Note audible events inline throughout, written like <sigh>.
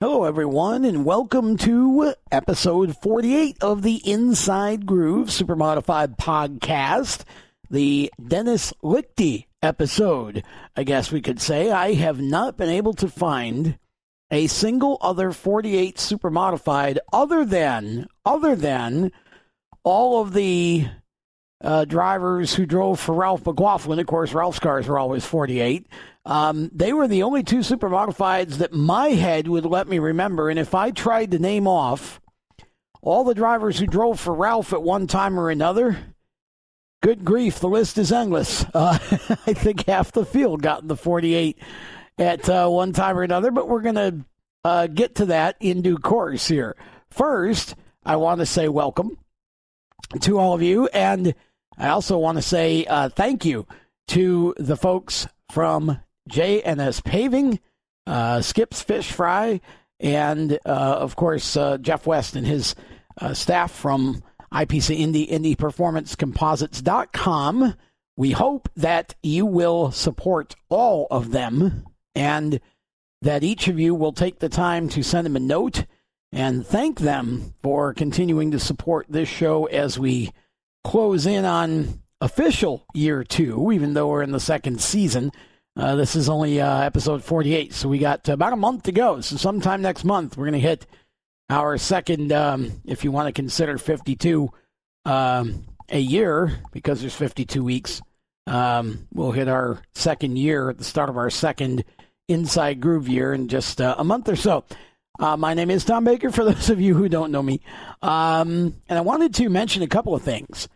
Hello, everyone, and welcome to episode 48 of the Inside Groove Supermodified Podcast, the Dennis Lichty episode, I guess we could say. I have not been able to find a single other 48 Supermodified other than, other than all of the uh, drivers who drove for Ralph McLaughlin. Of course, Ralph's cars were always 48. Um, they were the only two super modifieds that my head would let me remember. And if I tried to name off all the drivers who drove for Ralph at one time or another, good grief, the list is endless. Uh, <laughs> I think half the field got in the 48 at uh, one time or another, but we're going to uh, get to that in due course here. First, I want to say welcome to all of you. And I also want to say uh, thank you to the folks from JNS Paving, uh, Skips Fish Fry, and uh, of course uh, Jeff West and his uh, staff from IPC Indy, IndyPerformanceComposites.com. We hope that you will support all of them and that each of you will take the time to send them a note and thank them for continuing to support this show as we close in on official year two, even though we're in the second season. Uh, this is only uh, episode 48, so we got about a month to go. So, sometime next month, we're going to hit our second, um, if you want to consider 52 um, a year, because there's 52 weeks. Um, we'll hit our second year at the start of our second Inside Groove year in just uh, a month or so. Uh, my name is Tom Baker, for <laughs> those of you who don't know me. Um, and I wanted to mention a couple of things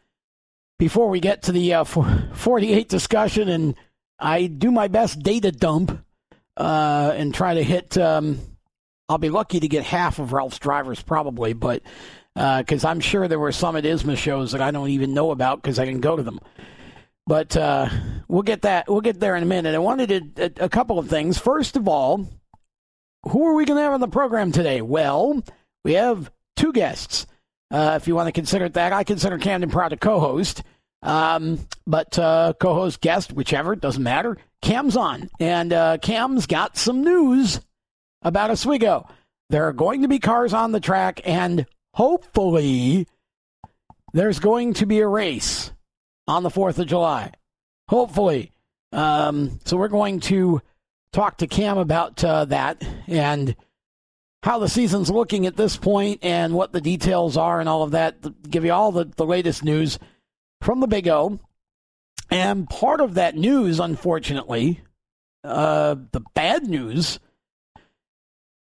before we get to the uh, 48 discussion and I do my best data dump uh, and try to hit. Um, I'll be lucky to get half of Ralph's drivers probably, but because uh, I'm sure there were some at ISMA shows that I don't even know about because I didn't go to them. But uh, we'll get that. We'll get there in a minute. I wanted to, a, a couple of things. First of all, who are we going to have on the program today? Well, we have two guests. Uh, if you want to consider that, I consider Camden Proud a co-host. Um, but uh, co-host, guest, whichever, doesn't matter. Cam's on, and uh, Cam's got some news about Oswego. There are going to be cars on the track, and hopefully, there's going to be a race on the Fourth of July. Hopefully, um, so we're going to talk to Cam about uh, that and how the season's looking at this point and what the details are and all of that. Give you all the, the latest news from the Big O. And part of that news, unfortunately, uh, the bad news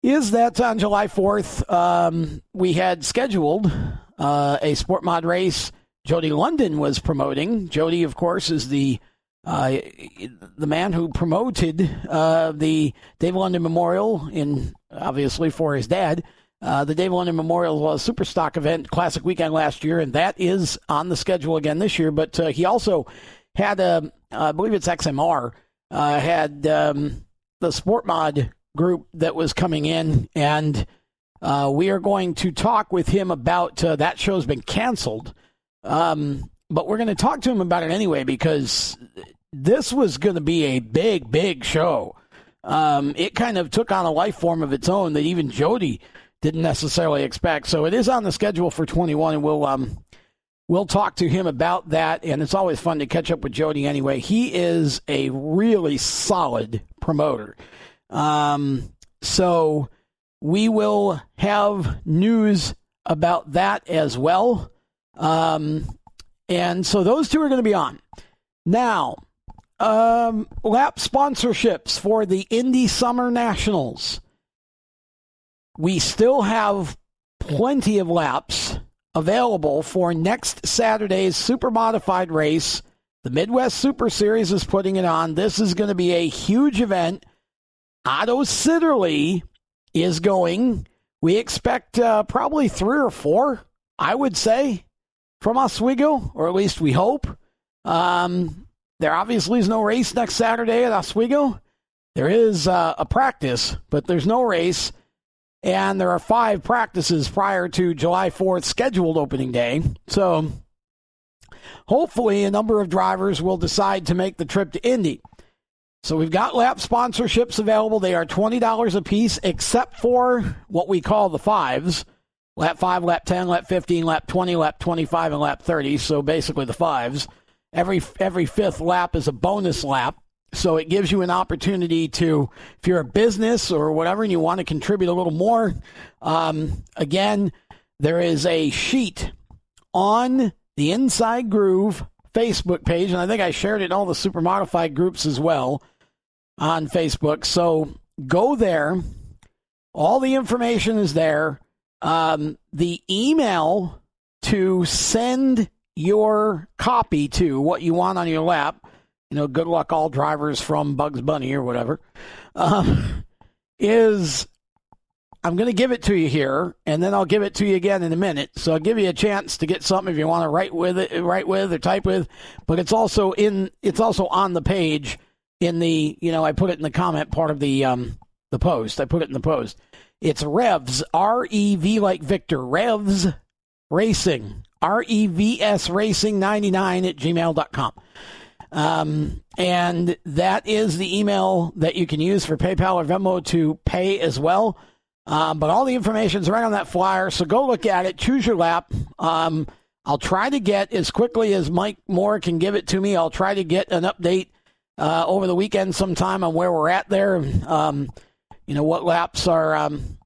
is that on July 4th, um, we had scheduled uh, a sport mod race Jody London was promoting. Jody, of course, is the uh, the man who promoted uh, the Dave London Memorial in obviously for his dad uh, the Dave London Memorial uh, Superstock event Classic Weekend last year, and that is on the schedule again this year. But uh, he also had, a, I believe it's XMR, uh, had um, the Sport Mod group that was coming in, and uh, we are going to talk with him about that show's been canceled. Um, but we're going to talk to him about it anyway because this was going to be a big, big show. Um, it kind of took on a life form of its own that even Jody didn't necessarily expect. So it is on the schedule for 21, and we'll um, we'll talk to him about that. And it's always fun to catch up with Jody anyway. He is a really solid promoter. Um, so we will have news about that as well. Um, and so those two are going to be on. Now, um, lap sponsorships for the Indy Summer Nationals we still have plenty of laps available for next Saturday's super modified race. The Midwest Super Series is putting it on. This is going to be a huge event. Otto Sitterly is going. We expect uh, probably three or four I would say, from Oswego, or at least we hope. Um, there obviously is no race next Saturday at Oswego. There is uh, a practice, but there's no race. And there are five practices prior to July 4th scheduled opening day. So hopefully, a number of drivers will decide to make the trip to Indy. So we've got lap sponsorships available. They are $20 a piece, except for what we call the fives lap 5, lap 10, lap 15, lap 20, lap 25, and lap 30. So basically the fives. Every, every fifth lap is a bonus lap. So it gives you an opportunity to, if you're a business or whatever and you want to contribute a little more, um, again, there is a sheet on the Inside Groove Facebook page, and I think I shared it in all the super modified groups as well on Facebook. So go there. All the information is there. Um, the email to send your copy to what you want on your lap you know, good luck all drivers from Bugs Bunny or whatever, um, <laughs> is I'm going to give it to you here, and then I'll give it to you again in a minute. So I'll give you a chance to get something if you want to write with it, write with or type with. But it's also in, it's also on the page in the, you know, I put it in the comment part of the um, the post. I put it in the post. It's Revs R E V like Victor Revs Racing R E V S Racing ninety nine at gmail.com. Um, and that is the email that you can use for PayPal or Venmo to pay as well. Um, but all the information is right on that flyer, so go look at it. Choose your lap. Um, I'll try to get as quickly as Mike Moore can give it to me. I'll try to get an update uh, over the weekend sometime on where we're at there. Um, you know what laps are um,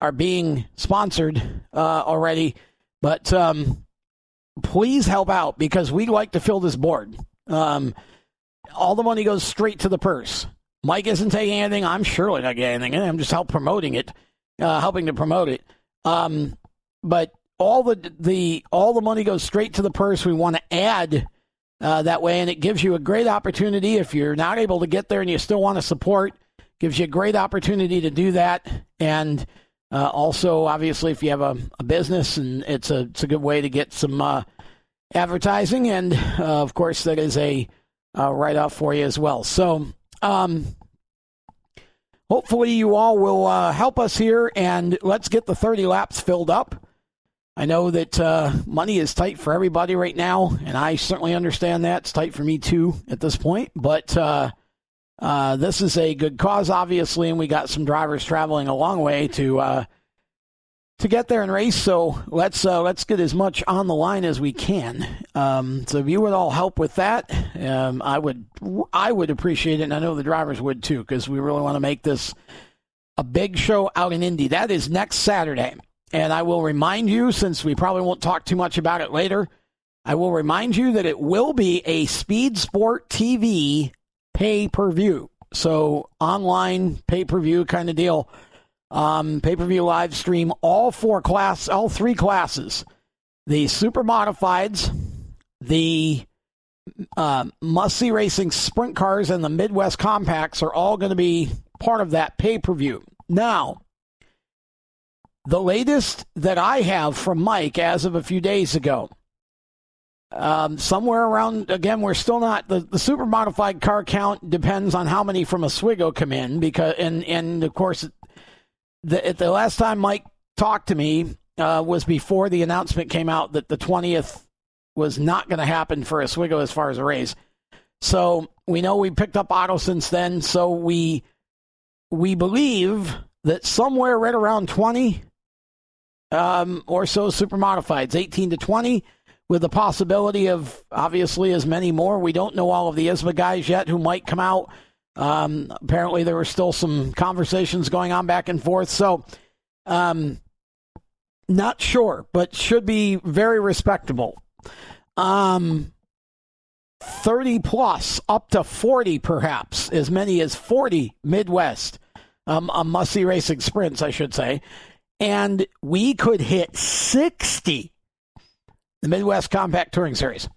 are being sponsored uh, already, but um, please help out because we'd like to fill this board. Um, all the money goes straight to the purse. Mike isn't taking anything. I'm surely not getting anything. I'm just help promoting it, uh, helping to promote it. Um, but all the the all the money goes straight to the purse. We want to add uh, that way, and it gives you a great opportunity if you're not able to get there and you still want to support. Gives you a great opportunity to do that, and uh, also obviously if you have a, a, business, and it's a it's a good way to get some uh, advertising, and uh, of course that is a uh, write off for you as well. So, um, hopefully, you all will uh, help us here, and let's get the 30 laps filled up. I know that uh, money is tight for everybody right now, and I certainly understand that. It's tight for me too at this point, but uh, uh, this is a good cause, obviously, and we got some drivers traveling a long way to uh, to get there and race. So let's uh, let's get as much on the line as we can. Um, so if you would all help with that, um, I would I would appreciate it, and I know the drivers would too, because we really want to make this a big show out in Indy. That is next Saturday, and I will remind you, since we probably won't talk too much about it later. I will remind you that it will be a Speed Sport TV pay per view. So online pay per view kind of deal um, pay per view live stream all four class, all three classes, the super modifieds, the uh, must see racing sprint cars, and the Midwest compacts are all going to be part of that pay per view. Now, the latest that I have from Mike as of a few days ago. Um, somewhere around again, we're still not the, the super modified car count depends on how many from Oswego come in because and and of course the, the last time Mike talked to me uh, was before the announcement came out that the 20th was not going to happen for Oswego as far as a race. So we know we picked up Otto since then. So we we believe that somewhere right around 20 um, or so super modifieds, 18 to 20, with the possibility of obviously as many more. We don't know all of the ISMA guys yet who might come out. Um, apparently, there were still some conversations going on back and forth. So, um, not sure, but should be very respectable. Um, 30 plus, up to 40 perhaps, as many as 40 Midwest, um, a must see racing sprints, I should say. And we could hit 60 the Midwest Compact Touring Series.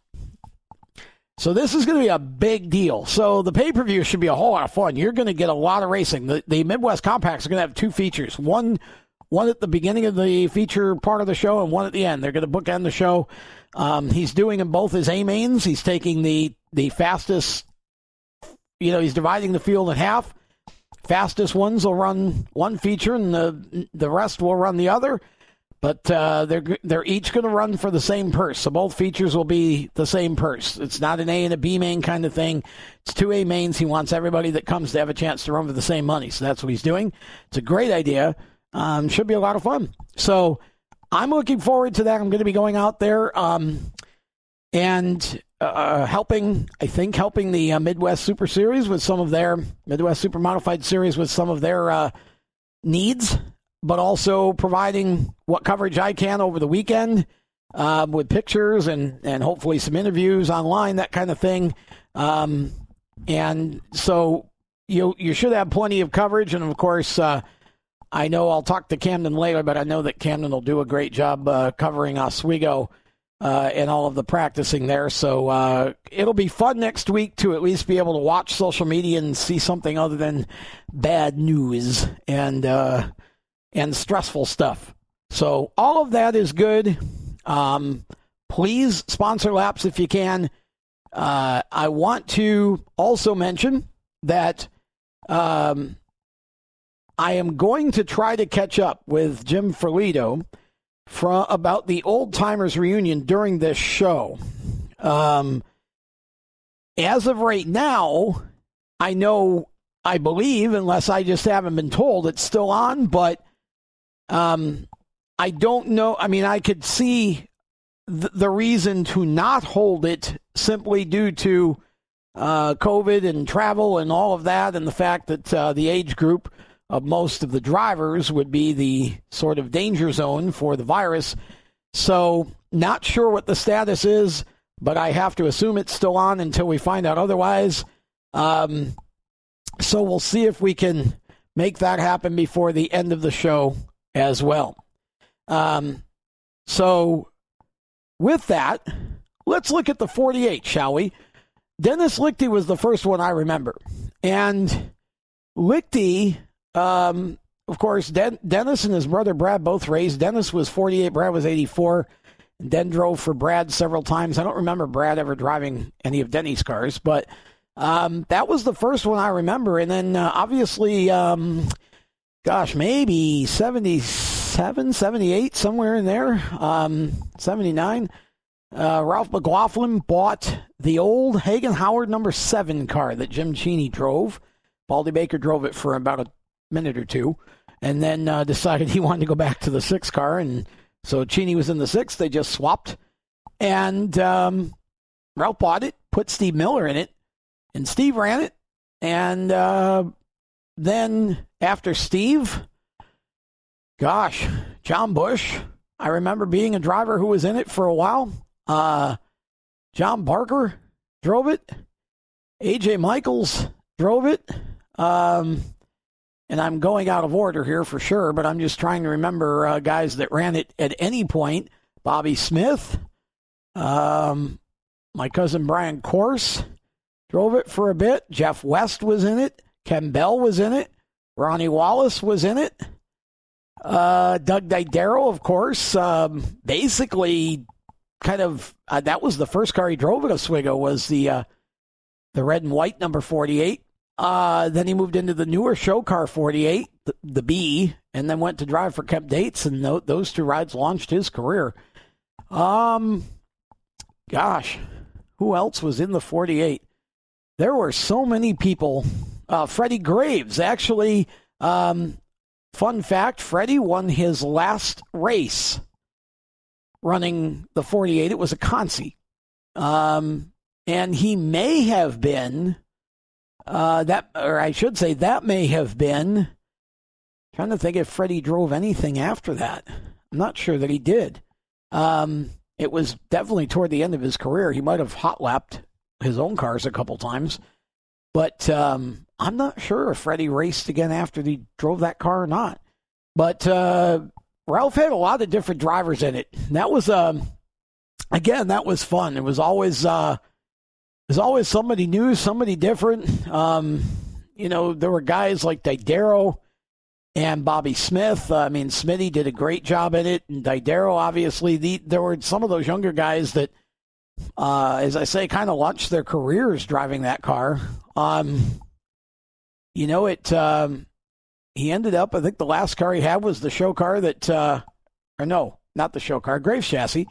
So this is going to be a big deal. So the pay per view should be a whole lot of fun. You're going to get a lot of racing. The, the Midwest Compacts are going to have two features. One one at the beginning of the feature part of the show and one at the end. They're going to bookend the show. Um, he's doing them both as A mains. He's taking the the fastest. You know, he's dividing the field in half. Fastest ones will run one feature, and the the rest will run the other. But uh, they're they're each going to run for the same purse, so both features will be the same purse. It's not an A and a B main kind of thing. It's two A mains. He wants everybody that comes to have a chance to run for the same money, so that's what he's doing. It's a great idea. Um, should be a lot of fun. So I'm looking forward to that. I'm going to be going out there um, and uh, helping, I think, helping the uh, Midwest Super Series with some of their Midwest Super Modified Series with some of their uh, needs but also providing what coverage I can over the weekend uh, with pictures and, and hopefully some interviews online, that kind of thing. Um, and so you you should have plenty of coverage. And of course, uh, I know I'll talk to Camden later, but I know that Camden will do a great job uh, covering Oswego. Uh, and all of the practicing there. So uh, it'll be fun next week to at least be able to watch social media and see something other than bad news. And uh, and stressful stuff. So all of that is good. Um, please sponsor laps if you can. Uh, I want to also mention that um, I am going to try to catch up with Jim Ferlito from about the old timers reunion during this show. Um, as of right now, I know, I believe, unless I just haven't been told, it's still on, but um, I don't know. I mean, I could see th- the reason to not hold it simply due to uh, COVID and travel and all of that, and the fact that uh, the age group of most of the drivers would be the sort of danger zone for the virus. So, not sure what the status is, but I have to assume it's still on until we find out otherwise. Um, so, we'll see if we can make that happen before the end of the show as well. Um, so, with that, let's look at the 48, shall we? Dennis Lichty was the first one I remember. And Lichty, um, of course, Den- Dennis and his brother Brad both raced. Dennis was 48, Brad was 84. Den drove for Brad several times. I don't remember Brad ever driving any of Denny's cars, but um, that was the first one I remember. And then uh, obviously, um, gosh, maybe 77, 78, somewhere in there, um, 79. Uh, Ralph McLaughlin bought the old Hagen Howard number seven car that Jim Cheney drove. Baldy Baker drove it for about a minute or two, and then uh, decided <laughs> he wanted to go back to the six car. And so Cheney was in the six. They just swapped. And um, Ralph bought it, put Steve Miller in it, and Steve ran it. And uh, then after Steve, gosh, John Bush. I remember being a driver who was in it for a while. Uh, John Barker drove it. AJ Michaels drove it. Um, and I'm going out of order here for sure, but I'm just trying to remember uh, guys that ran it at any point. Bobby Smith, um, my cousin Brian Course drove it for a bit. Jeff West was in it. Ken Bell was in it. Ronnie Wallace was in it. Uh, Doug Didero, of course, um, basically kind of uh, that was the first car he drove at Oswego was the uh, the red and white number 48. Uh, then he moved into the newer show car 48, the, the B, and then went to drive for Kemp Dates, and th- those two rides launched his career. Um, gosh, who else was in the 48? There were so many people uh, Freddie Graves, actually, um, fun fact Freddie won his last race running the 48. It was a Consi. Um, and he may have been, uh, that, or I should say, that may have been, trying to think if Freddie drove anything after that. I'm not sure that he did. Um, it was definitely toward the end of his career. He might have hot lapped his own cars a couple times. But um, I'm not sure if Freddie raced again after he drove that car or not. But uh, Ralph had a lot of different drivers in it. That was, um, again, that was fun. It was always, uh, it was always somebody new, somebody different. Um, you know, there were guys like Didero and Bobby Smith. I mean, Smitty did a great job in it, and Didero, obviously. The, there were some of those younger guys that, uh, as I say, kind of launched their careers driving that car. Um, you know, it. Um, he ended up. I think the last car he had was the show car that, uh, or no, not the show car, Graves chassis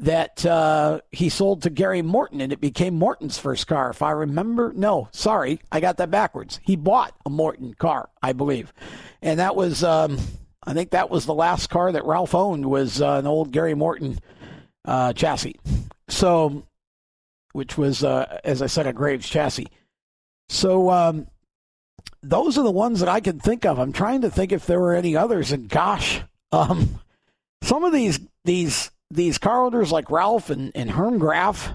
that uh, he sold to Gary Morton, and it became Morton's first car. If I remember, no, sorry, I got that backwards. He bought a Morton car, I believe, and that was, um, I think that was the last car that Ralph owned was uh, an old Gary Morton uh, chassis. So, which was, uh, as I said, a Graves chassis. So. Um, those are the ones that I can think of. I'm trying to think if there were any others, and gosh, um, some of these these these car owners like Ralph and, and Herm Graf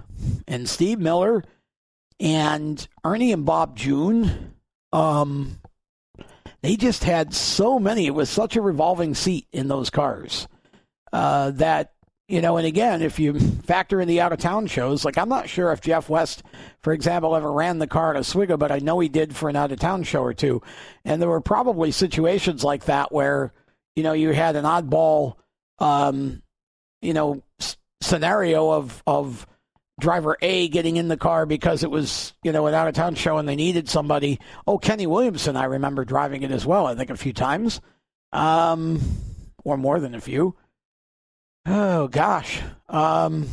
and Steve Miller and Ernie and Bob June, um, they just had so many. It was such a revolving seat in those cars uh, that, you know, and again, if you factor in the out of town shows, like I'm not sure if Jeff West, for example, ever ran the car at Oswego, but I know he did for an out of town show or two. And there were probably situations like that where, you know, you had an oddball um, you know, s- scenario of of driver A getting in the car because it was, you know, an out of town show and they needed somebody. Oh, Kenny Williamson, I remember driving it as well, I think a few times. Um, or more than a few. Oh gosh. Um,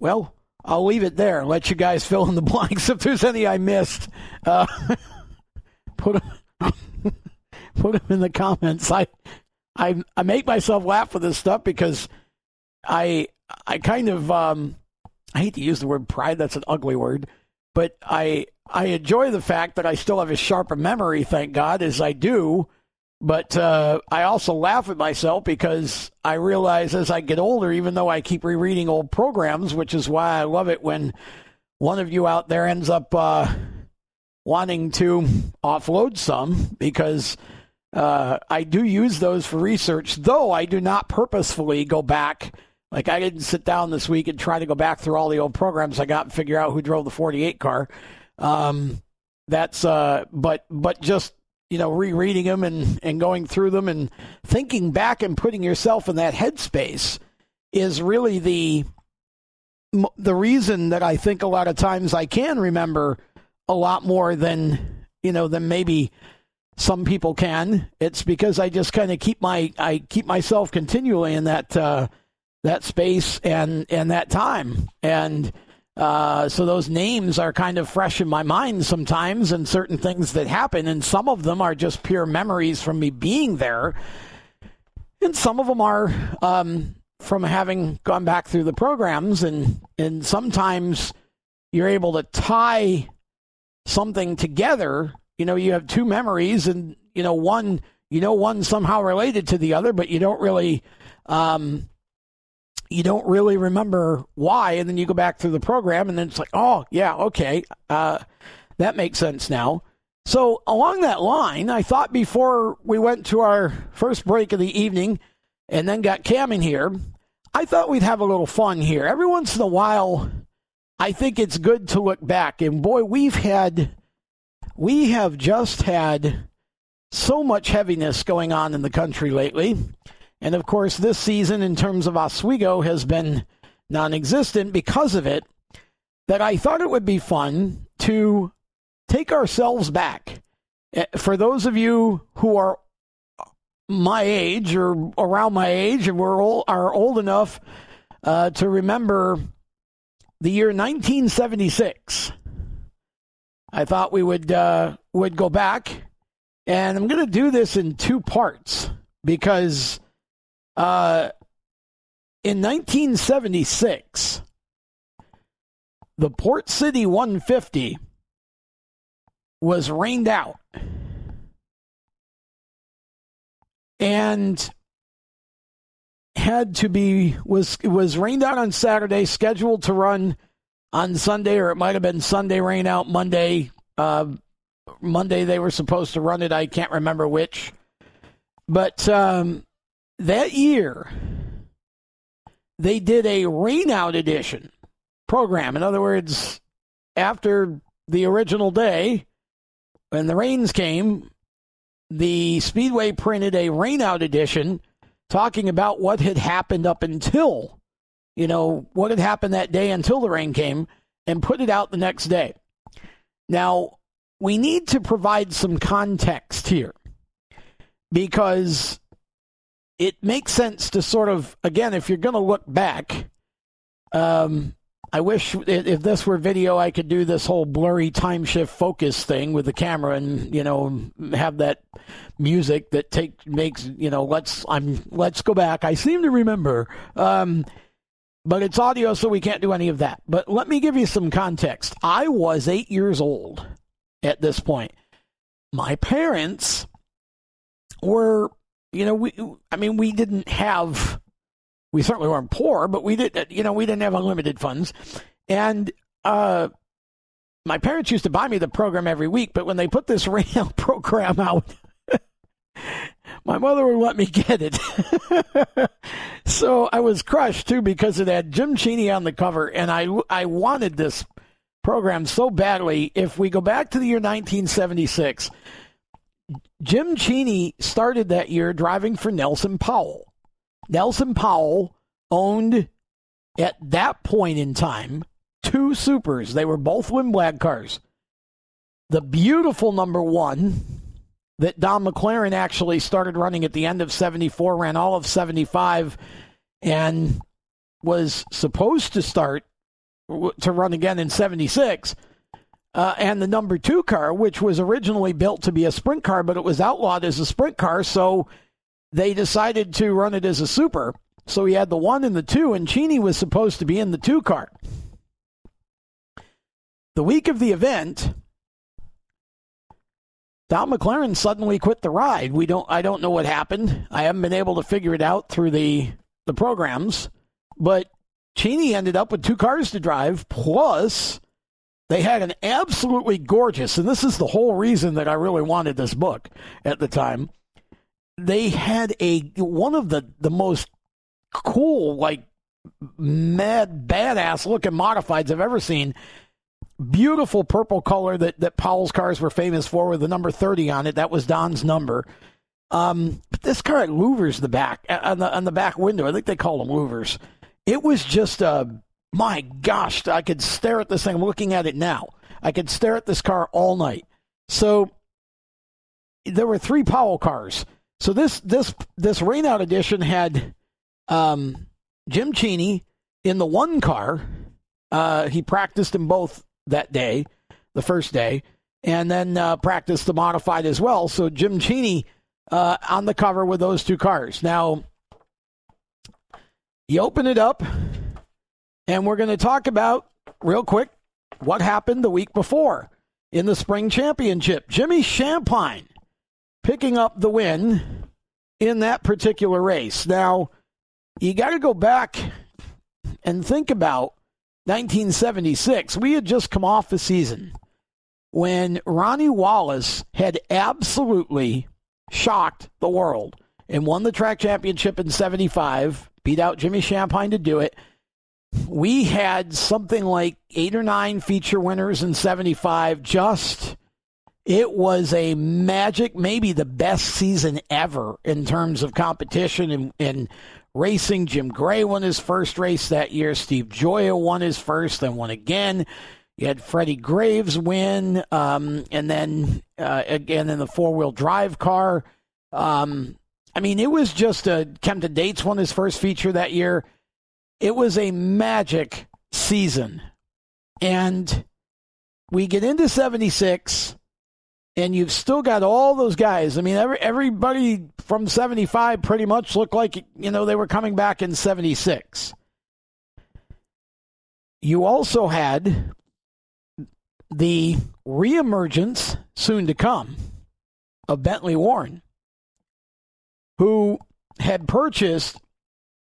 well, I'll leave it there. Let you guys fill in the <laughs> blanks if there's any I missed. Uh, <laughs> put them, <laughs> put them in the comments. I I I make myself laugh with this stuff because I I kind of um, I hate to use the word pride. That's an ugly word, but I I enjoy the fact that I still have as sharp a memory, thank God, as I do. But uh, I also laugh at myself because I realize as I get older, even though I keep rereading old programs, which is why I love it when one of you out there ends up uh, wanting to offload some because uh, I do use those for research, though I do not purposefully go back. Like I didn't sit down this week and try to go back through all the old programs I got and figure out who drove the 48 car. Um, that's uh, but but just you know rereading them and and going through them and thinking back and putting yourself in that headspace is really the the reason that I think a lot of times I can remember a lot more than you know than maybe some people can. It's because I just kind of keep my I keep myself continually in that uh, that space and and that time, and uh, so those names are kind of fresh in my mind sometimes, and certain things that happen, and some of them are just pure memories from me being there, and some of them are um, from having gone back through the programs, and and sometimes you're able to tie something together. You know, you have two memories, and you know, one you know one somehow related to the other, but you don't really um, you don't really remember why, and then you go back through the program, and then it's like, oh yeah, okay, uh, that makes sense now. So along that line, I thought before we went to our first break of the evening, and then got Cam in here, I thought we'd have a little fun here. Every once in a while, I think it's good to look back, and boy, we've had we have just had so much heaviness going on in the country lately. And of course, this season, in terms of Oswego, has been non existent because of it. That I thought it would be fun to take ourselves back. Eh, for those of you who are my age or around my age and we're old, are old enough uh, to remember the year 1976 I thought we would uh, would go back, and I'm going to do this in two parts because uh, in 1976, the Port City 150 was rained out, and had to be was was rained out on Saturday, scheduled to run on Sunday, or it might have been Sunday rain out Monday. Uh, Monday they were supposed to run it. I can't remember which. But um, that year, they did a rainout edition program. In other words, after the original day, when the rains came, the Speedway printed a rainout edition talking about what had happened up until, you know, what had happened that day until the rain came and put it out the next day. Now, we need to provide some context here because it makes sense to sort of, again, if you're going to look back, um, I wish if this were video, I could do this whole blurry time shift focus thing with the camera and you know have that music that take makes you know let's I'm let's go back. I seem to remember, um, but it's audio, so we can't do any of that. But let me give you some context. I was eight years old at this point. My parents were, you know, we I mean we didn't have we certainly weren't poor, but we did, you know, we didn't have unlimited funds. And uh, my parents used to buy me the program every week, but when they put this <laughs> radio program out, <laughs> my mother would let me get it. <laughs> so I was crushed too because it had Jim Cheney on the cover, and I I wanted this program so badly. If we go back to the year 1976, Jim Cheney started that year driving for Nelson Powell. Nelson Powell owned at that point in time two supers. They were both Lindblad cars. The beautiful number one that Don McLaren actually started running at the end of 74, ran all of 75, and was supposed to start to run again in 76. Uh, and the number two car, which was originally built to be a sprint car, but it was outlawed as a sprint car, so they decided to run it as a super. So he had the one and the two, and Cheney was supposed to be in the two car. The week of the event, Don McLaren suddenly quit the ride. We don't I don't know what happened. I haven't been able to figure it out through the the programs, but Cheney ended up with two cars to drive plus they had an absolutely gorgeous and this is the whole reason that I really wanted this book at the time they had a one of the the most cool like mad badass looking modifieds I've ever seen. Beautiful purple color that that Powell's cars were famous for with the number 30 on it. That was Don's number. Um, but this car louvers the back on the on the back window. I think they call them louvers. It was just a my gosh, I could stare at this thing. I'm looking at it now. I could stare at this car all night. So there were three Powell cars. So this this this rainout edition had um, Jim Cheney in the one car. Uh, he practiced in both that day, the first day, and then uh, practiced the modified as well. So Jim Cheney uh, on the cover with those two cars. Now you open it up, and we're going to talk about real quick what happened the week before in the spring championship. Jimmy Shampine picking up the win in that particular race. Now, you got to go back and think about 1976. We had just come off the season when Ronnie Wallace had absolutely shocked the world and won the track championship in 75, beat out Jimmy Shampine to do it. We had something like eight or nine feature winners in 75, just it was a magic, maybe the best season ever in terms of competition and, and racing. Jim Gray won his first race that year. Steve Gioia won his first, then won again. You had Freddie Graves win, um, and then uh, again in the four wheel drive car. Um, I mean, it was just a. Kempton Dates won his first feature that year. It was a magic season. And we get into 76 and you've still got all those guys. I mean, every, everybody from 75 pretty much looked like, you know, they were coming back in 76. You also had the reemergence, soon to come, of Bentley Warren, who had purchased,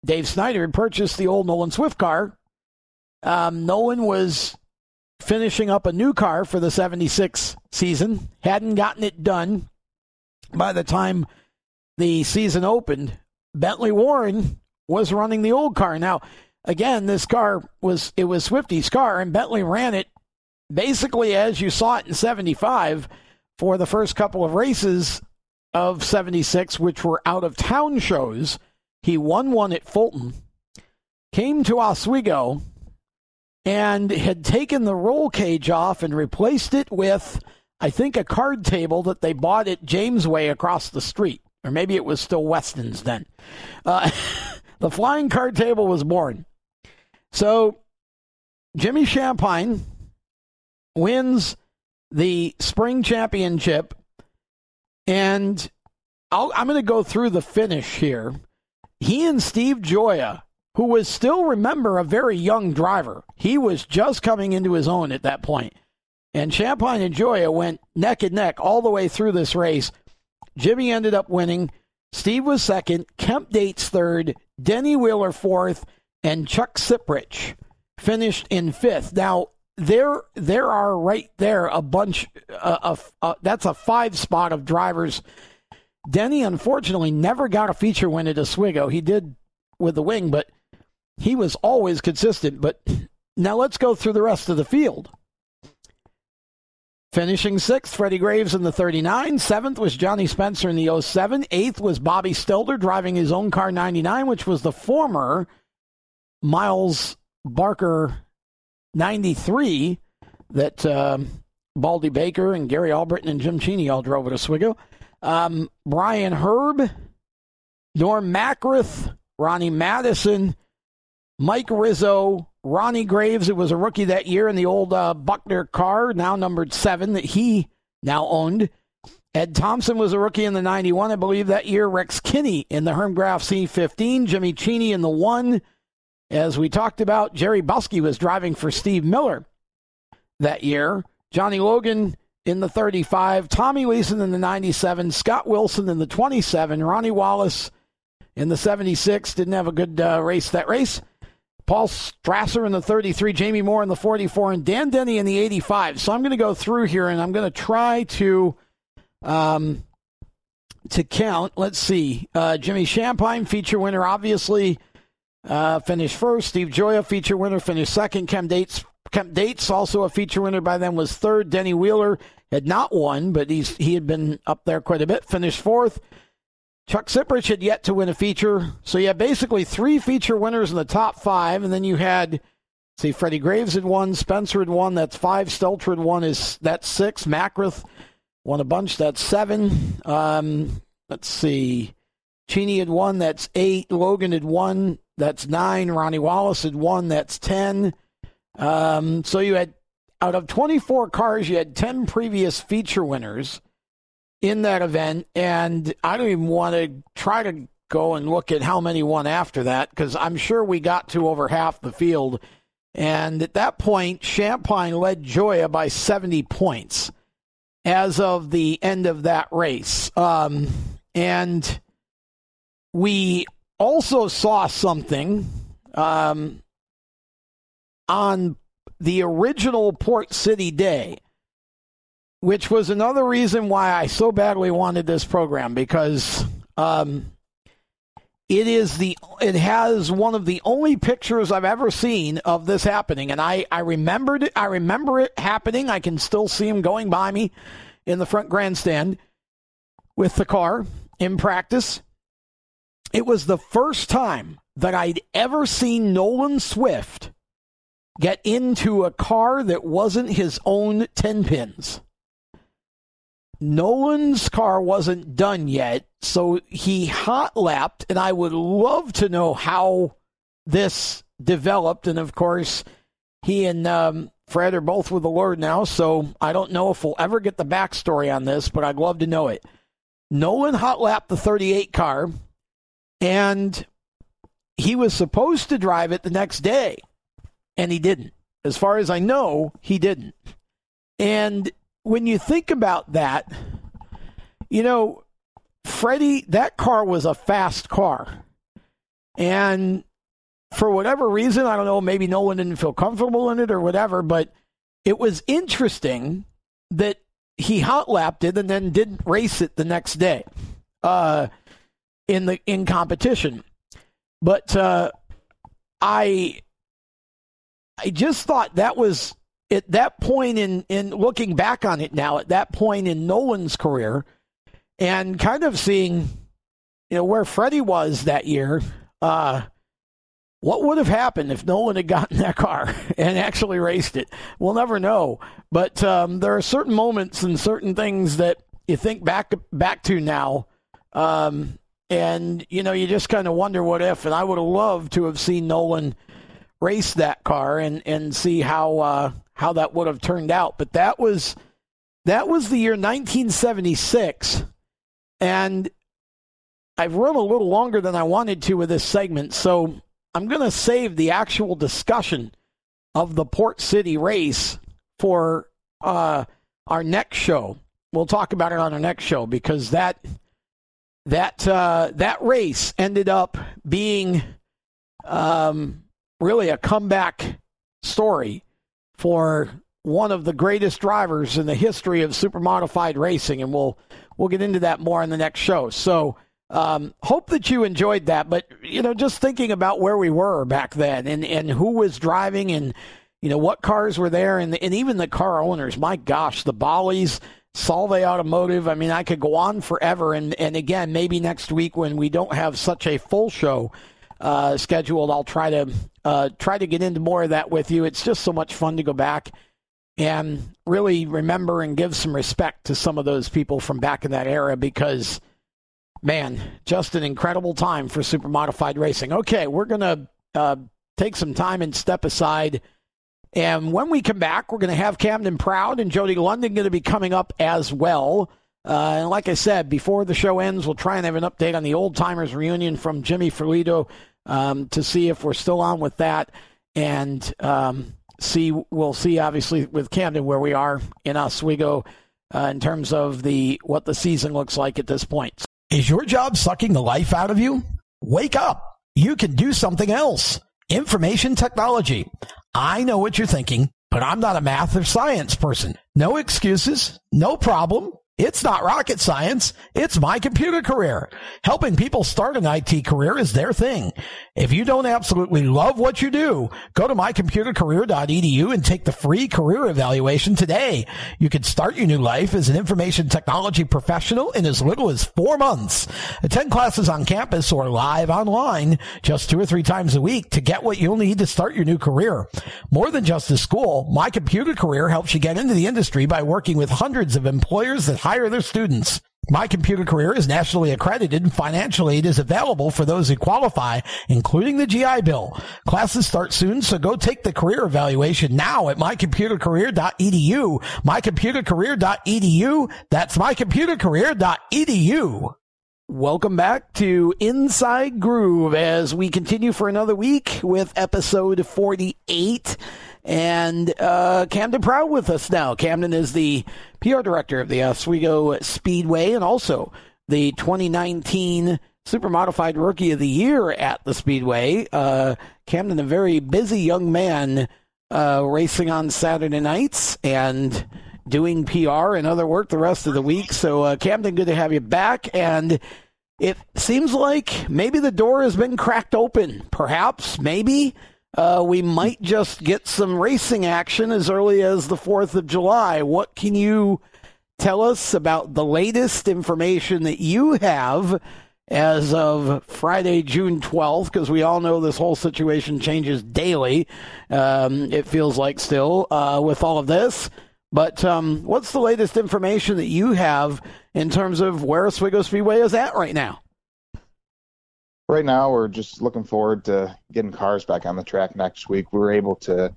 Dave Snyder had purchased the old Nolan Swift car. Um, Nolan was finishing up a new car for the 76 season. Hadn't gotten it done by the time the season opened. Bentley Warren was running the old car. Now, again, this car was it was Swifty's car, and Bentley ran it basically as you saw it in 75 for the first couple of races of 76, which were out of town shows. He won one at Fulton, came to Oswego, and had taken the roll cage off and replaced it with, I think, a card table that they bought at Jamesway across the street. Or maybe it was still Weston's then. Uh, <laughs> the flying card table was born. So Jimmy Shampine wins the spring championship, and i am going to go through the finish here. He and Steve Gioia, who was still, remember, a very young driver, he was just coming into his own at that point. And Shampine and Gioia went neck and neck all the way through this race. Jimmy ended up winning. Steve was second. Kemp Dates third. Denny Wheeler fourth. And Chuck Siprich finished in fifth. Now, there there are right there a bunch uh, of uh, that's a five spot of drivers. Denny unfortunately never got a feature win at Oswego. He did with the wing, but he was always consistent. But now let's go through the rest of the field. Finishing sixth, Freddie Graves in the 39. Seventh was Johnny Spencer in the 07. Eighth was Bobby Stelter driving his own car 99, which was the former Miles Barker 93 that um, Baldy Baker and Gary Albritton and Jim Cheney all drove at Oswego. Um, Brian Herb, Norm Macrith, Ronnie Madison, Mike Rizzo, Ronnie Graves, it was a rookie that year in the old uh, Buckner car, now numbered seven, that he now owned. Ed Thompson was a rookie in the 91, I believe, that year. Rex Kinney in the Herm Graf C15. Jimmy Cheney in the one. As we talked about, Jerry Buskey was driving for Steve Miller that year. Johnny Logan in the 35, Tommy Leeson in the 97, Scott Wilson in the 27, Ronnie Wallace in the 76. Didn't have a good uh, race that race. Paul Strasser in the 33, Jamie Moore in the 44, and Dan Denny in the 85. So I'm going to go through here and I'm going to try to um, to count. Let's see. Uh, Jimmy Shampine, feature winner, obviously uh, finished first. Steve Gioia, feature winner, finished second. Kemp Dates, Kemp Dates, also a feature winner by then, was third. Denny Wheeler had not won, but he's he had been up there quite a bit. Finished fourth. Chuck Siprich had yet to win a feature, so you had basically three feature winners in the top five, and then you had. See, Freddie Graves had won, Spencer had won, that's five. Stelter had won, is that's six. Macrith won a bunch, that's seven. Um, let's see. Cheney had won, that's eight. Logan had won, that's nine. Ronnie Wallace had won. That's 10. Um, so you had, out of 24 cars, you had 10 previous feature winners in that event. And I don't even want to try to go and look at how many won after that because I'm sure we got to over half the field. And at that point, Shampine led Gioia by 70 points as of the end of that race. Um, and we also saw something um, on the original Port City Day, which was another reason why I so badly wanted this program because um, it is the it has one of the only pictures I've ever seen of this happening, and I I remembered it. I remember it happening. I can still see him going by me in the front grandstand with the car in practice. It was the first time that I'd ever seen Nolan Swift get into a car that wasn't his own 10 pins. Nolan's car wasn't done yet, so he hot lapped, and I would love to know how this developed. And of course, he and um, Fred are both with the Lord now, so I don't know if we'll ever get the backstory on this, but I'd love to know it. Nolan hot lapped the 38 car and he was supposed to drive it the next day, and he didn't. As far as I know, he didn't. And when you think about that, you know, Freddie, that car was a fast car. And for whatever reason, I don't know, maybe Nolan didn't feel comfortable in it or whatever, but it was interesting that he hot lapped it and then didn't race it the next day. Uh, in the in competition. But uh, I I just thought that was at that point in in looking back on it now at that point in Nolan's career, and kind of seeing, you know, where Freddie was that year. Uh, what would have happened if Nolan had gotten <laughs> that car and actually raced it? We'll never know. But um, there are certain moments and certain things that you think back back to now, um, and you know you just kind of wonder what if. And I would have loved to have seen Nolan race that car and and see how uh, how that would have turned out. But that was that was the year 1976, and I've run a little longer than I wanted to with this segment, so I'm going to save the actual discussion of the Port City race for uh, our next show. We'll talk about it on our next show because that that uh, that race ended up being um, really a comeback story for one of the greatest drivers in the history of super modified racing, and we'll we'll get into that more in the next show. So um, hope that you enjoyed that. But, you know, just thinking about where we were back then and, and who was driving and, you know, what cars were there and, and even the car owners. My gosh, the Bollies, Solve Automotive. I mean, I could go on forever. And, and again, maybe next week when we don't have such a full show uh, scheduled, I'll try to uh, try to get into more of that with you. It's just so much fun to go back and really remember and give some respect to some of those people from back in that era because – man, just an incredible time for super modified racing. Okay, we're going to uh, take some time and step aside. And when we come back, we're going to have Camden Proud and Jody London going to be coming up as well. Uh, and like I said, before the show ends, we'll try and have an update on the old timers reunion from Jimmy Ferlito um, to see if we're still on with that. And um, see, we'll see obviously with Camden where we are in Oswego uh, in terms of the what the season looks like at this point. Is your job sucking the life out of you? Wake up. You can do something else. Information technology. I know what you're thinking, but I'm not a math or science person. No excuses. No problem. It's not rocket science. It's my computer career. Helping people start an IT career is their thing. If you don't absolutely love what you do, go to mycomputercareer.edu and take the free career evaluation today. You can start your new life as an information technology professional in as little as four months. Attend classes on campus or live online just two or three times a week to get what you'll need to start your new career. More than just a school, My Computer Career helps you get into the industry by working with hundreds of employers that hire their students. My Computer Career is nationally accredited and financial aid is available for those who qualify, including the GI Bill. Classes start soon, so go take the career evaluation now at mycomputercareer.edu. Mycomputercareer.edu. That's mycomputercareer.edu. Welcome back to Inside Groove as we continue for another week with episode 48. And uh, Camden Proud with us now. Camden is the PR director of the Oswego Speedway and also the 2019 Super Modified Rookie of the Year at the Speedway. Uh, Camden, a very busy young man, uh, racing on Saturday nights and doing PR and other work the rest of the week. So, uh, Camden, good to have you back. And it seems like maybe the door has been cracked open. Perhaps, maybe uh, we might just get some racing action as early as the 4th of July. What can you tell us about the latest information that you have as of Friday, June 12th? Because we all know this whole situation changes daily. Um, it feels like still uh, with all of this. But um, what's the latest information that you have in terms of where Oswego Speedway is at right now? Right now we're just looking forward to getting cars back on the track next week. We were able to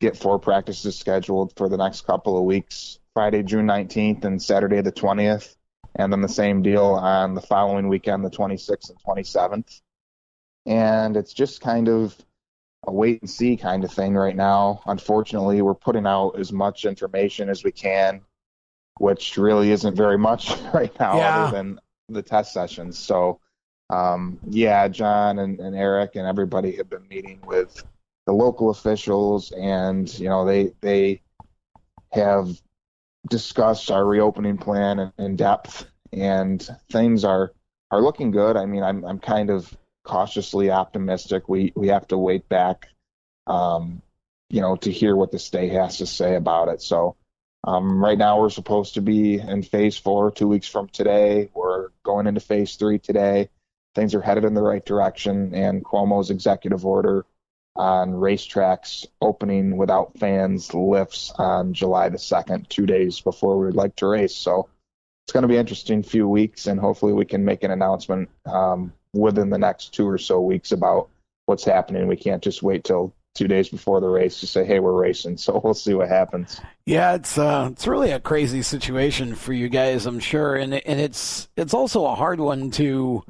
get four practices scheduled for the next couple of weeks Friday, June 19th, and Saturday, the 20th. And then the same deal on the following weekend, the 26th and 27th. And it's just kind of a wait and see kind of thing right now. Unfortunately, we're putting out as much information as we can, which really isn't very much <laughs> right now yeah. other than the test sessions. So, um, yeah, John and, and Eric and everybody have been meeting with the local officials, and you know they they have discussed our reopening plan in, depth, and things are are looking good. I mean, I'm I'm kind of cautiously optimistic. We we have to wait back, um, you know, to hear what the state has to say about it. So Um, right now, we're supposed to be in phase four two weeks from today. We're going into phase three today. Things are headed in the right direction, and Cuomo's executive order on racetracks opening without fans lifts on July the 2nd, two days before we'd like to race. So it's going to be interesting few weeks, and hopefully we can make an announcement um, within the next two or so weeks about what's happening. We can't just wait till two days before the race to say, "Hey, we're racing." <laughs> So we'll see what happens. Yeah, it's uh, it's really a crazy situation for you guys, I'm sure, and and it's it's also a hard one to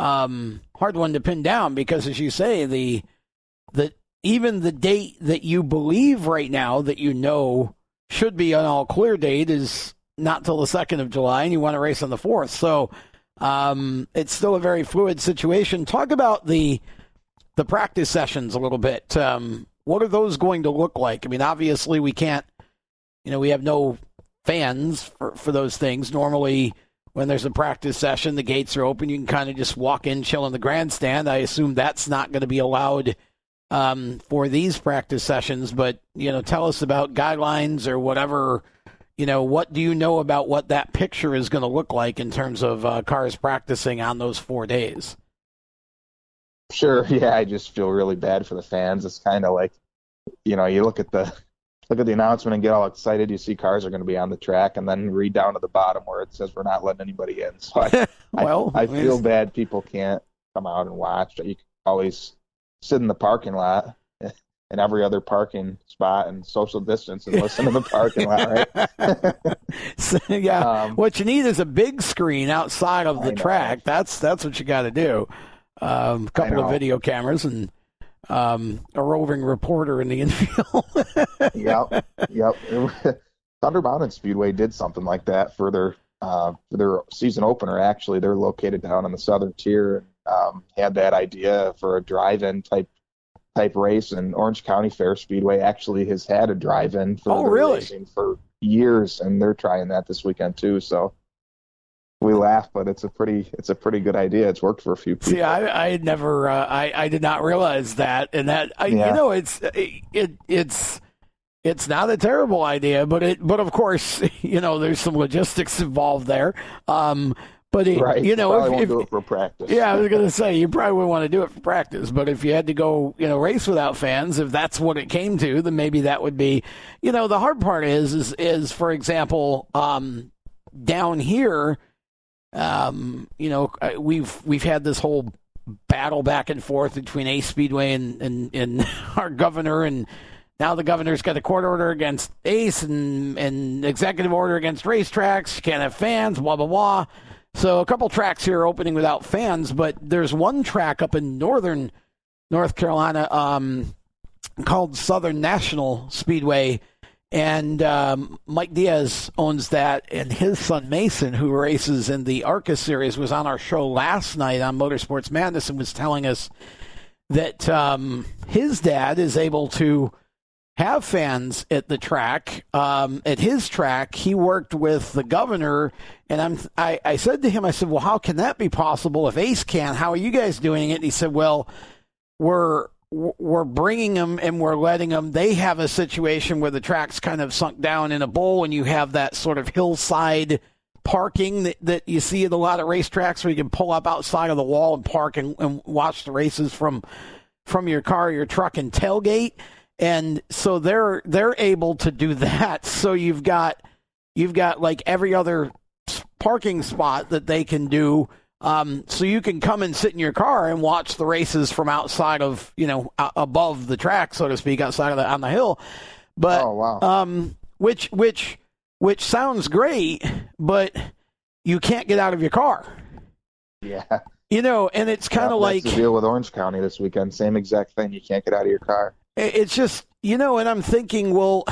um, hard one to pin down because, as you say, the the even the date that you believe right now that you know should be an all clear date is not till the second of July, and you want to race on the fourth. So um, it's still a very fluid situation. Talk about the the practice sessions a little bit. Um, what are those going to look like? I mean, obviously we can't, you know, we have no fans for, for those things. Normally, when there's a practice session, the gates are open. You can kind of just walk in, chill in the grandstand. I assume that's not going to be allowed um, for these practice sessions. But you know, tell us about guidelines or whatever. You know, what do you know about what that picture is going to look like in terms of uh, cars practicing on those four days? Sure. <laughs> Yeah, I just feel really bad for the fans. It's kind of like, you know, you look at the look at the announcement and get all excited. You see cars are going to be on the track, and then read down to the bottom where it says we're not letting anybody in. So I, <laughs> well, I, I feel bad people can't come out and watch. You can always sit in the parking lot <laughs> and every other parking spot and social distance and listen to the parking lot, right? <laughs> so, yeah. Um, what you need is a big screen outside of the track. That's that's what you got to do. Um, a couple of video cameras and um, a roving reporter in the infield. <laughs> yep, yep. Thunder Mountain Speedway did something like that for their uh, for their season opener. Actually, they're located down on the southern tier. Um, had that idea for a drive-in type type race, and Orange County Fair Speedway actually has had a drive-in for oh, really? racing for years, and they're trying that this weekend too. So we laugh, but it's a pretty it's a pretty good idea. It's worked for a few people. See, I I never uh, I I did not realize that, and that I, yeah. you know it's it it's it's not a terrible idea, but it but of course <laughs> you know there's some logistics involved there. Um, but it, right. you know, if, if, do it for practice. Yeah, I was going to say you probably wouldn't want to do it for practice. But if you had to go, you know, race without fans, if that's what it came to, then maybe that would be. You know, the hard part is is is for example, um, down here um, you know, we've we've had this whole battle back and forth between Ace Speedway and, and, and <laughs> our governor, and now the governor's got a court order against Ace and and executive order against racetracks. Can't have fans, blah blah blah. So a couple tracks here opening without fans, but there's one track up in northern North Carolina um, called Southern National Speedway and um, Mike Diaz owns that, and his son Mason, who races in the ARCA series, was on our show last night on Motorsports Madness and was telling us that um, his dad is able to have fans at the track. Um, at his track, he worked with the governor, and I'm. I, I said to him, I said, "Well, how can that be possible if Ace can? How are you guys doing it?" And he said, "Well, we're." We're bringing them and we're letting them. They have a situation where the track's kind of sunk down in a bowl, and you have that sort of hillside parking that, that you see at a lot of racetracks where you can pull up outside of the wall and park and, and watch the races from from your car, your truck, and tailgate. And so they're they're able to do <laughs> that. So you've got you've got like every other parking spot that they can do um, so you can come and sit in your car and watch the races from outside of, you know, above the track, so to speak, outside of the on the hill. But oh, wow. um, which which which sounds great, but you can't get out of your car. Yeah. You know, and it's kind of yeah, like the deal with Orange County this weekend. Same exact thing. You can't get out of your car. It's just you know, and I'm thinking, well,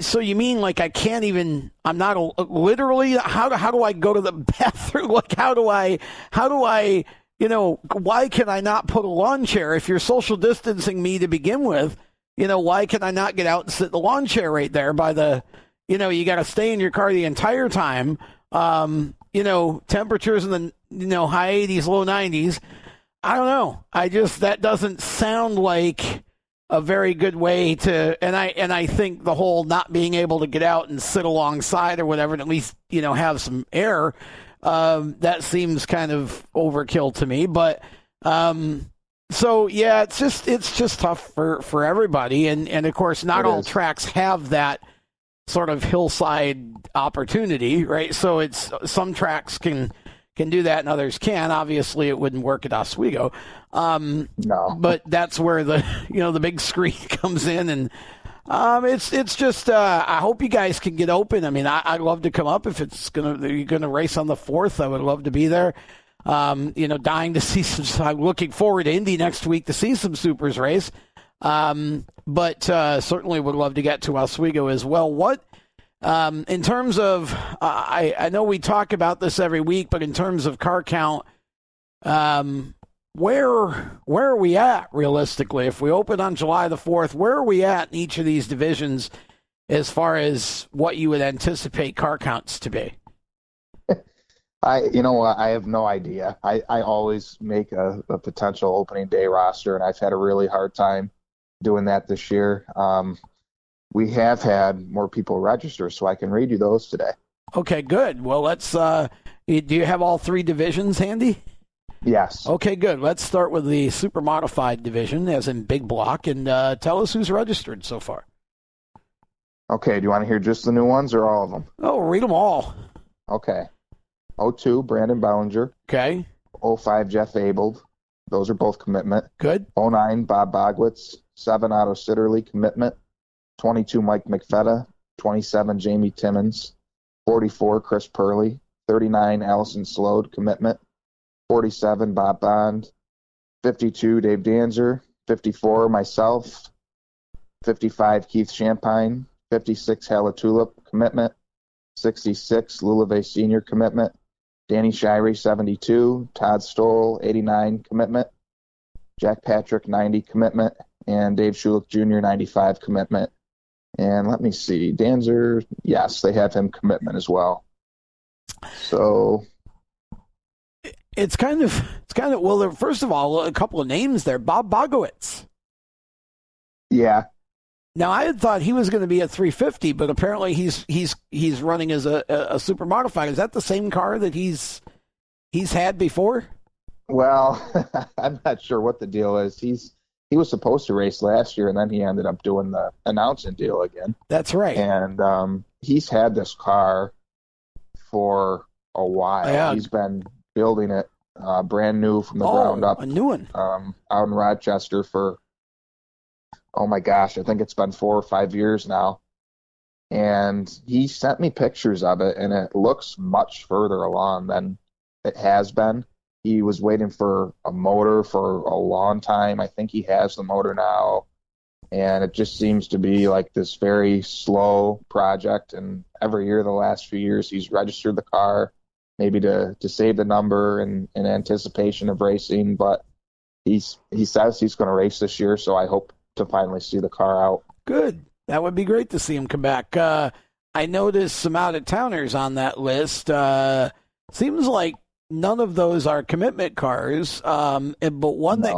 so you mean like I can't even? I'm not a, literally. How do how do I go to the <laughs> bathroom? Like how do I how do I? You know why can I not put a lawn chair if you're social distancing me to begin with? You know why can I not get out and sit the lawn chair right there by the? You know you got to stay in your car the entire time. Um, you know temperatures in the you know high 80s, low 90s. I don't know. I just that doesn't sound like a very good way to and I and I think the whole not being able to get out and sit alongside or whatever and at least you know have some air um, that seems kind of overkill to me but um, so yeah it's just it's just tough for for everybody and and of course not It all is. tracks have that sort of hillside opportunity right so it's some tracks can can do that and others can obviously it wouldn't work at Oswego um, No. but that's where the <laughs> you know the big screen <laughs> comes in and um, it's it's just uh, I hope you guys can get open. I mean, I, I'd love to come up if it's gonna you're gonna race on the fourth. I would love to be there. Um, you know, dying to <laughs> see some. I'm looking forward to Indy next week to see some supers race. Um, but uh, certainly would love to get to Oswego as well. What um, in terms of uh, I I know we talk about this every week, but in terms of car count, um, where where are we at realistically? If we open on July the fourth, where are we at in each of these divisions as far as what you would anticipate car counts to be? <laughs> I, you know? I have no idea. I, I always make a, a potential opening day roster, and I've had a really hard time doing that this year. Um, we have had more people register, so I can read you those today. Okay, good. Well, let's. Uh, do you have all three divisions handy? Yes. Okay, good. Let's start with the super modified division, as in big block, and uh, tell us who's registered so far. Okay. Do you want to hear just the new ones or all of them? Oh, read them all. Okay. 02, Brandon Bellinger. Okay, 05, Jeff Abold. Those are both commitment. good. 09, Bob Bogwitz. 7, Otto Sitterly, commitment. 22, Mike McVetta. 27, Jamie Timmons. 44, Chris Purley. 39, Allison Slode, commitment. 47, Bob Bond. 52, Dave Danzer. 54, myself. 55, Keith Shampine. 56, Hala Tulip, commitment. 66, Lou LeVea Senior, commitment. Danny Shirey, 72. Todd Stoll, 89, commitment. Jack Patrick, 90 commitment, and Dave Shullick Jr., 95 commitment. And let me see, Danzer, yes, they have him commitment as well. So, It's kind of it's kind of well. First of all, a couple of names there. Bob Bogowitz. yeah, Now I had thought he was going to be at 350, but apparently he's he's he's running as a, a, a super modified. Is that the same car that he's he's had before? well, <laughs> I'm not sure what the deal is. He's he was supposed to race last year, and then he ended up doing the announcing deal again. That's right. and um, he's had this car for a while. Yeah. He's been building it uh, brand new from the oh, ground up a new one. um, out in Rochester for oh my gosh, I think it's been four or five years now. And he sent me pictures of it, and it looks much further along than it has been. He was waiting for a motor for a long time. I think he has the motor now and it just seems to be like this very slow project. And every year, the last few years, he's registered the car, maybe to to save the number and in anticipation of racing. But he's he says he's going to race this year, so I hope to finally see the car out. Good. That would be great to see him come back. Uh, I noticed some out of towners on that list. Uh, seems like none of those are commitment cars. Um, and- but one that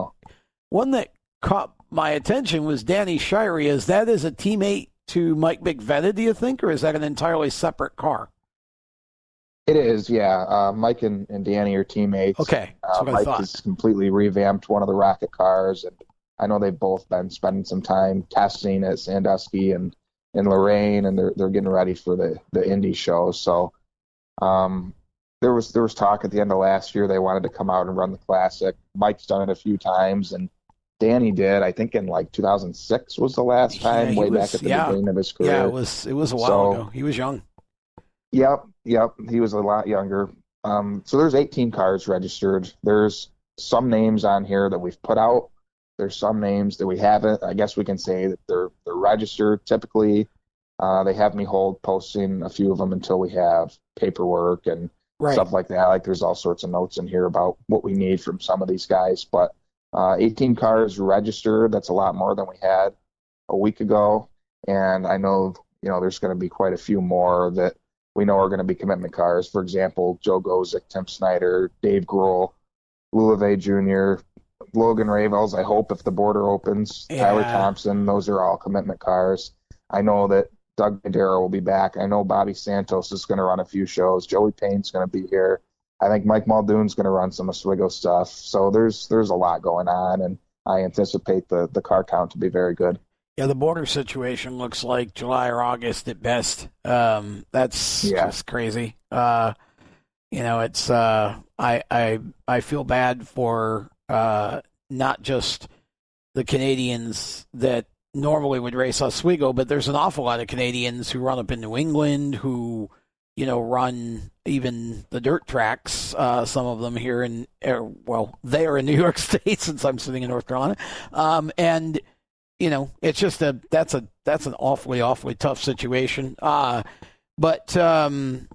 one that caught my attention was Danny Shirey. Is that as a teammate to Mike McVetta? Do you think, or is that an entirely separate car? It is, yeah. Uh, Mike and, and Danny are teammates. Okay, Uh, Mike has completely revamped one of the rocket cars, and I know they've both been spending some time testing at Sandusky and in Lorain, and they're they're getting ready for the the Indy show. So, um, there was there was talk at the end of last year they wanted to come out and run the classic. Mike's done it a few times, and Danny did. I think in like 2006 was the last time, he way was- back at the yeah. beginning of his career. Yeah, it was it was a while So- ago. He was young. Yep, yep. He was a lot younger. Um, so there's 18 cars registered. There's some names on here that we've put out. There's some names that we haven't. I guess we can say that they're they're registered. Typically, uh, they have me hold posting a few of them until we have paperwork and Right. stuff like that. Like there's all sorts of notes in here about what we need from some of these guys. But uh, 18 cars registered. That's a lot more than we had a week ago. And I know you know there's going to be quite a few more that we know are going to be commitment cars. For example, Joe Gosek, Tim Snyder, Dave Gruel, Lulave Jr., Logan Ravels, I hope if the border opens, Tyler Thompson, those are all commitment cars. I know that Doug Madera will be back. I know Bobby Santos is going to run a few shows. Joey Payne's going to be here. I think Mike Muldoon's going to run some Oswego stuff. So there's there's a lot going on, and I anticipate the the car count to be very good. Yeah, the border situation looks like July or August at best. Um, that's Yeah. just crazy. Uh, you know, it's uh, I I I feel bad for uh, not just the Canadians that normally would race Oswego, but there's an awful lot of Canadians who run up in New England who you know run even the dirt tracks. Uh, some of them here in er, well, they are in New York <laughs> State since I'm sitting in North Carolina, um, and you know, it's just a that's a that's an awfully awfully tough situation. Uh but um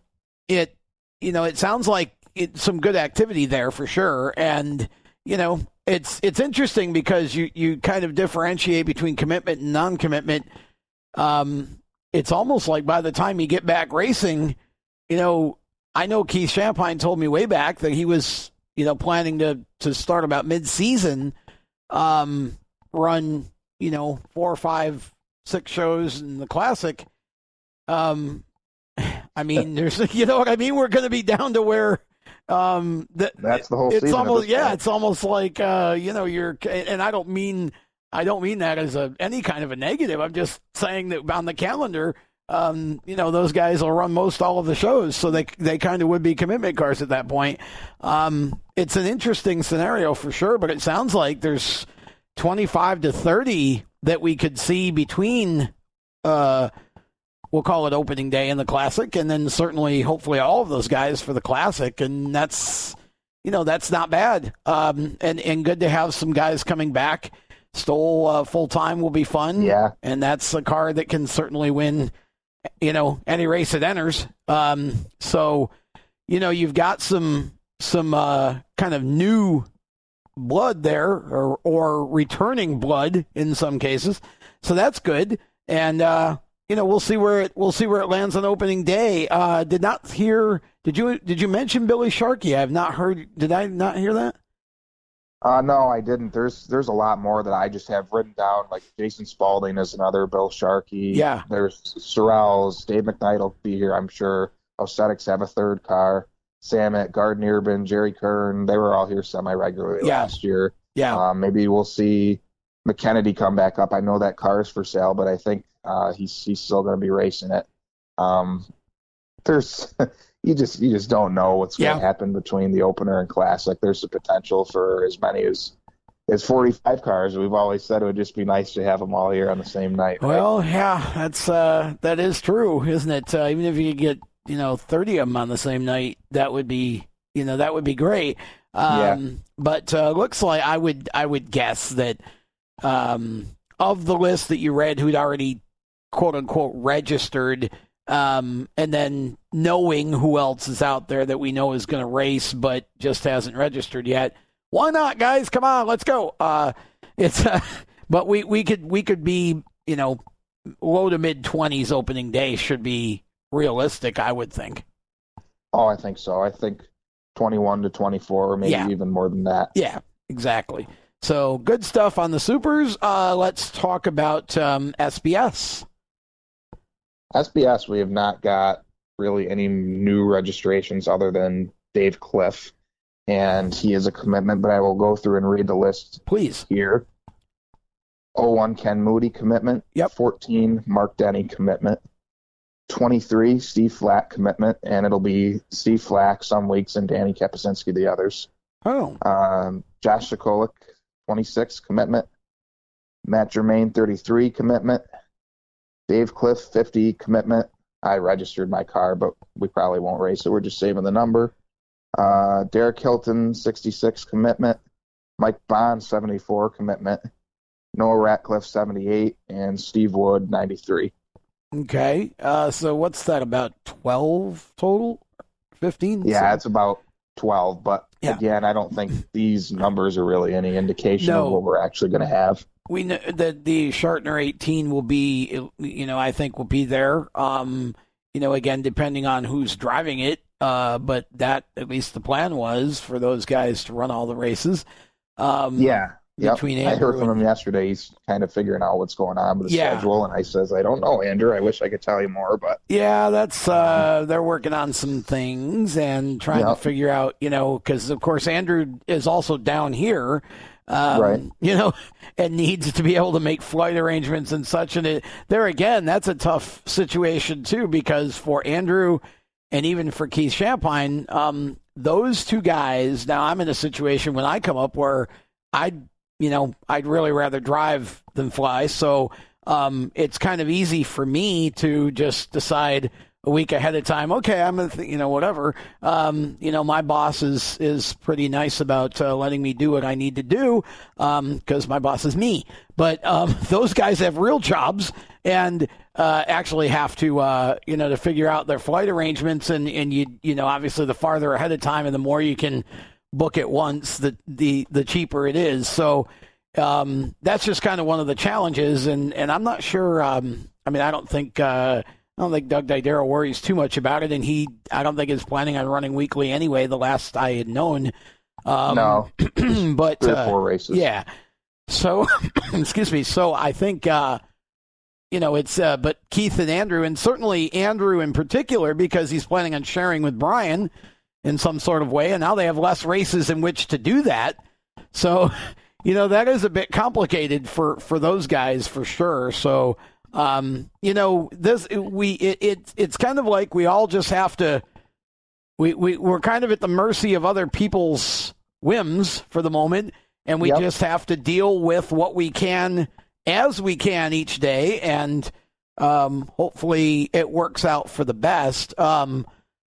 it you know, it sounds like it's some good activity there for sure and you know, it's it's interesting because you you kind of differentiate between commitment and non-commitment. Um it's almost like by the time you get back racing, you know, I know Keith Shampine told me way back that he was, you know, planning to to start about mid-season um run you know, four or five, six shows in the classic. Um, <sighs> I mean, there's, <laughs> you know what I mean? We're going to be down to where, um, that That's the whole it's almost, yeah, it's almost like, uh, you know, you're, and I don't mean, I don't mean that as a, any kind of a negative. I'm just saying that on the calendar, um, you know, those guys will run most all of the shows, so they they kind of would be commitment cars at that point. Um, it's an interesting scenario for sure, but it sounds like there's 25 to 30 that we could see between uh we'll call it opening day in the classic and then certainly hopefully all of those guys for the classic and that's you know that's not bad um and and good to have some guys coming back Stoll uh, full time will be fun Yeah. and that's a car that can certainly win you know any race it enters um so you know you've got some some uh kind of new blood there or or returning blood in some cases. So that's good. And uh you know, we'll see where it we'll see where it lands on opening day. Uh did not hear did you did you mention Billy Sharkey? I have not heard did I not hear that? Uh, no, I didn't. There's there's a lot more that I just have written down. Like Jason Spalding is another, Bill Sharkey. Yeah. There's Sorrells, Dave McKnight will be here, I'm sure. Osetics have a third car. Samet, Garden Urban, Jerry Kern, they were all here semi regularly Yeah. last year. Yeah. Um, maybe we'll see McKennedy come back up. I know that car is for sale, but I think uh, he's he's still going to be racing it. Um, there's <laughs> you just you just don't know what's going Yeah. to happen between the opener and classic. There's the potential for as many as as 45 cars. We've always said it would just be nice to have them all here on the same night. right? Well, yeah, that's uh that is true, isn't it? Uh, even if you get, you know, 30 of them on the same night, that would be, you know, that would be great. Um but uh looks like I would I would guess that um of the list that you read who'd already quote unquote registered um and then knowing who else is out there that we know is going to race but just hasn't registered yet. Why not, guys? Come on, let's go. Uh it's uh, <laughs> but we we could we could be, you know, low to mid 20s opening day should be realistic, I would think. Oh, I think so. I think 21 to 24, or maybe Yeah. even more than that. Yeah, exactly. So good stuff on the supers. Uh, let's talk about um, SBS. SBS, we have not got really any new registrations other than Dave Cliff, and he is a commitment. But I will go through and read the list Please. here. 01 Ken Moody commitment. Yep. 14 Mark Denny commitment. 23 Steve Flack commitment, and it'll be Steve Flack some weeks and Danny Kapusinski the others. Oh, Um, Josh Sokolik, 26 commitment. Matt Germain, 33 commitment. Dave Cliff, 50 commitment. I registered my car, but we probably won't race it. We're just saving the number. Uh, Derek Hilton, 66 commitment. Mike Bond, 74 commitment. Noah Ratcliffe, 78. And Steve Wood, 93. okay. Uh, so what's that, about 12 total? 15? Yeah, it's about 12. But Yeah. again, I don't think these numbers are really any indication No. of what we're actually going to have. We know that the Shartner 18 will be, you know, I think will be there. Um, you know, again, depending on who's driving it. Uh, but that, at least the plan was for those guys to run all the races. Um, Yeah. Yep. between I heard from and- him yesterday. He's kind of figuring out what's going on with the Yeah. schedule, and I says, I don't know, Andrew. I wish I could tell you more, but Yeah, that's uh they're working on some things and trying to figure out, you know, because of course Andrew is also down here, um, Right. <laughs> You know, and needs to be able to make flight arrangements and such. And it, there again, that's a tough situation too because for Andrew and even for Keith Shampine, um, those two guys. Now I'm in a situation when I come up where I'd you know I'd really rather drive than fly, so um, it's kind of easy for me to just decide a week ahead of time. Okay, I'm gonna th- you know whatever. Um, you know my boss is is pretty nice about uh, letting me do what I need to do because my boss is me. But um, <laughs> those guys have real jobs and uh, actually have to uh, you know to figure out their flight arrangements and and you you know obviously the farther ahead of time and the more you can book it once the the the cheaper it is. So um, that's just kind of one of the challenges, and and I'm not sure. Um, I mean, I don't think. I don't think Doug Didero worries too much about it, and he, I don't think is planning on running weekly anyway. The last I had known, um, no, <clears throat> but three uh, four races. yeah. So, <laughs> excuse me. So I think, uh, you know, it's, uh, but Keith and Andrew, and certainly Andrew in particular, because he's planning on sharing with Brian in some sort of way, and now they have less races in which to do that. So, <laughs> you know, that is a bit complicated for for those guys for sure. So, um, you know, this we it, it it's kind of like we all just have to we, we we're kind of at the mercy of other people's whims for the moment and we Yep. just have to deal with what we can as we can each day and um, hopefully it works out for the best um,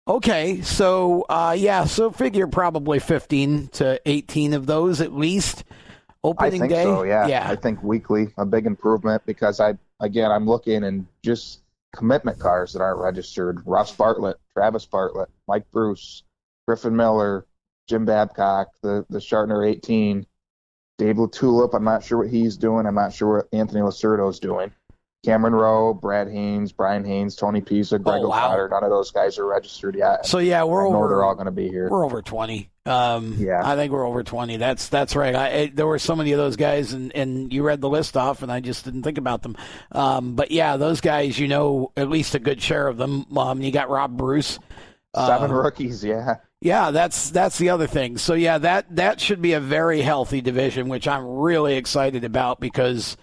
okay so uh, yeah so figure probably 15 to 18 of those at least I opening think day so. Yeah. yeah I think weekly a big improvement because I again I'm looking and just commitment cars that aren't registered. Russ Bartlett, Travis Bartlett, Mike Bruce, Griffin Miller, Jim Babcock, the the Shartner 18, Dave Latulip. I'm not sure what he's doing. I'm not sure what Anthony Lacerdo's doing. Cameron Rowe, Brad Haynes, Brian Haynes, Tony Pisa, Greg Oh, wow. O'Connor. None of those guys are registered yet. so yeah we're I know over they're all going to be here. We're over twenty. Um, Yeah. I think we're over twenty. That's that's right. I, I there were so many of those guys, and and you read the list off, and I just didn't think about them. Um, but yeah, those guys, you know, at least a good share of them. Um, you got Rob Bruce. Seven Uh, rookies. Yeah. yeah, that's that's the other thing. So yeah, that that should be a very healthy division, which I'm really excited about because,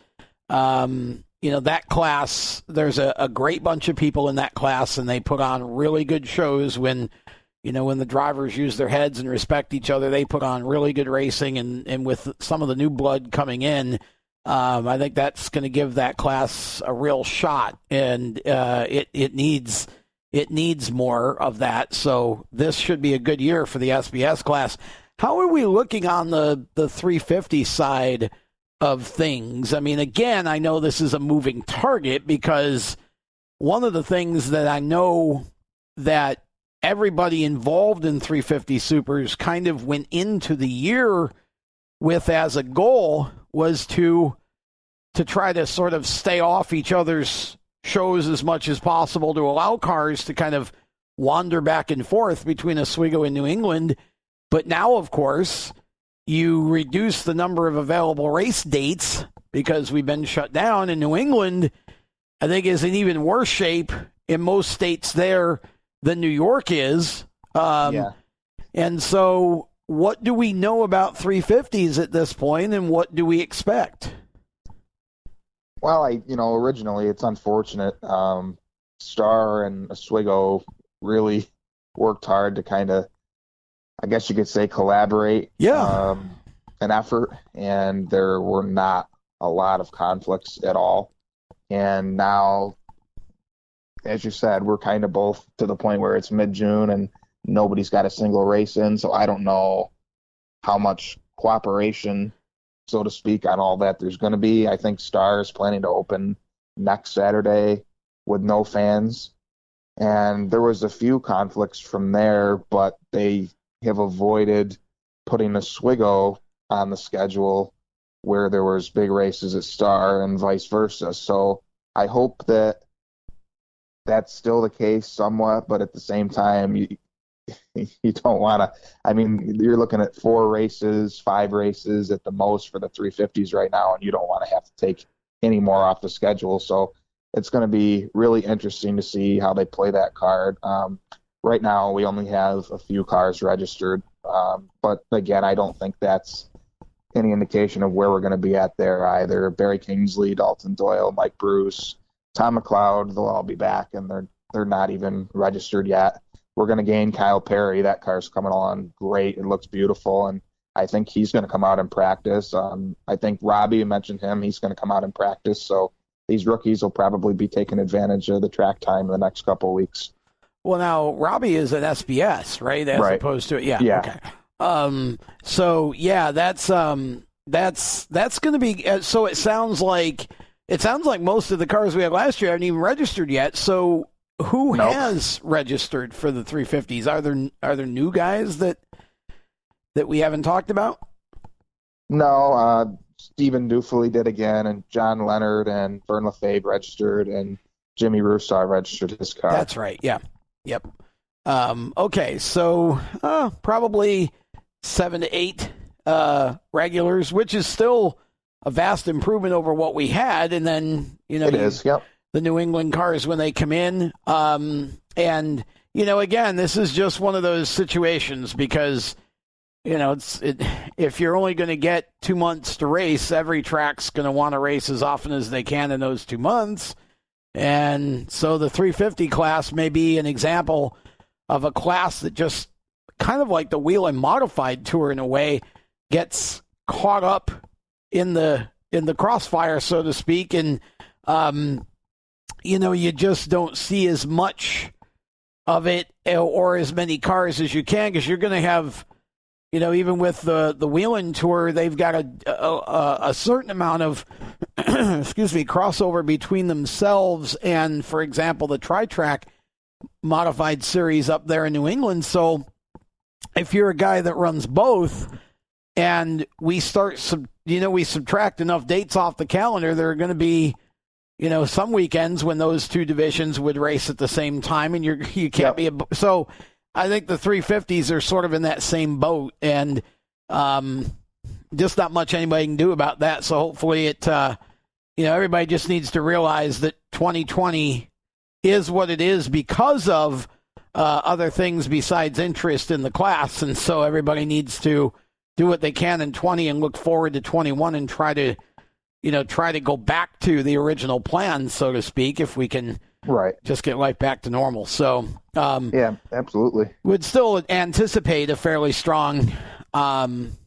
um, you know, that class. There's a, a great bunch of people in that class, and they put on really good shows when, you know, when the drivers use their heads and respect each other. They put on really good racing, and and with some of the new blood coming in. Um, I think that's going to give that class a real shot, and uh, it it needs it needs more of that. So this should be a good year for the SBS class. How are we looking on the the 350 side of things? I mean, again, I know this is a moving target because one of the things that I know that everybody involved in 350 supers kind of went into the year with as a goal was to to try to sort of stay off each other's shows as much as possible to allow cars to kind of wander back and forth between Oswego and New England. But now, of course, you reduce the number of available race dates because we've been shut down. And New England, I think, is in even worse shape in most states there than New York is. Um, yeah. And so, what do we know about 350s at this point, and what do we expect? Well, I you know originally it's unfortunate. Um, Star and Oswego really worked hard to kind of, I guess you could say, collaborate. Yeah. Um, an effort, and there were not a lot of conflicts at all. And now, as you said, we're kind of both to the point where it's mid June and nobody's got a single race in. So I don't know how much cooperation so to speak, on all that there's going to be. I think Star is planning to open next Saturday with no fans. And there was a few conflicts from there, but they have avoided putting a Oswego on the schedule where there was big races at Star and vice versa. So I hope that that's still the case somewhat, but at the same time, you, <laughs> you don't want to. I mean, you're looking at four races, five races at the most for the 350s right now, and you don't want to have to take any more off the schedule. So it's going to be really interesting to see how they play that card. Um, right now, we only have a few cars registered, um, but again, I don't think that's any indication of where we're going to be at there either. Barry Kingsley, Dalton Doyle, Mike Bruce, Tom McLeod, they'll all be back, and they're they're not even registered yet. We're going to gain Kyle Perry. That car's coming along great. It looks beautiful, and I think he's going to come out and practice. Um, I think Robbie mentioned him. He's going to come out and practice. So these rookies will probably be taking advantage of the track time in the next couple weeks. Well, now Robbie is an SBS, right? As right. opposed to yeah, yeah. Okay. Um. So yeah, that's um. That's that's going to be. Uh, so it sounds like it sounds like most of the cars we had last year haven't even registered yet. So who nope. has registered for the 350s? Are there are there new guys that that we haven't talked about? No, uh, Stephen Dufley did again, and John Leonard and Vern Lefebvre registered, and Jimmy Russo registered his car. That's right. Yeah. Yep. Um, okay, so uh, probably seven to eight uh, regulars, which is still a vast improvement over what we had. And then you know, it is. Yep. The New England cars when they come in, um, and you know, again, this is just one of those situations because you know, it's it, if you're only going to get two months to race, every track's going to want to race as often as they can in those two months. And so the 350 class may be an example of a class that just kind of like the Whelen Modified Tour in a way gets caught up in the in the crossfire, so to speak, and um, you know you just don't see as much of it or as many cars as you can because you're going to have you know, even with the the Whelen tour, they've got a a, a certain amount of <clears throat> excuse me crossover between themselves and, for example, the Tri Track modified series up there in New England. So, if you're a guy that runs both, and we start sub, you know, we subtract enough dates off the calendar, there are going to be you know some weekends when those two divisions would race at the same time, and you're you can't yep. be a, so I think the 350s are sort of in that same boat, and um, just not much anybody can do about that. So hopefully, it uh, you know everybody just needs to realize that 2020 is what it is because of uh, other things besides interest in the class, and so everybody needs to do what they can in 20 and look forward to 21 and try to you know try to go back to the original plan, so to speak, if we can right. Just get life back to normal. So um, yeah absolutely. would still anticipate a fairly strong um,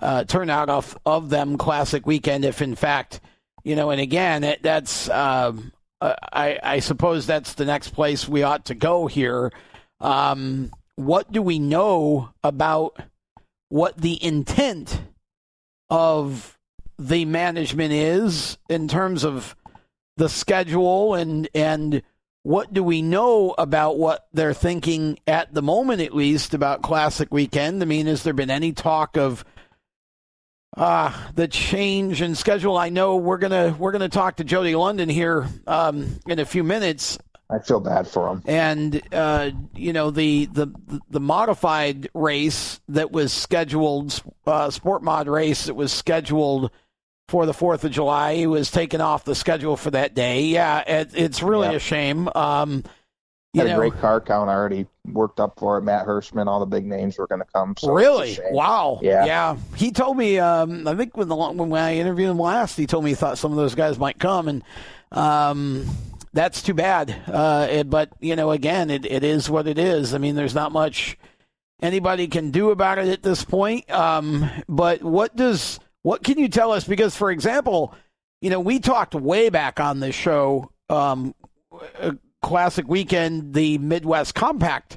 uh, turnout of of them classic weekend if in fact you know and again it, that's um, uh, I, I suppose that's the next place we ought to go here. Um, what do we know about what the intent of the management is in terms of the schedule and and what do we know about what they're thinking at the moment, at least about Classic Weekend? I mean, has there been any talk of uh, the change in schedule? I know we're gonna we're gonna talk to Jody London here um, in a few minutes. I feel bad for him. And uh, you know the, the the modified race that was scheduled, uh, sport mod race that was scheduled for the Fourth of July. He was taken off the schedule for that day. Yeah, it, it's really a shame. Um, you Had know, a great car count already worked up for it. Matt Hirschman, all the big names were going to come. So really? Wow. Yeah. Yeah. He told me. Um, I think when the when I interviewed him last, he told me he thought some of those guys might come, and um, that's too bad. Uh, it, but you know, again, it, it is what it is. I mean, there's not much anybody can do about it at this point. Um, but what does what can you tell us? Because, for example, you know, we talked way back on this show, um, Classic Weekend, the Midwest Compact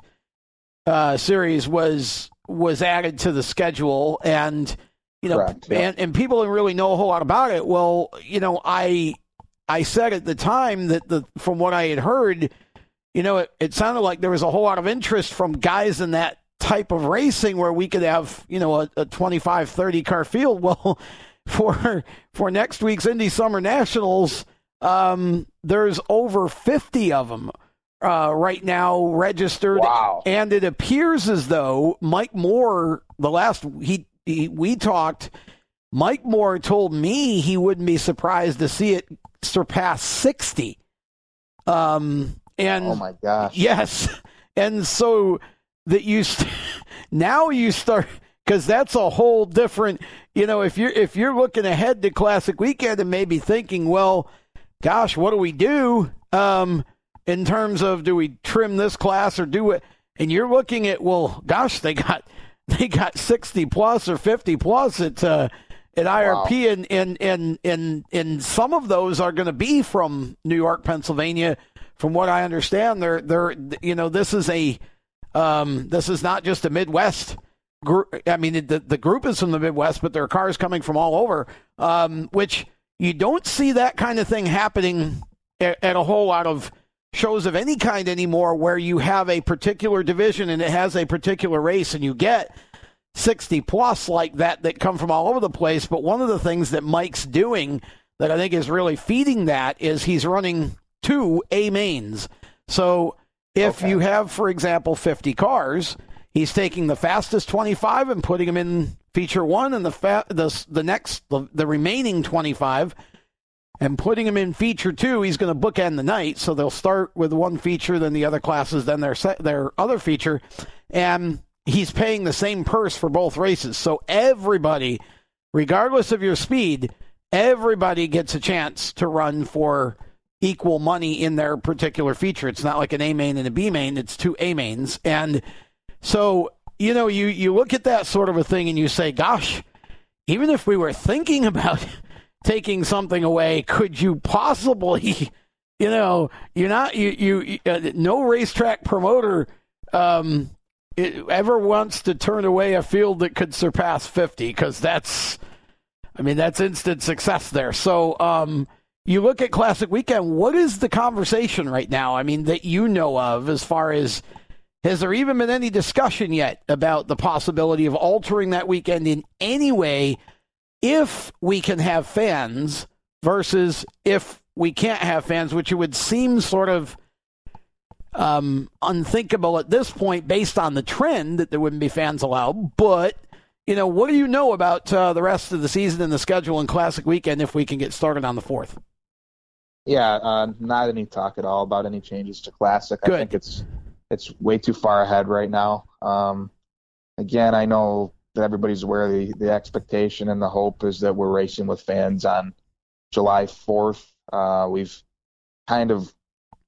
uh, series was was added to the schedule, and you know, Correct, yeah. and, and people didn't really know a whole lot about it. Well, you know, I I said at the time that the from what I had heard, you know, it, it sounded like there was a whole lot of interest from guys in that type of racing where we could have, you know, a, a 25, 30 car field. <laughs> Well, for for next week's Indy Summer Nationals, um, there's over 50 of them uh, right now registered. Wow. And it appears as though Mike Moore, the last he, he we talked, Mike Moore told me he wouldn't be surprised to see it surpass 60. Um, and oh my gosh. Yes. <laughs> And so that you st- <laughs> now you start because that's a whole different you know if you're if you're looking ahead to classic weekend and maybe thinking well gosh what do we do um in terms of do we trim this class or do it and you're looking at well gosh they got <laughs> they got 60 plus or 50 plus at uh at IRP Wow. and and and and and some of those are going to be from New York, Pennsylvania. From what I understand, they're they're you know this is a um, this is not just a Midwest group. I mean, the the group is from the Midwest, but there are cars coming from all over, um, which you don't see that kind of thing happening at, at a whole lot of shows of any kind anymore, where you have a particular division and it has a particular race, and you get 60 plus like that that come from all over the place. But one of the things that Mike's doing that I think is really feeding that is he's running two A mains. So if Okay. you have, for example, 50 cars, he's taking the fastest 25 and putting them in feature one, and the fa- the the next the, the remaining 25 and putting them in feature two. He's going to bookend the night, so they'll start with one feature, then the other classes, then their se- their other feature, and he's paying the same purse for both races. So everybody, regardless of your speed, everybody gets a chance to run for equal money in their particular feature. It's not like an A main and a B main, it's two A mains. And so, you know, you, you look at that sort of a thing and you say, gosh, even if we were thinking <laughs> about taking something away, could you possibly, <laughs> you know, you're not, you, you, uh, no racetrack promoter, um, it ever wants to turn away a field that could surpass 50 because that's i mean that's instant success there so um, you look at classic weekend what is the conversation right now i mean that you know of as far as has there even been any discussion yet about the possibility of altering that weekend in any way if we can have fans versus if we can't have fans which it would seem sort of um, unthinkable at this point based on the trend that there wouldn't be fans allowed. But, you know, what do you know about uh, the rest of the season and the schedule and Classic Weekend if we can get started on the 4th? Yeah, uh, not any talk at all about any changes to Classic. Good. I think it's it's way too far ahead right now. Um, again, I know that everybody's aware of the, the expectation and the hope is that we're racing with fans on July 4th. Uh, we've kind of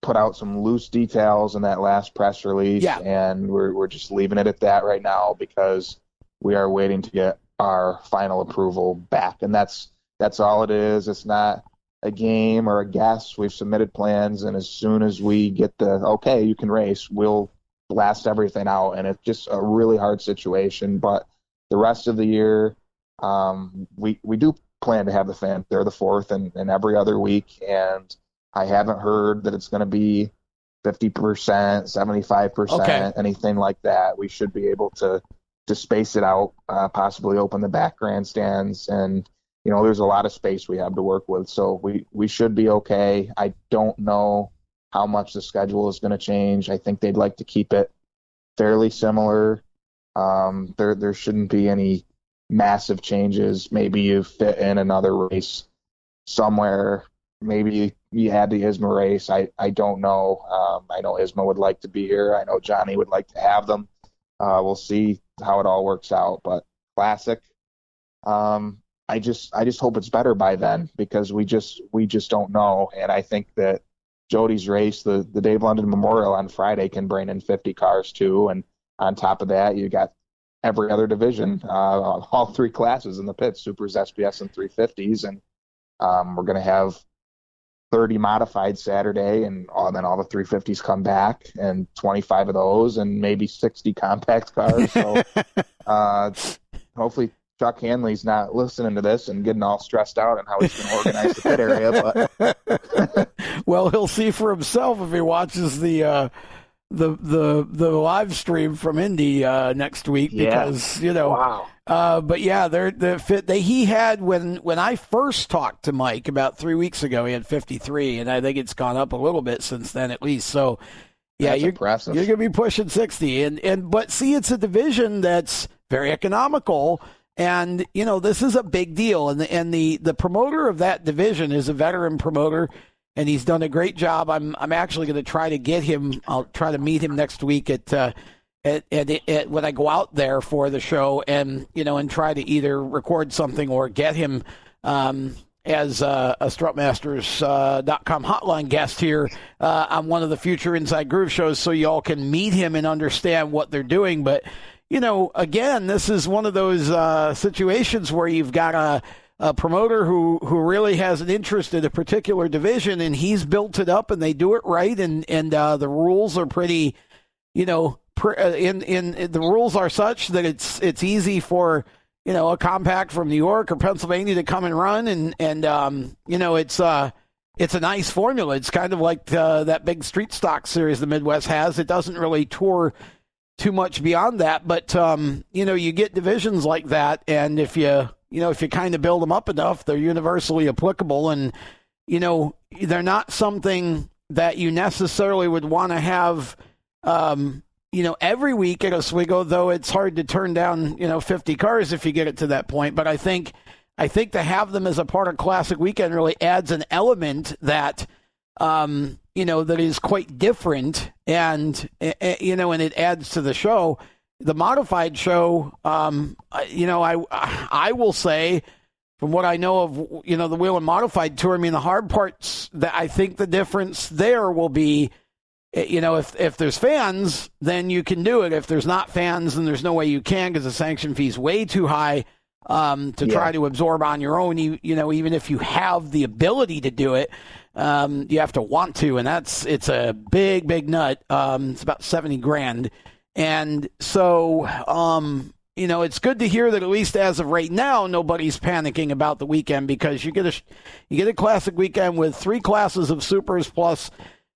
put out some loose details in that last press release, Yeah. and we're we're just leaving it at that right now because we are waiting to get our final approval back, and that's that's all it is. It's not a game or a guess. We've submitted plans, and as soon as we get the okay, you can race, we'll blast everything out. And it's just a really hard situation. But the rest of the year, um, we we do plan to have the fan there the fourth and, and every other week. And I haven't heard that it's going to be fifty percent, seventy five percent, anything like that. We should be able to to space it out, uh, possibly open the back grandstands and you know, there's a lot of space we have to work with, so we we should be okay. I don't know how much the schedule is going to change. I think they'd like to keep it fairly similar. Um, there there shouldn't be any massive changes. Maybe you fit in another race somewhere. Maybe you had the ISMA race. I I don't know. Um, I know ISMA would like to be here. I know Johnny would like to have them. Uh, we'll see how it all works out. But classic. Um, I just I just hope it's better by then because we just we just don't know. And I think that Jody's race, the the Dave London Memorial on Friday, can bring in 50 cars too. And on top of that, you got every other division, uh, <laughs> all three classes in the pits: Supers, SBS, and 350s. And um, we're going to have 30 modified Saturday, and all, then all the 350s come back, and 25 of those, and maybe 60 compact cars. So <laughs> uh, hopefully Chuck Hanley's not listening to this and getting all stressed out on how he's going to organize the pit area. But <laughs> well, he'll see for himself if he watches the uh, the the the live stream from Indy uh, next week Yeah. because you know. wow, Uh, but yeah, they're the fit. They, he had when when I first talked to Mike about three weeks ago, he had 53, and I think it's gone up a little bit since then, at least. So Yeah, that's you're, impressive. You're going to be pushing 60. And, and, but see, it's a division that's very economical. And, you know, this is a big deal. And the, and the, the promoter of that division is a veteran promoter and he's done a great job. I'm, I'm actually going to try to get him. I'll try to meet him next week at, uh, at, at, at, when I go out there for the show and, you know, and try to either record something or get him, um, as uh, a strutmasters.com uh, hotline guest here uh, on one of the future Inside Groove shows so y'all can meet him and understand what they're doing. But, you know, again, this is one of those uh, situations where you've got a, a promoter who, who really has an interest in a particular division and he's built it up and they do it right and, and uh, the rules are pretty, you know, uh, in, in, in the rules are such that it's it's easy for – you know, a compact from New York or Pennsylvania to come and run, and and um, you know, it's uh, it's a nice formula. It's kind of like uh, that big street stock series the Midwest has. It doesn't really tour too much beyond that, but um, you know, you get divisions like that, and if you you know if you kind of build them up enough, they're universally applicable, and you know, they're not something that you necessarily would want to have. Um, you know, every week at Oswego, though it's hard to turn down, you know, 50 cars if you get it to that point. But I think, I think to have them as a part of Classic Weekend really adds an element that, um, you know, that is quite different, and you know, and it adds to the show. The modified show, um, you know, I I will say, from what I know of, you know, the Whelen modified tour. I mean, the hard parts that I think the difference there will be you know, if if there's fans, then you can do it. If there's not fans, then there's no way you can because the sanction fee is way too high um, to yeah. try to absorb on your own. You, you know, even if you have the ability to do it, um, you have to want to, and that's it's a big, big nut. Um, it's about seventy grand, and so um, you know, it's good to hear that at least as of right now, nobody's panicking about the weekend because you get a you get a classic weekend with three classes of supers plus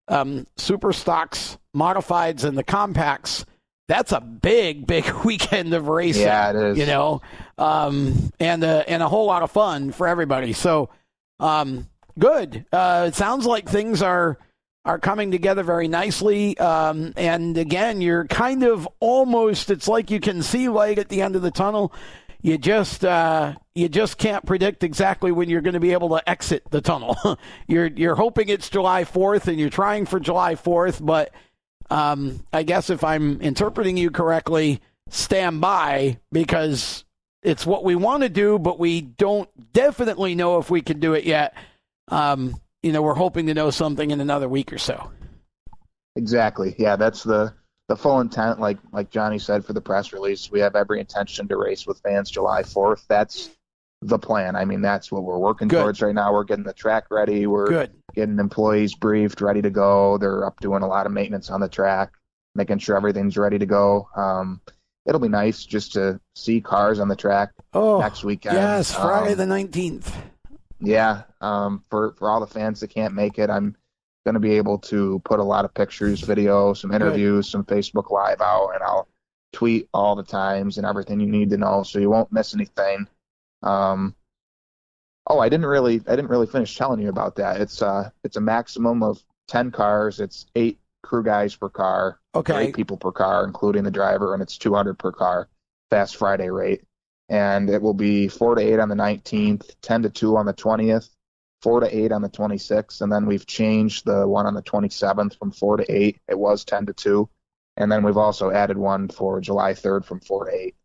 um, super stocks, modifieds, and the compacts. That's a big, <laughs> big weekend of racing. Yeah, it is. You know, um, and uh, and a whole lot of fun for everybody. So, um, good. Uh, it sounds like things are are coming together very nicely. Um, and again, you're kind of almost. It's like you can see light at the end of the tunnel you just uh, you just can't predict exactly when you're going to be able to exit the tunnel. <laughs> you're you're hoping it's July 4th, and you're trying for July 4th, but um, I guess if I'm interpreting you correctly, stand by because it's what we want to do, but we don't definitely know if we can do it yet. Um, you know, we're hoping to know something in another week or so. Exactly. Yeah, that's the the full intent, like like Johnny said for the press release, we have every intention to race with fans July 4th. That's the plan. I mean, that's what we're working Good. towards right now. We're getting the track ready. We're Good. getting employees briefed, ready to go. They're up doing a lot of maintenance on the track, making sure everything's ready to go. Um, it'll be nice just to see cars on the track oh, next weekend. Yes, Friday um, the 19th. Yeah, um, for for all the fans that can't make it, I'm going to be able to put a lot of pictures, video, some interviews, some Facebook Live out, and I'll tweet all the times and everything you need to know, so you won't miss anything. Um, oh, I didn't really, I didn't really finish telling you about that. It's uh, it's a maximum of ten cars. It's eight crew guys per car. Okay. Eight people per car, including the driver, and it's 200 per car. Fast Friday rate, and it will be four to eight on the 19th, 10 to two on the 20th, four to eight on the 26th, and then we've changed the one on the 27th from four to eight. It was 10 to two, and then we've also added one for July 3rd from four to eight.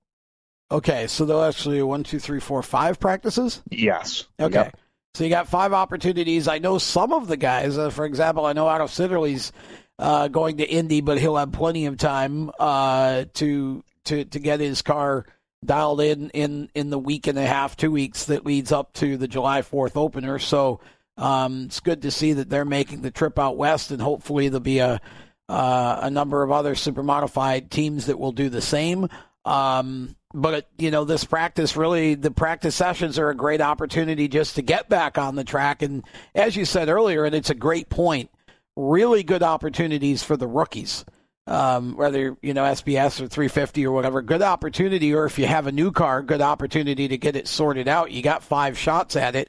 Okay, so they'll actually one, two, three, four, five practices. Yes. Okay. Yep. So you got five opportunities. I know some of the guys. Uh, for example, I know Otto Sitterly's uh, going to Indy, but he'll have plenty of time uh, to to to get his car dialed in in in the week and a half, two weeks that leads up to the July Fourth opener. So um, it's good to see that they're making the trip out west, and hopefully there'll be a uh, a number of other super modified teams that will do the same. Um, but you know, this practice really, the practice sessions are a great opportunity just to get back on the track. And as you said earlier, and it's a great point, really good opportunities for the rookies um, whether you know SBS or 350 or whatever, good opportunity. Or if you have a new car, good opportunity to get it sorted out. You got five shots at it,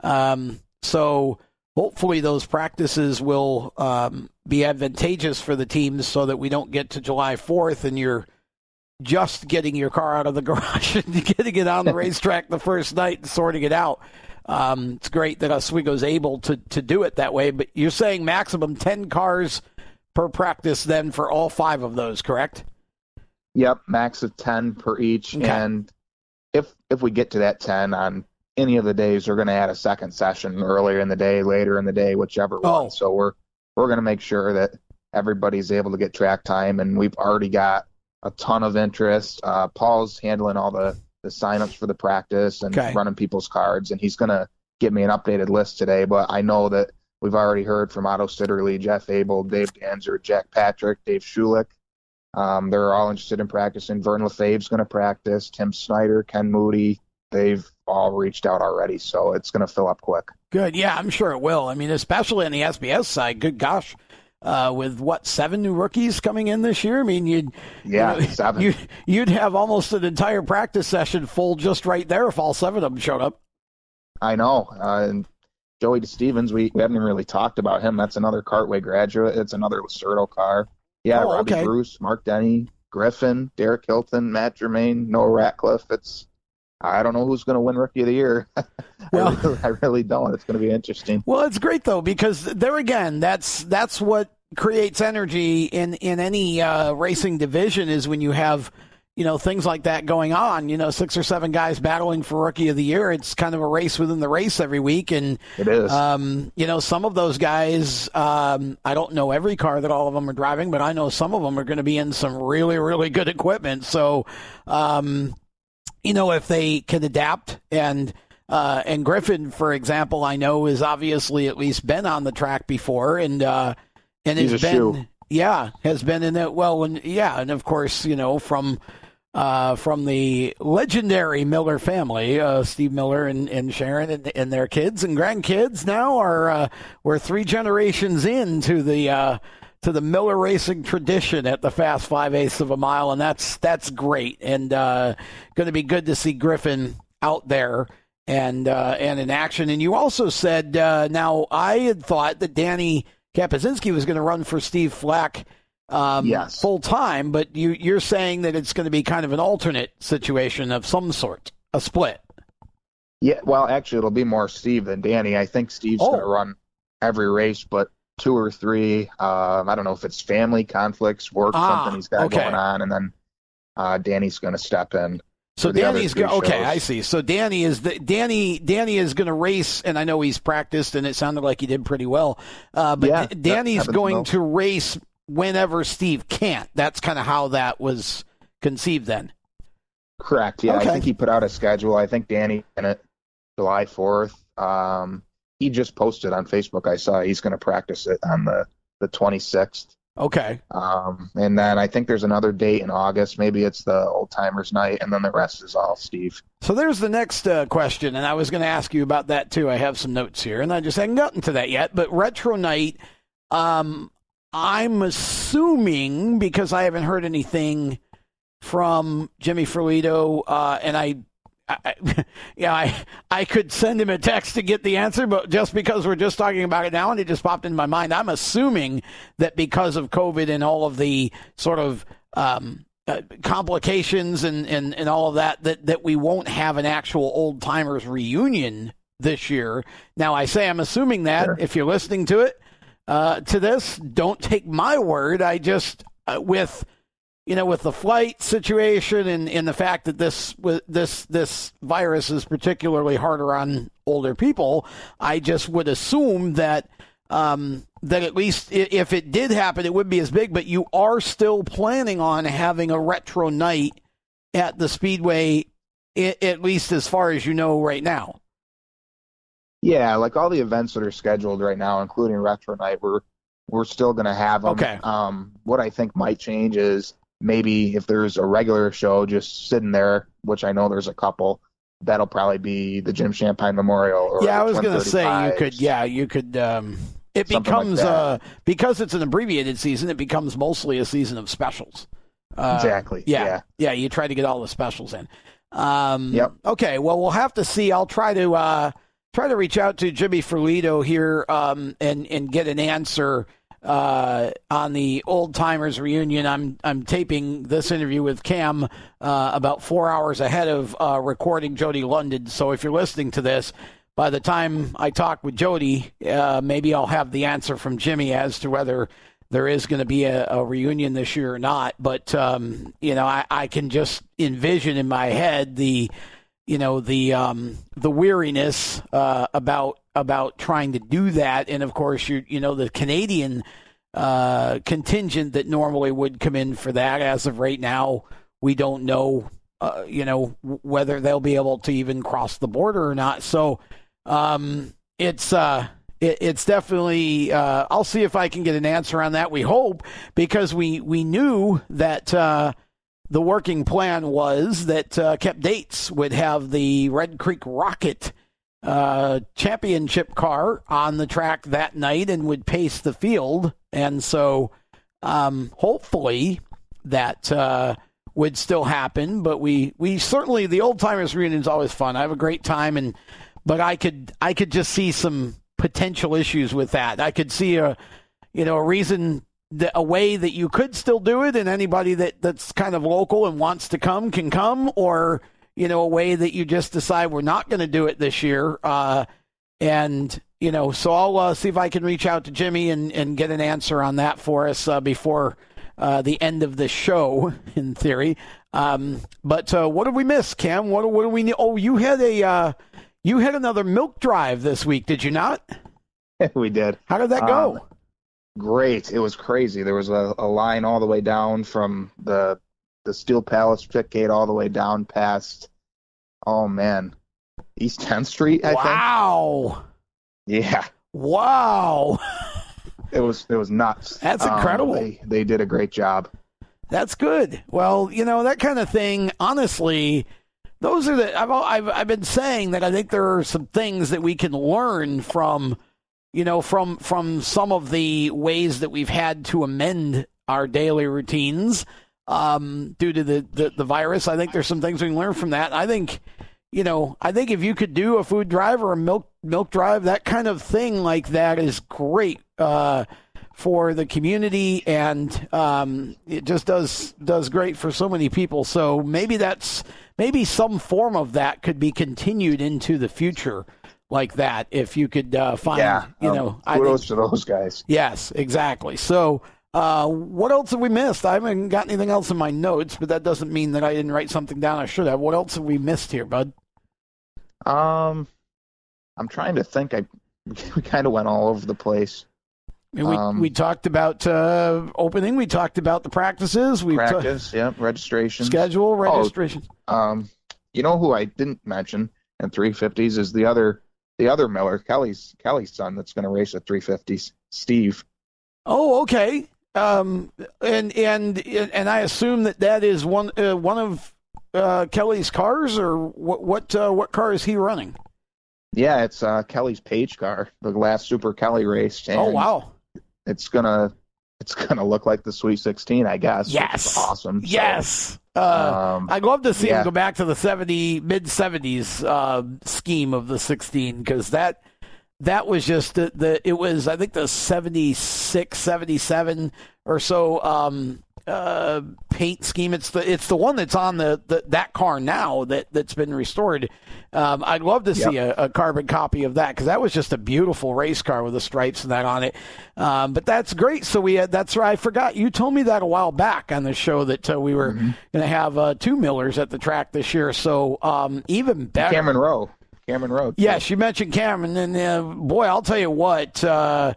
um, so hopefully those practices will um, be advantageous for the teams so that we don't get to July 4th and you're just getting your car out of the <laughs> garage and getting it on the <laughs> racetrack the first night and sorting it out. Um, it's great that Oswego's able to, to do it that way, but you're saying maximum 10 cars per practice then for all five of those, correct? Yep, max of 10 per each. Okay. And if if we get to that 10 on any of the days, we're going to add a second session earlier in the day, later in the day, whichever oh. one. So we're we're going to make sure that everybody's able to get track time, and we've already got a ton of interest. Uh, Paul's handling all the the signups for the practice and okay. running people's cards, and he's going to give me an updated list today. But I know that we've already heard from Otto Sitterly, Jeff Abold, Dave Danzer, Jack Patrick, Dave Shullick. Um, they're all interested in practicing. Vern Lefebvre's going to practice. Tim Snyder, Ken Moody, they've all reached out already, so it's going to fill up quick. Good. Yeah, I'm sure it will. I mean, especially on the SBS side. Good gosh. Uh, with what seven new rookies coming in this year? I mean, you'd yeah, <laughs> you know, seven. You'd, you'd have almost an entire practice session full just right there if all seven of them showed up. I know. Uh, and Joey Stevens, we, we haven't even really talked about him. That's another Cartway graduate. It's another Lacerdo car. Yeah, oh, Robbie okay. Bruce, Mark Denny, Griffin, Derek Hilton, Matt Germain, Noah Ratcliffe. It's I don't know who's going to win Rookie of the Year. <laughs> well, I really, I really don't. It's going to be interesting. Well, it's great though because there again, that's that's what creates energy in in any uh, racing division is when you have you know things like that going on. You know, six or seven guys battling for Rookie of the Year. It's kind of a race within the race every week, and it is. Um, you know, some of those guys. Um, I don't know every car that all of them are driving, but I know some of them are going to be in some really really good equipment. So. Um, you know, if they can adapt and uh, and Griffin, for example, I know has obviously at least been on the track before, and uh, and has been shoe. yeah has been in it well, and yeah, and of course you know from uh, from the legendary Miller family, uh, Steve Miller and, and Sharon and, and, their kids and grandkids now are uh, we're three generations into the uh, to the Miller Racing tradition at the Fast Five Eighths of a Mile, and that's that's great, and uh, going to be good to see Griffin out there and and in action. And you also said now I had thought that Danny Kapuzinski was going to run for Steve Flack. Um, yes. full time, but you, you're saying that it's going to be kind of an alternate situation of some sort, a split. Yeah, well, actually, it'll be more Steve than Danny. I think Steve's oh. going to run every race, but two or three. Um, I don't know if it's family conflicts, work, ah, something he's got okay. going on, and then uh, Danny's going to step in. So Danny's go- okay. I see. So Danny is the Danny. Danny is going to race, and I know he's practiced, and it sounded like he did pretty well. Uh, but yeah, D- Danny's going to race whenever Steve can't. That's kind of how that was conceived. Then. Correct. Yeah, okay. I think he put out a schedule. I think Danny in it July fourth. Um, he just posted on Facebook. I saw he's going to practice it on the the 26th. Okay. Um, and then I think there's another date in August. Maybe it's the old timers night, and then the rest is all Steve. So there's the next uh, question, and I was going to ask you about that too. I have some notes here, and I just haven't gotten to that yet. But retro night, um, I'm assuming because I haven't heard anything from Jimmy Ferlito, uh, and I I, <laughs> yeah, I I could send him a text to get the answer, but just because we're just talking about it now and it just popped in my mind, I'm assuming that because of COVID and all of the sort of um, uh, complications and, and, and all of that, that, that we won't have an actual old timers reunion this year. Now, I say I'm assuming that sure. if you're listening to it, uh, to this, don't take my word. I just, uh, with you know, with the flight situation and, and the fact that this this this virus is particularly harder on older people, I just would assume that um, that at least if it did happen, it would be as big. But you are still planning on having a retro night at the Speedway, at least as far as you know right now. Yeah, like all the events that are scheduled right now, including retro night, we're we're still going to have them. Okay. Um, what I think might change is maybe if there's a regular show just sitting there, which I know there's a couple, that'll probably be the Jim Shampine Memorial. yeah, I was going to say you could. Yeah, you could. Um, it becomes like uh, because it's an abbreviated season. It becomes mostly a season of specials. Uh, exactly. Yeah, yeah, yeah. You try to get all the specials in. Um, yep. Okay. Well, we'll have to see. I'll try to uh, try to reach out to Jimmy Ferlito here um, and and get an answer uh, on the old timers reunion. I'm I'm taping this interview with Cam uh, about four hours ahead of uh, recording Jody London. So if you're listening to this, by the time I talk with Jody, uh, maybe I'll have the answer from Jimmy as to whether there is going to be a, a, reunion this year or not. But um, you know, I, I can just envision in my head the you know the um, the weariness uh, about about trying to do that, and of course you you know the Canadian uh, contingent that normally would come in for that. As of right now, we don't know uh, you know whether they'll be able to even cross the border or not. So um, it's uh, it, it's definitely. Uh, I'll see if I can get an answer on that. We hope because we we knew that uh, the working plan was that uh, Kep Dates would have the Red Creek Rocket uh, championship car on the track that night and would pace the field. And so um, hopefully that uh, would still happen. But we, we certainly, the old timers reunion is always fun. I have a great time. And, but I could, I could just see some potential issues with that. I could see a, you know, a reason the, a way that you could still do it, and anybody that that's kind of local and wants to come can come, or you know, a way that you just decide we're not going to do it this year. Uh, and you know, so I'll uh, see if I can reach out to Jimmy and and get an answer on that for us uh, before uh, the end of the show, <laughs> in theory. Um, but uh, what did we miss, Cam? What what do we need? Oh, you had a uh, you had another milk drive this week, did you not? <laughs> we did. How did that go? Um, great. It was crazy. There was a, a line all the way down from the the Steel Palace gate all the way down past. Oh man, East 10th Street. I wow. Think. Yeah. Wow. it was it was nuts. That's incredible. Um, they they did a great job. That's good. Well, you know that kind of thing. Honestly, those are the I've I've I've been saying that I think there are some things that we can learn from you know, from from some of the ways that we've had to amend our daily routines um, due to the, the, the virus. I think there's some things we can learn from that. I think, you know, I think if you could do a food drive or a milk milk drive, that kind of thing like that is great uh, for the community, and um, it just does does great for so many people. So maybe that's maybe some form of that could be continued into the future like that if you could uh, find, yeah, you um, know, kudos to those guys. Yes, exactly. So, uh, what else have we missed? I haven't got anything else in my notes, but that doesn't mean that I didn't write something down. I should have. What else have we missed here, bud? Um, I'm trying to think. I <laughs> we kind of went all over the place. And we um, we talked about uh, opening. We talked about the practices. We practice, t- yeah, registration, schedule, registration. Oh, um, you know who I didn't mention in 350s is the other the other Miller, Kelly's Kelly's son, that's going to race at 350s, Steve. Oh, okay. Um, and and and I assume that that is one uh, one of uh, Kelly's cars, or what what uh, what car is he running? Yeah, it's uh, Kelly's Page car, the last Super Kelly race. oh wow! It's gonna it's gonna look like the Sweet 16, I guess. Yes, awesome. Yes, uh, um, I'd love to see yeah. him go back to the 70 mid 70s uh, scheme of the 16 because that that was just the, the, it was I think the 76 77 or so um, uh, paint scheme. It's the it's the one that's on the, the that car now that that's been restored. Um, I'd love to see a, a, carbon copy of that because that was just a beautiful race car with the stripes and that on it. Um, but that's great. So we had that's right. I forgot you told me that a while back on the show that uh, we were mm-hmm. going to have uh, two Millers at the track this year. So um, even better. Cameron Rowe. Cameron Rowe. Yes, you mentioned Cameron, and uh, boy, I'll tell you what uh,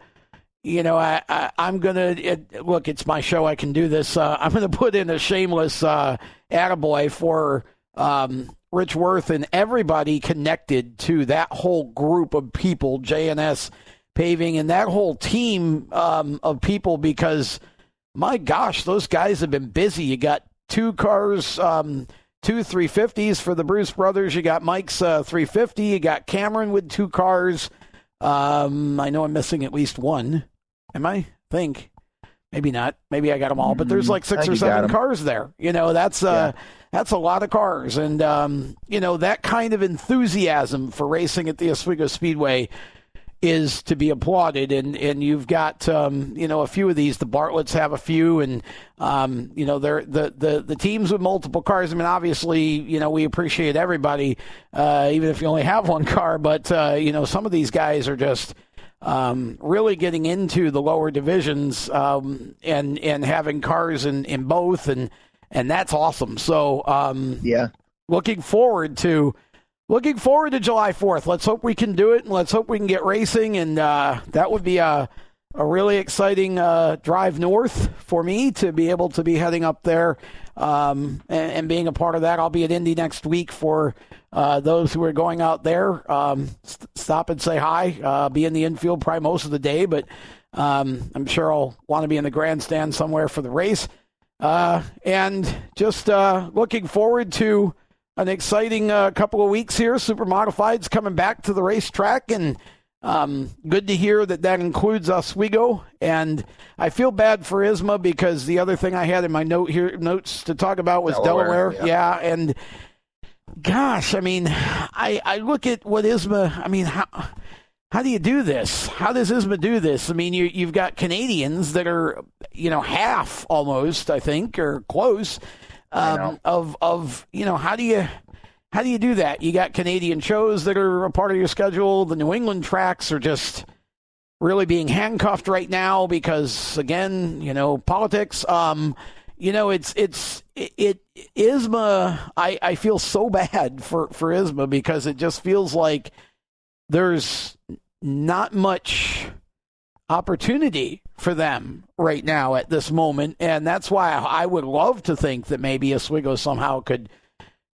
you know, I, I am gonna look. It's my show. I can do this. Uh, <laughs> I'm gonna put in a shameless uh, attaboy for um, Rich Worth and everybody connected to that whole group of people, JNS Paving, and that whole team um, of people. Because my gosh, those guys have been busy. You got two cars. Um, two 350s for the Bruce brothers. You got Mike's uh, 350. You got Cameron with two cars. Um, I know I'm missing at least one. Am I? Think. Maybe not. Maybe I got them all, but there's like six or seven cars there. You know, that's uh, yeah. that's a lot of cars, and um, you know that kind of enthusiasm for racing at the Oswego Speedway is to be applauded. And, and you've got, um, you know, a few of these. The Bartletts have a few, and, um, you know, they're, the, the, the teams with multiple cars. I mean, obviously, you know, we appreciate everybody, uh, even if you only have one car. But, uh, you know, some of these guys are just um, really getting into the lower divisions um, and, and having cars in, in both. And, and that's awesome. So, um, yeah, looking forward to looking forward to July 4th. Let's hope we can do it, and let's hope we can get racing. And uh, that would be a, a really exciting uh, drive north for me to be able to be heading up there um, and, and, being a part of that. I'll be at Indy next week for uh, those who are going out there. Um, st- stop and say hi. Uh, be in the infield probably most of the day, but um, I'm sure I'll want to be in the grandstand somewhere for the race. Uh, and just uh, looking forward to an exciting uh, couple of weeks here. Super Modifieds coming back to the racetrack, and um, good to hear that that includes Oswego. And I feel bad for ISMA because the other thing I had in my note here notes to talk about was Delaware. Delaware. Yeah. yeah. and gosh, I mean, I I look at what ISMA. I mean, how how do you do this? How does ISMA do this? I mean, you you've got Canadians that are you know half almost, I think, or close um, of of you know how do you how do you do that? You got Canadian shows that are a part of your schedule. The New England tracks are just really being handcuffed right now because again, you know, politics. Um, you know, it's it's it, it ISMA. I I feel so <laughs> bad for for ISMA because it just feels like there's not much opportunity for them right now at this moment, and that's why I would love to think that maybe Oswego somehow could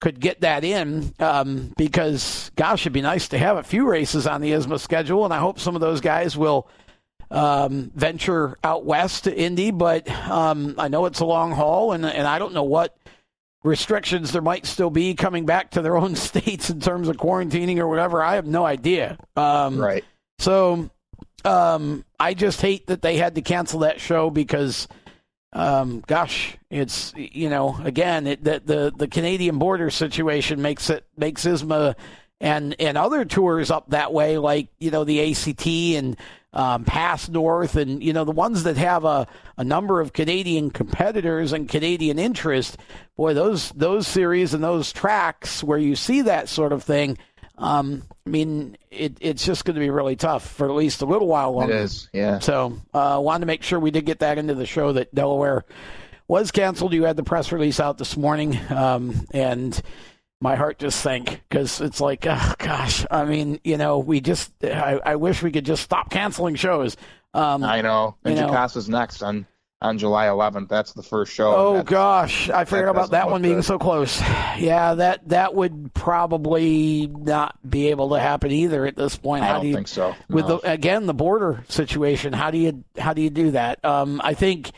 could get that in um, because gosh, it'd be nice to have a few races on the ISMA schedule, and I hope some of those guys will um, venture out west to Indy. But um, I know it's a long haul, and and I don't know what restrictions there might still be coming back to their <laughs> own states in terms of quarantining or whatever. I have no idea. Um, right. So um, I just hate that they had to cancel that show because, um, gosh, it's you know again it, the, the the Canadian border situation makes it makes ISMA and and other tours up that way like you know the ACT and um, PASS North and you know the ones that have a, a number of Canadian competitors and Canadian interest. Boy, those those series and those tracks where you see that sort of thing um, I mean, it, it's just going to be really tough for at least a little while longer. It is, yeah. So, uh, wanted to make sure we did get that into the show that Delaware was canceled. You had the press release out this morning, um, and my heart just sank because it's like, oh, gosh. I mean, you know, we just, I, I wish we could just stop canceling shows. Um, I know. And Jukasa's next on on July 11th. That's the first show. Oh gosh, I forgot about that one being good. so close. Yeah, that that would probably not be able to happen either at this point. I how don't do you, think so. No. With the again the border situation, how do you how do you do that? Um, I think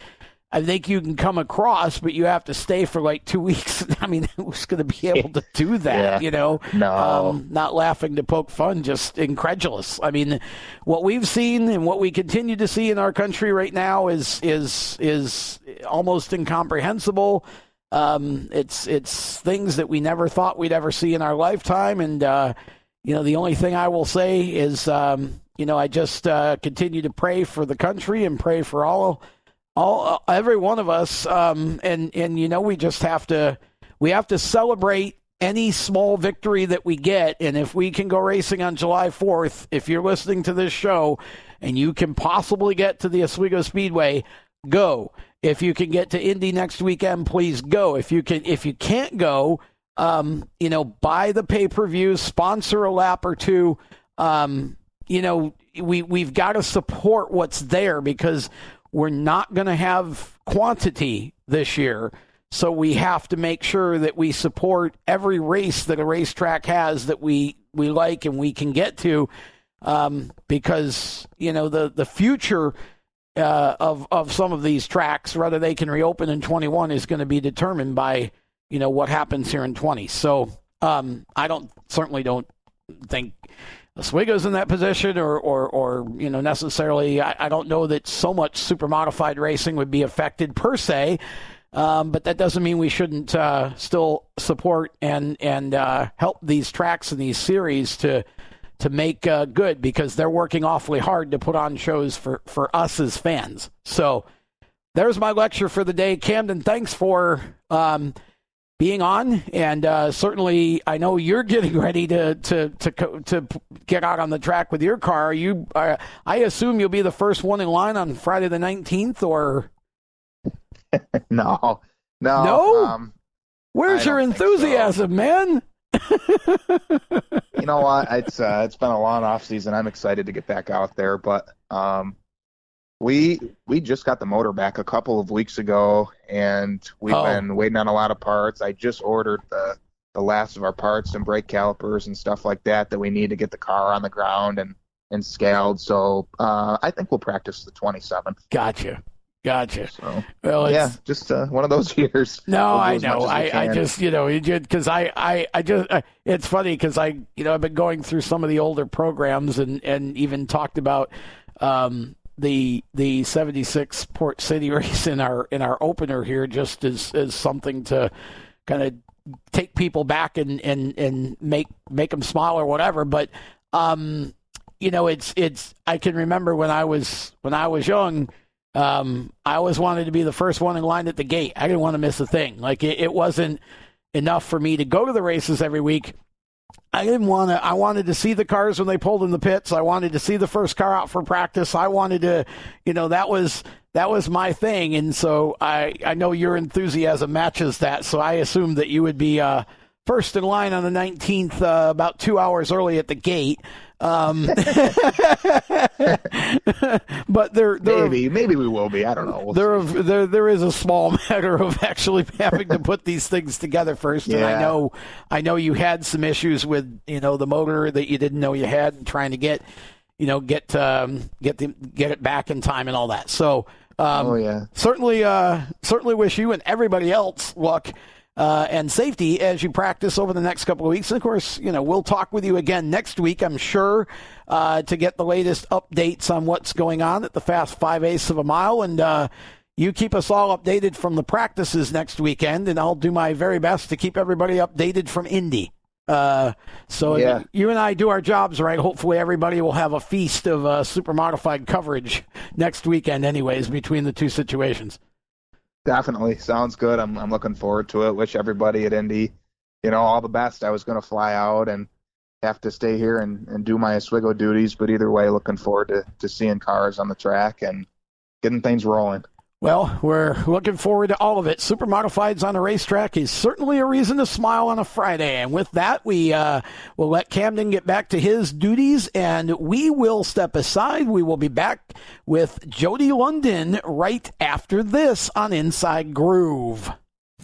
I think you can come across, but you have to stay for like two <laughs> weeks. I mean, <laughs> who's going to be able to do <laughs> that? yeah. You know, no, um, not laughing to poke fun, just incredulous. I mean, what we've seen and what we continue to see in our country right now is is is almost incomprehensible. Um, it's it's things that we never thought we'd ever see in our lifetime, and uh, you know, the only thing I will say is, um, you know, I just uh, continue to pray for the country and pray for all all every one of us um, and and you know we just have to we have to celebrate any small victory that we get. And if we can go racing on July 4th if you're listening to this show and you can possibly get to the Oswego Speedway go. If you can get to Indy next weekend please go. If you can if you can't go um, you know buy the pay-per-view sponsor a lap or two. Um, you know we we've got to support what's there because we're not going to have quantity this year. So we have to make sure that we support every race that a racetrack has that we, we like and we can get to, um, because you know the the future uh, of of some of these tracks, whether they can reopen in 21, is going to be determined by you know what happens here in 20. So um, I don't certainly don't think Oswego's in that position, or, or, or you know, necessarily. I, I, don't know that so much super modified racing would be affected per se, um, but that doesn't mean we shouldn't uh, still support and and uh, help these tracks and these series to to make uh, good because they're working awfully hard to put on shows for, for us as fans. So there's my lecture for the day. Camden, thanks for um, being on, and uh, certainly I know you're getting <laughs> ready to to to to get out on the track with your car. You, uh, I assume you'll be the first one in line on Friday the 19th, or <laughs> no, no, no. Um, Where's your enthusiasm, so. man? you know what? <laughs> It's uh, it's been a long off season. I'm excited to get back out there, but um, we we just got the motor back a couple of weeks ago, and we've oh. been waiting on a lot of parts. I just ordered the the last of our parts and brake calipers and stuff like that that we need to get the car on the ground and and scaled. So uh, I think we'll practice the 27th. Gotcha. Gotcha. So, well, yeah, just uh, one of those <laughs> years. No, I know. I, I just, you know, because I, I, I just, I, it's funny because I, you know, I've been going through some of the older programs and, and even talked about um, the the 76 Port City <laughs> race in our in our opener here just as as something to kind of take people back and and and make make them smile or whatever. But um you know it's it's I can remember when I was when I was young um I always wanted to be the first one in line at the gate. I didn't want to miss a thing. Like it, it wasn't enough for me to go to the races every week I didn't want to. I wanted to see the cars when they pulled in the pits. I wanted to see the first car out for practice. I wanted to, you know, that was that was my thing. And so I I know your enthusiasm matches that. So I assumed that you would be uh, first in line on the 19th, uh, about two hours early at the gate. Um, <laughs> <laughs> but there, there, maybe, maybe we will be. I don't know. We'll there, there, there is a small <laughs> matter of actually having to put these things together first. Yeah. And I know, I know you had some issues with, you know, the motor that you didn't know you had, and trying to get, you know, get um, get the get it back in time and all that. So, um, oh yeah, certainly, uh, certainly wish you and everybody else luck uh, and safety as you practice over the next couple of weeks. And of course, you know, we'll talk with you again next week, I'm sure, uh, to get the latest updates on what's going on at the Fast Five Eighths of a Mile. And uh, you keep us all updated from the practices next weekend, and I'll do my very best to keep everybody updated from Indy. Uh, so yeah. you and I do our jobs right. Hopefully, everybody will have a feast of uh, super modified coverage next weekend, anyways, between the two situations. Definitely sounds good. I'm I'm looking forward to it. Wish everybody at Indy, you know, all the best. I was going to fly out and have to stay here and, and do my Oswego duties, but either way, looking forward to, to seeing cars on the track and getting things rolling. Well, we're looking forward to all of it. Super Modifieds on a racetrack is certainly a reason to smile on a Friday. And with that, we uh, will let Camden get back to his duties and we will step aside. We will be back with Jody London right after this on Inside Groove.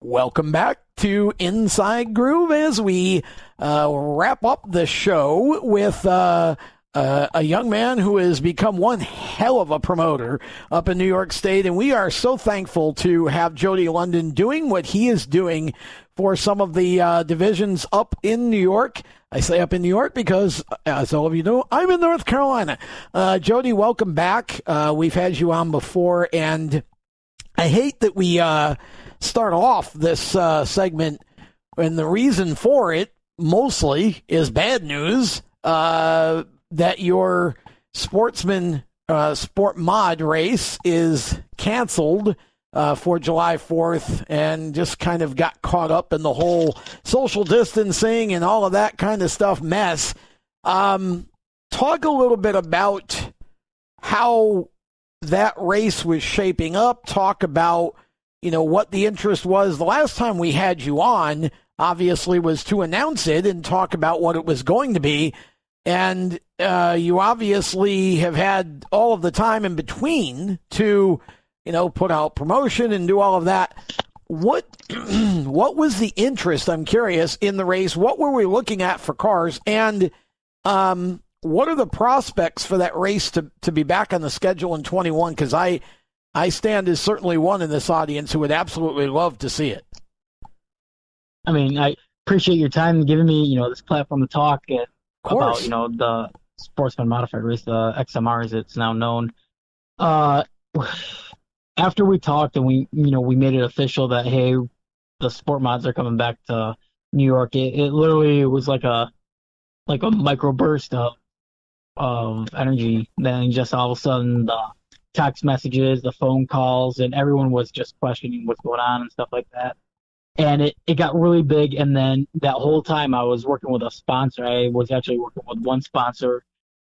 Welcome back to Inside Groove as we uh, wrap up the show with uh, uh, a young man who has become one hell of a promoter up in New York State. And we are so thankful to have Jody London doing what he is doing for some of the uh, divisions up in New York. I say up in New York because, as all of you know, I'm in North Carolina. Uh, Jody, welcome back. Uh, we've had you on before, and I hate that we start off this uh, segment, and the reason for it mostly is bad news uh, that your sportsman uh, sport mod race is canceled. Uh, for July 4th and just kind of got caught up in the whole social distancing and all of that kind of stuff mess. Um, talk a little bit about how that race was shaping up. Talk about you know, what the interest was. The last time we had you on, obviously, was to announce it and talk about what it was going to be. And uh, you obviously have had all of the time in between to, you know, put out promotion and do all of that. what <clears throat> what was the interest? I'm curious in the race. What were we looking at for cars, and um, what are the prospects for that race to to be back on the schedule in 21? Because I I stand as certainly one in this audience who would absolutely love to see it. I mean, I appreciate your time giving me you know this platform to talk about you know the sportsman modified race, the XMR as it's now known. Uh, after we talked and we you know we made it official that hey the sport mods are coming back to New York it, it literally was like a like a microburst of of energy then just all of a sudden the text messages the phone calls and everyone was just questioning what's going on and stuff like that and it, it got really big and then that whole time I was working with a sponsor I was actually working with one sponsor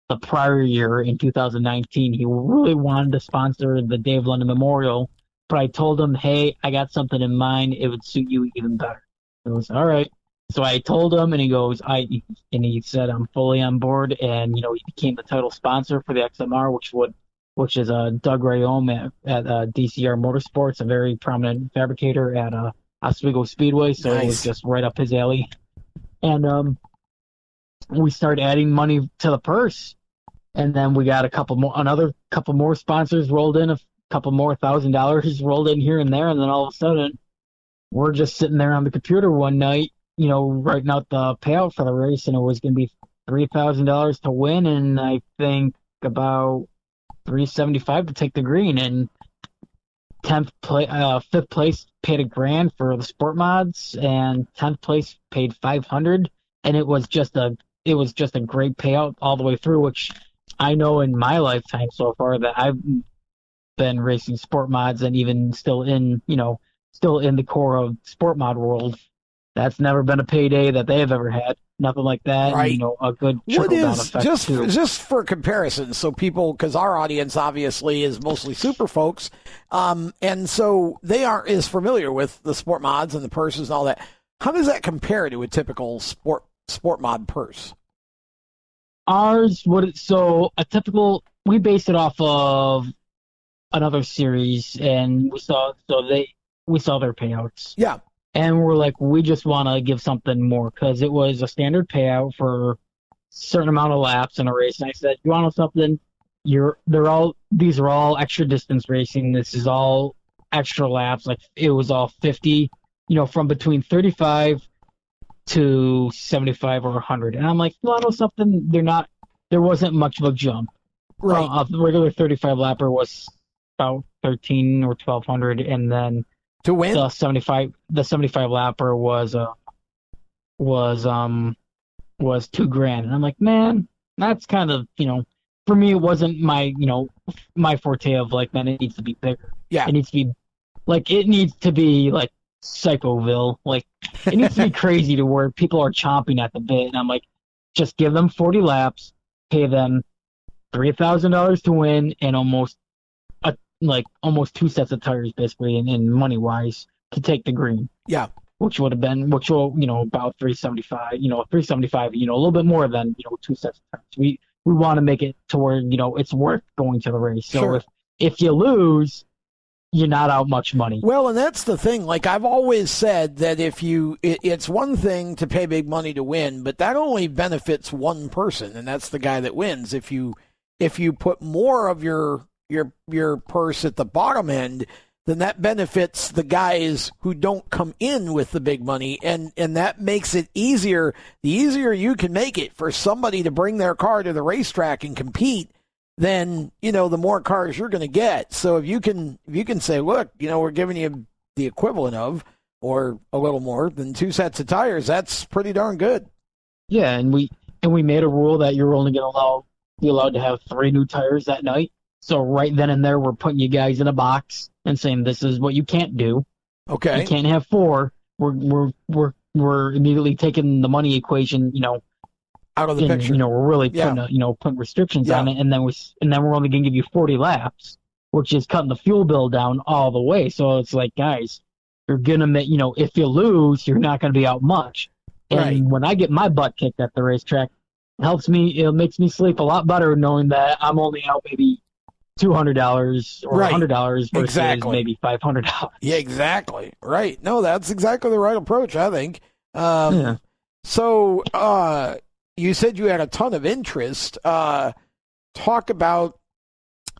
the prior year in 2019. He really wanted to sponsor the Dave London Memorial, but I told him, hey, I got something in mind. It would suit you even better. He was all right. So I told him, and he goes, I, and he said, I'm fully on board. And, you know, he became the title sponsor for the XMR, which would, which is uh, Doug Rayome at, at uh, DCR Motorsports, a very prominent fabricator at uh, Oswego Speedway. So nice. it was just right up his alley. And, um, we started adding money to the purse and then we got a couple more, another couple more sponsors rolled in, a couple more thousand dollars <laughs> rolled in here and there, and then all of a sudden, we're just sitting there on the computer one night, you know, writing out the payout for the race, and it was going to be three thousand dollars to win, and I think about three seventy five to take the green, and tenth place, uh, fifth place paid a grand for the sport mods, and tenth place paid five hundred, and it was just a it was just a great payout all the way through, which I know in my lifetime so far that I've been racing sport mods and even still in, you know, still in the core of sport mod world. That's never been a payday that they have ever had. Nothing like that. Right. You know, a good what is, just too. just for comparison, so people, because our audience obviously is mostly super folks, um, and so they aren't as familiar with the sport mods and the purses and all that. How does that compare to a typical sport sport mod purse? Ours would so a typical we based it off of another series and we saw so they we saw their payouts. Yeah. And we're like we just want to give something more cuz it was a standard payout for a certain amount of laps in a race and I said you want something you're they're all these are all extra distance racing. This is all extra laps like it was all 50, you know, from between 35 to 75 or 100. And I'm like, well, know something, they're not, there wasn't much of a jump. Right. Uh, a regular 35 lapper was about 13 or 1200. And then to win the 75, the 75 lapper was, uh, was, um, was two grand. And I'm like, man, that's kind of, you know, for me, it wasn't my, you know, my forte of like, man, it needs to be bigger. Yeah. It needs to be, like, it needs to be like Psychoville. Like it needs to be <laughs> crazy to where people are chomping at the bit. And I'm like, just give them 40 laps, pay them three thousand dollars to win, and almost like almost two sets of tires, basically, and, in money wise, to take the green. Yeah. Which would have been, which will, you know, about 375, you know, 375, you know, a little bit more than, you know, two sets of tires. We, we want to make it to where, you know, it's worth going to the race. So sure. if, if you lose, you're not out much money. Well, and that's the thing. Like I've always said that if you, it, it's one thing to pay big money to win, but that only benefits one person, and that's the guy that wins. If you, if you put more of your your your purse at the bottom end, then that benefits the guys who don't come in with the big money, and and that makes it easier. The easier you can make it for somebody to bring their car to the racetrack and compete then you know the more cars you're going to get. So if you can if you can say, look, you know, we're giving you the equivalent of or a little more than two sets of tires, that's pretty darn good. Yeah, and we and we made a rule that you're only going to allow be allowed to have three new tires that night. So right then and there, we're putting you guys in a box and saying this is what you can't do. Okay, you can't have four. We're we're we're we're immediately taking the money equation, you know, out of the and, picture. You know, we're really putting yeah. a, you know putting restrictions yeah. on it, and then we and then we're only going to give you 40 laps, which is cutting the fuel bill down all the way. So it's like, guys, you're gonna make you know if you lose, you're not going to be out much. And right. when I get my butt kicked at the racetrack, it helps me. It makes me sleep a lot better knowing that I'm only out maybe two hundred dollars or Right. hundred dollars versus Exactly. maybe five hundred dollars. Yeah, exactly. Right. No, that's exactly the right approach, I think. Um, Yeah. So, uh, you said you had a ton of interest. Uh, talk about,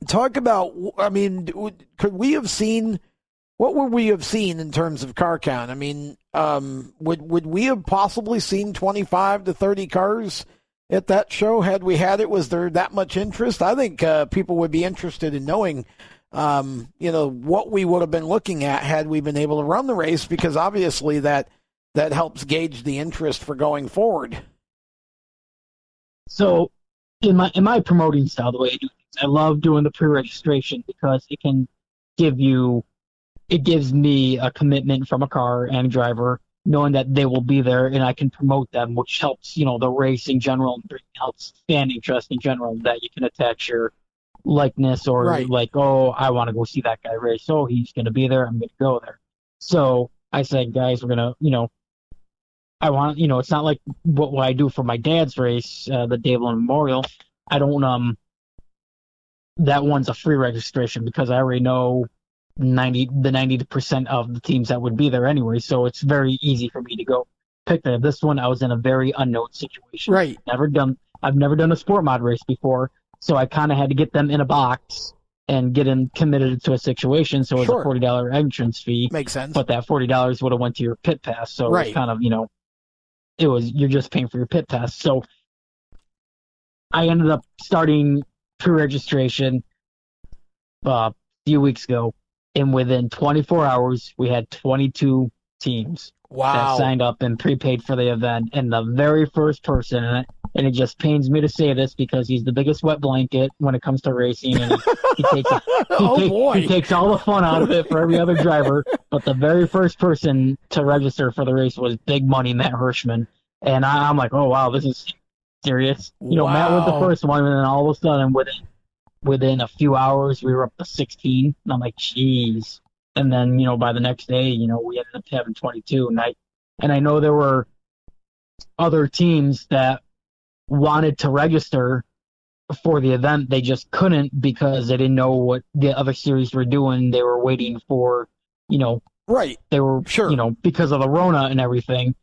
talk about. I mean, could we have seen? What would we have seen in terms of car count? I mean, um, would would we have possibly seen twenty five to thirty cars at that show had we had it? Was there that much interest? I think uh, people would be interested in knowing um, you know, what we would have been looking at had we been able to run the race, because obviously that that helps gauge the interest for going forward. So in my in my promoting style, the way I do things, I love doing the pre-registration because it can give you, it gives me a commitment from a car and driver, knowing that they will be there and I can promote them, which helps you know the race in general, and helps fan interest in general. That you can attach your likeness or Right. like, oh, I want to go see that guy race. Oh, he's going to be there. I'm going to go there. So I said, guys, we're gonna, you know, I want, you know, it's not like what, what I do for my dad's race, uh, the Dave London Memorial. I don't, um, that one's a free registration because I already know 90, the 90% of the teams that would be there anyway. So it's very easy for me to go pick that. This one, I was in a very unknown situation. Right. Never done, I've never done a sport mod race before. So I kind of had to get them in a box and get them committed to a situation. So it was Sure. a $40 entrance fee Makes sense. but that forty dollars would have went to your pit pass. So it Right. was kind of you know, it was you're just paying for your pit pass. So I ended up starting pre-registration uh, a few weeks ago, and within 24 hours we had 22 teams that signed up and prepaid for the event. And the very first person, and it, and it just pains me to say this because he's the biggest wet blanket when it comes to racing, and he, he <laughs> takes a he, oh take- boy. he takes all the fun out of it for every other driver. <laughs> But the very first person to register for the race was Big Money Matt Hirschman, and I, I'm like, oh wow, this is serious. You know, Matt was the first one, and then all of a sudden, within within a few hours, we were up to 16. And I'm like, jeez. And then you know, by the next day, you know, we ended up having 22, and I and I know there were other teams that wanted to register for the event. They just couldn't because they didn't know what the other series were doing. They were waiting for, you know, right. they were, Sure. you know, because of the Rona and everything.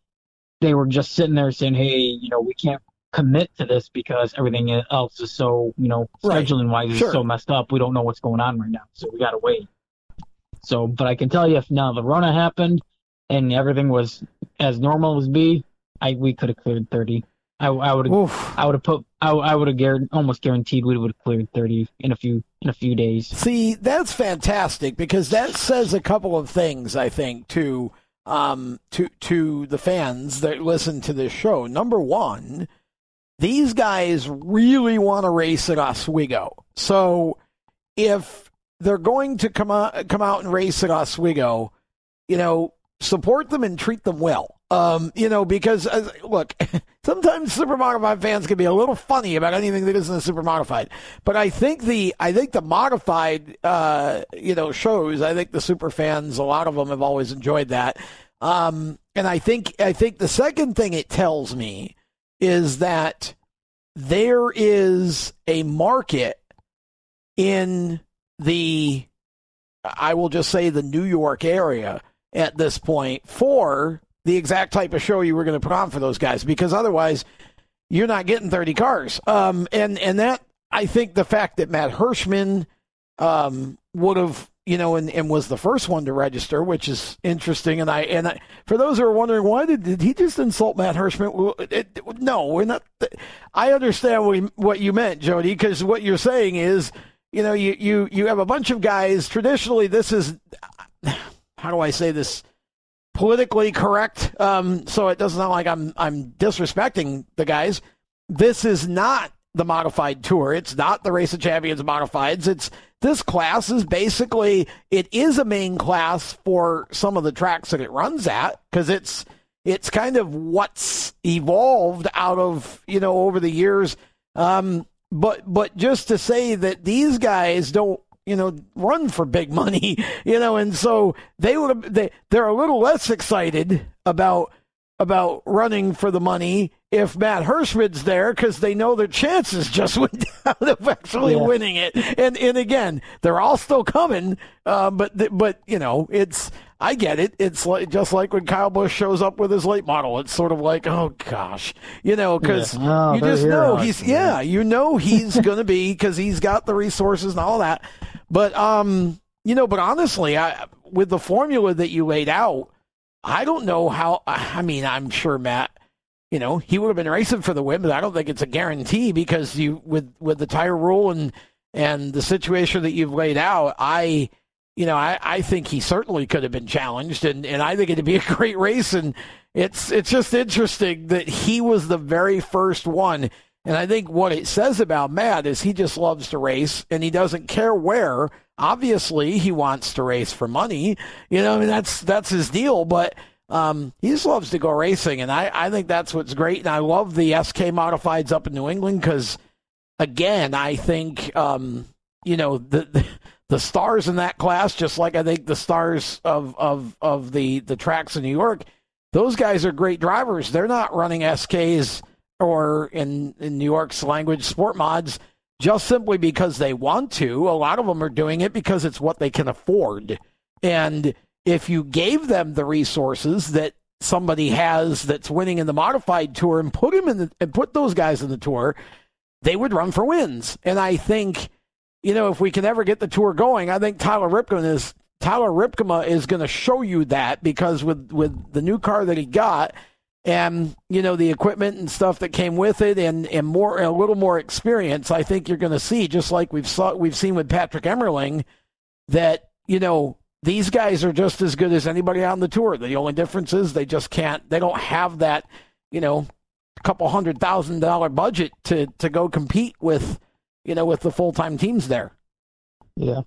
They were just sitting there saying, "Hey, you know, we can't commit to this because everything else is so, you know, Right. scheduling wise Sure. is so messed up. We don't know what's going on right now, so we got to wait." So, but I can tell you, if now the Rona happened and everything was as normal as be, I we could have cleared thirty. I, I would have I would have put I, I would have guaranteed almost guaranteed we would have cleared thirty in a few in a few days. See, that's fantastic because that says a couple of things. I think to um to to the fans that listen to this show. Number one, these guys really want to race at Oswego. So if they're going to come out come out and race at Oswego, you know, support them and treat them well. Um, you know, because uh, look, <laughs> sometimes super modified fans can be a little funny about anything that isn't a super modified. But I think the I think the modified uh, you know shows. I think the super fans, a lot of them have always enjoyed that. Um, and I think I think the second thing it tells me is that there is a market in the I will just say the New York area at this point for the exact type of show you were going to put on for those guys because otherwise you're not getting 30 cars. Um, and, and that, I think the fact that Matt Hirschman um, would have, you know, and, and was the first one to register, which is interesting. And I, and I, for those who are wondering, why did, did he just insult Matt Hirschman? It, it, no, we're not. I understand what, you- what you meant, Jody, because what you're saying is, you know, you, you, you have a bunch of guys. Traditionally, this is, <sighs> how do I say this? politically correct, um, so it doesn't sound like I'm I'm disrespecting the guys. This is not the modified tour. It's not the race of champions modifieds. It's this class is basically it is a main class for some of the tracks that it runs at because it's it's kind of what's evolved out of you know over the years. Um, but but just to say that these guys don't you know run for big <laughs> money you know and so they would they they're a little less excited about about running for the money if Matt Hirschman's there because they know their chances just <laughs> went down of actually yeah. winning it. And and again, they're all still coming, uh, but but you know, it's I get it. It's like just like when Kyle Busch shows up with his late model. It's sort of like, oh gosh, you know, because yeah. oh, you just know he's yeah, you know he's <laughs> going to be because he's got the resources and all that. But um, you know, but honestly, I with the formula that you laid out, I don't know how. I mean, I'm sure Matt you know, he would have been racing for the win, but I don't think it's a guarantee because you with with the tire rule and and the situation that you've laid out, I you know, I, I think he certainly could have been challenged and, and I think it'd be a <laughs> great race and it's it's just interesting that he was the very first one. And I think what it says about Matt is he just loves to race and he doesn't care where. Obviously, he wants to race for money. You know, I mean that's that's his deal, but um, he just loves to go racing, and I, I think that's what's great. And I love the SK modifieds up in New England because, again, I think um, you know the, the, the stars in that class, just like I think the stars of of of the the tracks in New York, those guys are great drivers. They're not running SKs or in in New York's language sport mods just simply because they want to. A lot of them are doing it because it's what they can afford, and if you gave them the resources that somebody has that's winning in the modified tour and put him in the, and put those guys in the tour, they would run for wins. And I think, you know, if we can ever get the tour going, I think Tyler Ripken is Tyler Rypkema is going to show you that because with with the new car that he got and you know the equipment and stuff that came with it and and more a little more experience, I think you're going to see just like we've saw we've seen with Patrick Emerling that you know these guys are just as good as anybody on the tour. The only difference is they just can't. They don't have that, you know, couple hundred thousand dollar budget to to go compete with, you know, with the full time teams there. Yeah,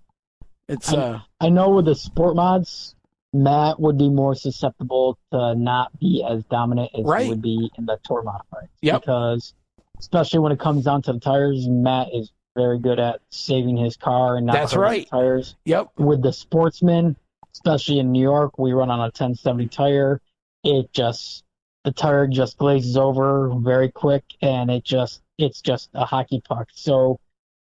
it's. I, uh, I know with the sport mods, Matt would be more susceptible to not be as dominant as right. he would be in the tour modifieds. Yep. Because especially when it comes down to the tires, Matt is very good at saving his car and not That's right. tires. Yep. With the sportsman, especially in New York, we run on a 1070 tire. It just the tire just glazes over very quick, and it just it's just a hockey puck. So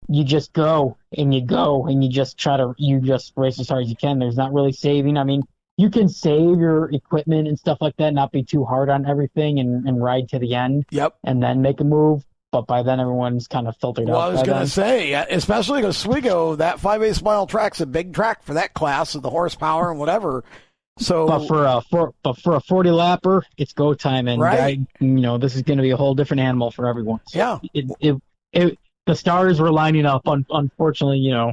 you just go and you go and you just try to you just race as hard as you can. There's not really saving. I mean, you can save your equipment and stuff like that, not be too hard on everything and, and ride to the end. Yep. And then make a move but by then everyone's kind of filtered well, out. I was going to say, especially Oswego, that five eighths mile track's a big track for that class of the horsepower and whatever. So, but for a for but for a forty lapper, it's go time, and right. I, you know this is going to be a whole different animal for everyone. So yeah, it, it, it, the stars were lining up. Un, unfortunately, you know,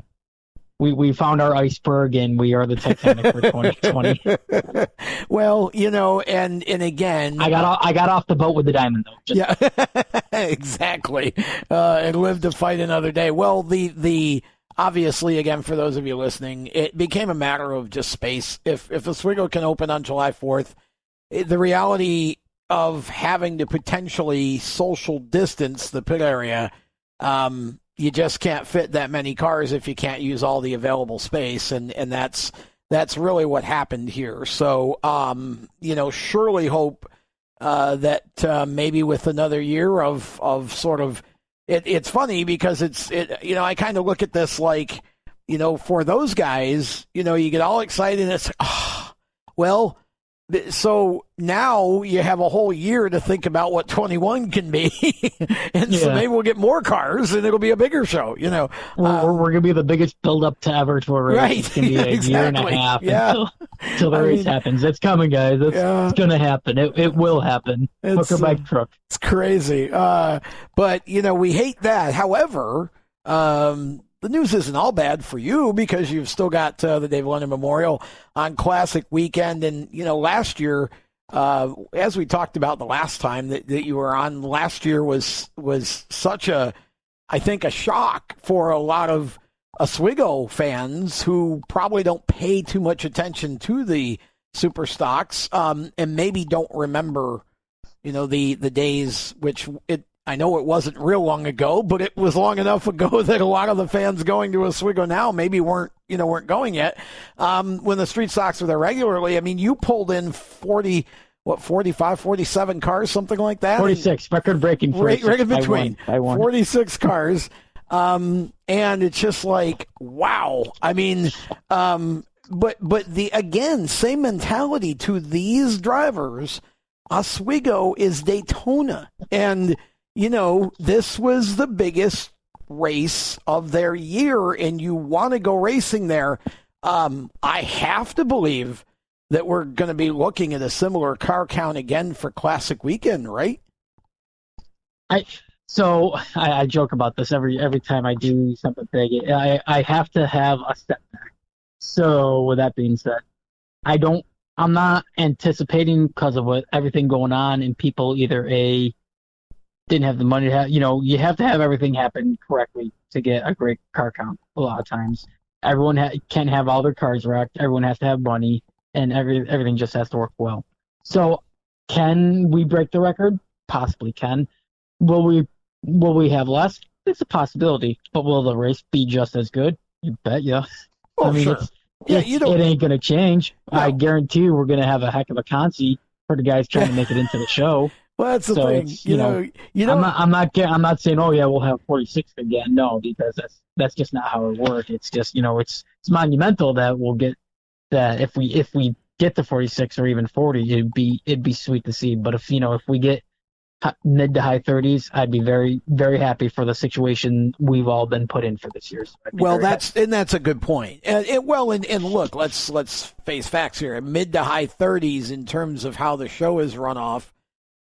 we we found our iceberg and we are the Titanic for 2020. <laughs> well, you know, and and again, I got off, I got off the boat with the diamond though. Just... yeah, <laughs> exactly, uh, and lived to fight another day. Well, the the obviously again for those of you listening, it became a matter of just space. If if Oswego can open on July 4th, the reality of having to potentially social distance the pit area. Um, you just can't fit that many cars if you can't use all the available space, and and that's that's really what happened here. So, um, you know, surely hope uh, that uh, maybe with another year of of sort of it, it's funny because it's it you know I kind of look at this like you know for those guys you know you get all excited and it's oh, well so now you have a whole year to think about what 21 can be. <laughs> And yeah. so maybe we'll get more cars and it'll be a bigger show you know. We're, uh, we're going to be the biggest build up to ever to a race. Right. It's going to be <laughs> a exactly. year and a half yeah. until, until the I race mean, happens. It's coming guys. It's, yeah. it's going to happen. It, it will happen. It's, hook or bike truck. it's crazy. Uh, but you know we hate that. However um, the news isn't all bad for you because you've still got uh, the Dave London Memorial on Classic Weekend. And, you know, last year, uh, as we talked about the last time that, that you were on, last year was was such a, I think, a shock for a lot of Oswego fans who probably don't pay too much attention to the super stocks um, and maybe don't remember, you know, the the days which it I know it wasn't real long ago, but it was long enough ago <laughs> that a lot of the fans going to Oswego now maybe weren't, you know, weren't going yet. Um, when the street stocks were there regularly, I mean, you pulled in 40, what 45, 47 cars, something like that. 46 record breaking. Right, right in between. I won. I won. 46 cars. Um, and it's just like, wow. I mean, um, but but the again same mentality to these drivers. Oswego is Daytona, and you know this was the biggest race of their year, and you want to go racing there. Um, I have to believe that we're going to be looking at a similar car count again for Classic Weekend, right? I so I, I joke about this every every time I do something big. I I have to have a step back so with that being said, I don't. I'm not anticipating because of what everything going on and people either a didn't have the money to have. You know, you have to have everything happen correctly to get a great car count. A lot of times, everyone ha- can't have all their cars wrecked. Everyone has to have money, and every everything just has to work well. So, can we break the record? Possibly can. Will we? Will we have less? It's a possibility, but will the race be just as good? You bet, yeah. Oh, I mean, sure. Yeah, you know, it ain't going to change. No. I guarantee you, we're going to have a heck of a consi for the guys trying to make it into the show. Well, that's the so thing. You, you know, know, you know, I'm not, I'm not, I'm not saying, oh yeah, we'll have 46 again. No, because that's that's just not how it works. It's just, you know, it's it's monumental that we'll get that if we if we get to 46 or even 40, it'd be it'd be sweet to see. But if you know, if we get mid to high 30s, I'd be very, very happy for the situation we've all been put in for this year. So well, that's happy. and that's a good point. And, and well, and, and look, let's let's face facts here. Mid to high 30s in terms of how the show is run off.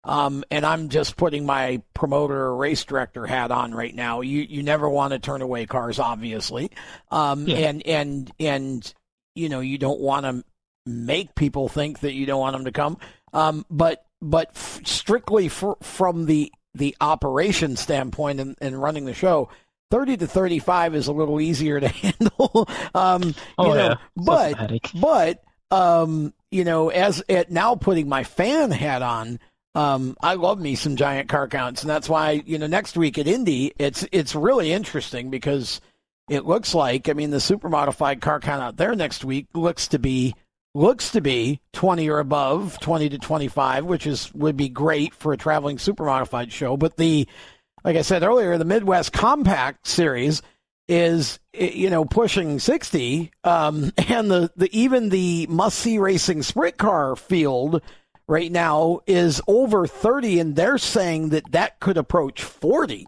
Um, and I'm just putting my promoter or race director hat on right now. You you never want to turn away cars, obviously. Um, yeah. and and and you know you don't want to make people think that you don't want them to come. Um, but but f- strictly for, from the the operation standpoint and, and running the show, 30 to 35 is a little easier to <laughs> handle. um, oh, you know, yeah. but, but, um, you know, as at now putting my fan hat on, um, I love me some giant car counts. And that's why, you know, next week at Indy, it's, it's really interesting because it looks like, I mean, the super modified car count out there next week looks to be looks to be 20 or above, 20 to 25, which is would be great for a traveling super modified show. But the, like I said earlier, the Midwest Compact Series is you know pushing 60, um, <laughs> and the, the even the must see racing sprint car field right now is over 30, and they're saying that that could approach 40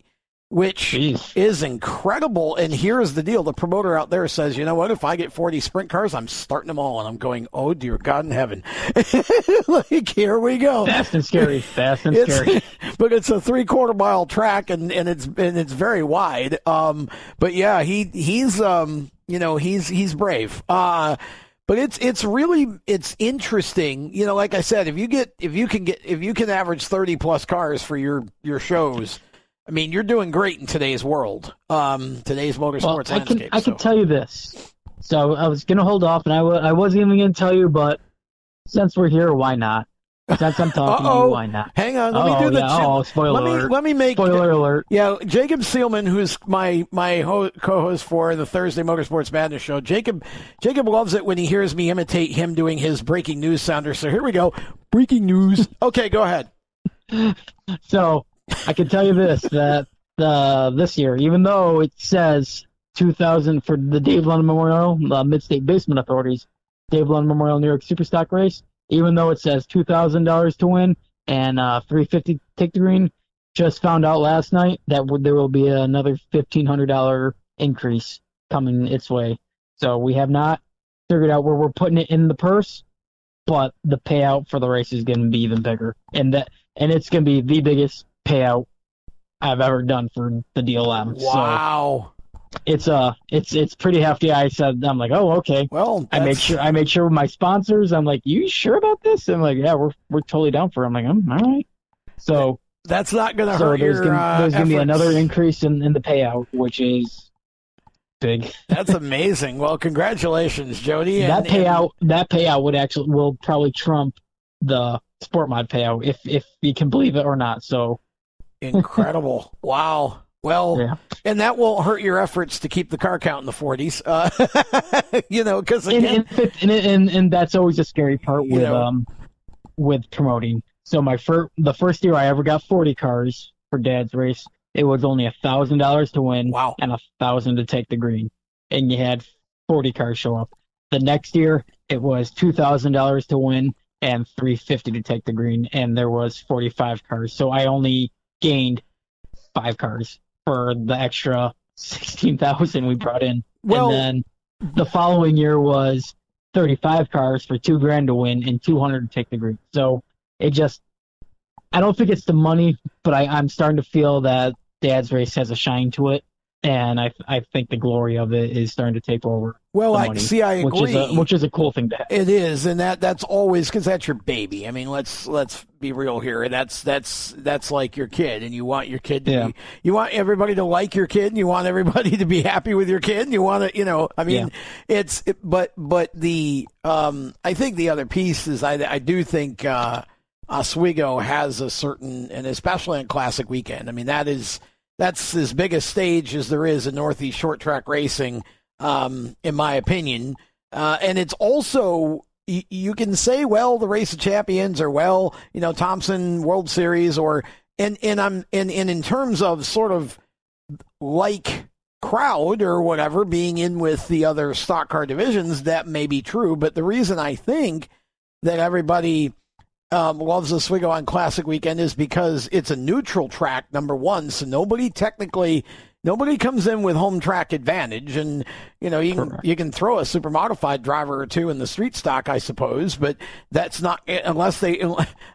which Jeez. is incredible. And here's the deal: the promoter out there says, "You know what? If I get 40 sprint cars, I'm starting them all." And I'm going, "Oh dear God in heaven!" <laughs> like here we go. Fast and scary. Fast and it's, scary. <laughs> But it's a three quarter mile track, and, and it's and it's very wide. Um, but yeah, he he's um, you know, he's he's brave. Uh, but it's it's really it's interesting you know like i said if you get if you can get if you can average 30 plus cars for your your shows I mean, you're doing great in today's world, um, today's motorsports well, I landscape. Can, I so. can tell you this. So I was going to hold off, and I w- I wasn't even going to tell you, but since we're here, why not? Since I'm talking Uh-oh. to you, why not? Hang on, let oh me do the. Yeah. oh, spoiler let alert. me let me make spoiler alert. Yeah, Jacob Seelman, who's my my ho- co-host for the Thursday Motorsports Madness show. Jacob Jacob loves it when he hears me imitate him doing his breaking news sounder. So here we go, breaking news. Okay, go ahead. <laughs> so I can tell you this that uh, this year, even though it says 2000 for the Dave London Memorial, the Mid-State Basement Authorities, Dave London Memorial New York Superstock Race. Even though it says $2,000 to win and uh, 350 take the green, just found out last night that there will be another $1,500 increase coming its way. So we have not figured out where we're putting it in the purse, but the payout for the race is going to be even bigger, and that and it's going to be the biggest payout I've ever done for the DLM. Wow. So it's uh it's it's pretty hefty. I said I'm like, oh okay. Well, I make sure I make sure with my sponsors. I'm like, you sure about this? I'm like, yeah, we're we're totally down for. It. I'm like, mm, all right. So that's not going to so hurt there's your. Gonna, uh, going to be another increase in, in the payout, which is big. <laughs> That's amazing. well, congratulations, Jody. And, that payout and... that payout would actually will probably trump the sport mod payout if if you can believe it or not. So Incredible. wow. Well, yeah. and that won't hurt your efforts to keep the car count in the 40s. Uh, <laughs> you know, because and, and, and, and, and, that's always a scary part with know, um with promoting. So my first, the first year I ever got 40 cars for Dad's race, it was only a thousand dollars to win, wow. and a thousand to take the green, and you had 40 cars show up. The next year it was two thousand dollars to win and 350 to take the green, and there was 45 cars. So I only gained five cars for the extra 16,000 we brought in. Well, and then the following year was 35 cars for two grand to win and 200 to take the green. So it just, I don't think it's the money, but I, I'm starting to feel that Dad's race has a shine to it. And I, I think the glory of it is starting to take over. Well, I money, see. I agree. Which is a, which is a cool thing to have. It is, and that that's always because that's your baby. I mean, let's let's be real here. That's that's that's like your kid, and you want your kid to Yeah. be. You want everybody to like your kid, and you want everybody <laughs> to be happy with your kid, and you want to, you know. I mean, it's it, but but the um, I think the other piece is I I do think uh, Oswego has a certain, and especially on Classic Weekend. I mean, that is that's as big a stage as there is in Northeast short track racing, um, in my opinion. Uh, and it's also you, you can say, well, the race of champions, or well, you know, Thompson World Series, or and and I'm and, and in terms of sort of like crowd or whatever being in with the other stock car divisions, that may be true. But the reason I think that everybody um, loves Oswego on Classic Weekend is because it's a neutral track, number one. So nobody technically, nobody comes in with home track advantage, and you know you can Correct. you can throw a super modified driver or two in the street stock, I suppose, but that's not unless they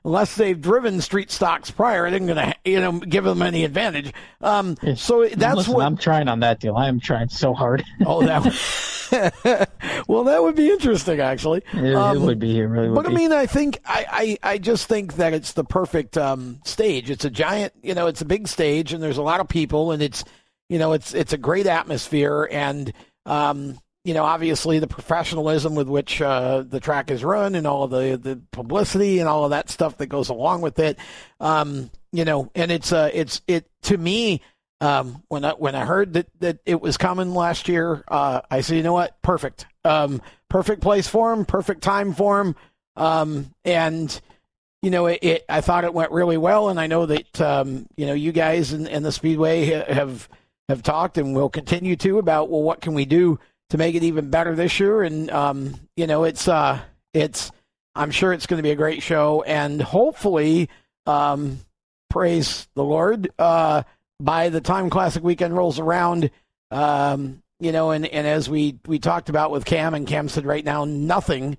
unless they've driven street stocks prior, it isn't going to you know give them any advantage. Um, so that's Listen, what I'm trying on that deal. I am trying so hard. <laughs> Oh, that. <laughs> well, that would be interesting, actually. It, it Um, would be. It really would But I mean, I think I, I, I just think that it's the perfect um, stage. It's a giant, you know, it's a big stage, and there's a lot of people, and it's, you know, it's it's a great atmosphere, and um, you know, obviously the professionalism with which uh, the track is run, and all of the the publicity and all of that stuff that goes along with it. Um, you know, and it's uh, it's it to me. Um, when I when I heard that, that it was coming last year, uh, I said, you know what, perfect, um, perfect place for him, perfect time for him, um, and you know, it, it. I thought it went really well, and I know that um, you know you guys and, the Speedway ha- have have talked and will continue to about well, what can we do to make it even better this year? And um, you know, it's uh, it's I'm sure it's going to be a great show, and hopefully, um, praise the Lord. Uh, by the time Classic Weekend rolls around, um, you know, and, and as we, we talked about with Cam, and Cam said right now, nothing,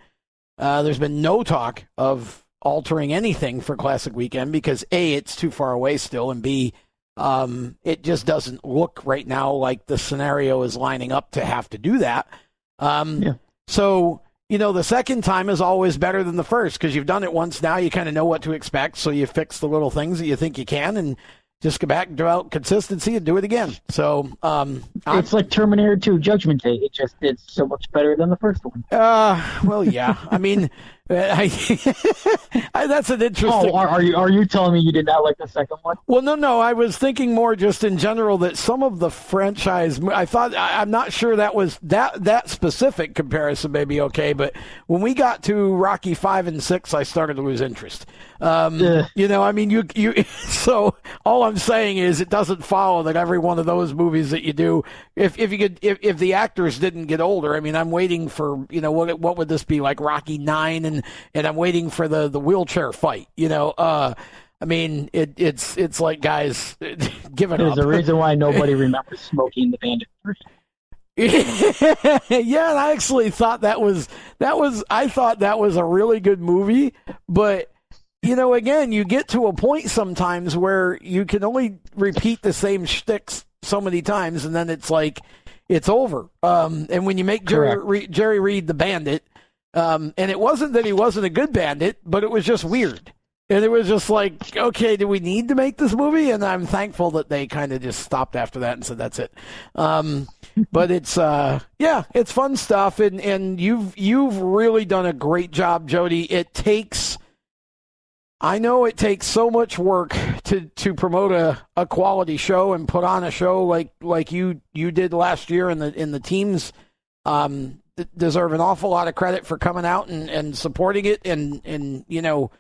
uh, there's been no talk of altering anything for Classic Weekend because A, it's too far away still, and B, um, it just doesn't look right now like the scenario is lining up to have to do that. Um, Yeah. So, you know, the second time is always better than the first because you've done it once now. You kind of know what to expect. So you fix the little things that you think you can and just go back and develop consistency and do it again. So, um, it's like Terminator 2 Judgment Day. It just it's so much better than the first one. uh, well, yeah. I mean, <laughs> I, that's an interesting. Oh, are, are you are you telling me you did not like the second one? Well, no, no. I was thinking more just in general that some of the franchise. I thought I, I'm not sure that was that that specific comparison may be okay, but when we got to Rocky five and six, I started to lose interest. Um, Ugh. you know, I mean, you you. <laughs> So all I'm saying is, it doesn't follow that every one of those movies that you do, if if you could, if if the actors didn't get older. I mean, I'm waiting for you know what what would this be like Rocky nine, and and I'm waiting for the the wheelchair fight. You know. uh I mean, it, it's it's like guys, <laughs> giving There's up. a reason why nobody <laughs> remembers Smokey and the Bandit 3. yeah, I actually thought that was that was I thought that was a really good movie, but you know, again, you get to a point sometimes where you can only repeat the same shticks so many times, and then it's like it's over. Um, and when you make Jerry. Re- Jerry Reed the bandit, um, and it wasn't that he wasn't a good bandit, but it was just weird. And it was just like, okay, do we need to make this movie? And I'm thankful that they kind of just stopped after that and said that's it. Um, but it's uh, yeah, it's fun stuff, and and you've you've really done a great job, Jody. It takes. I know it takes so much work to, to promote a, a quality show and put on a show like like you you did last year, and the in the teams um, deserve an awful lot of credit for coming out and, and supporting it, and and you know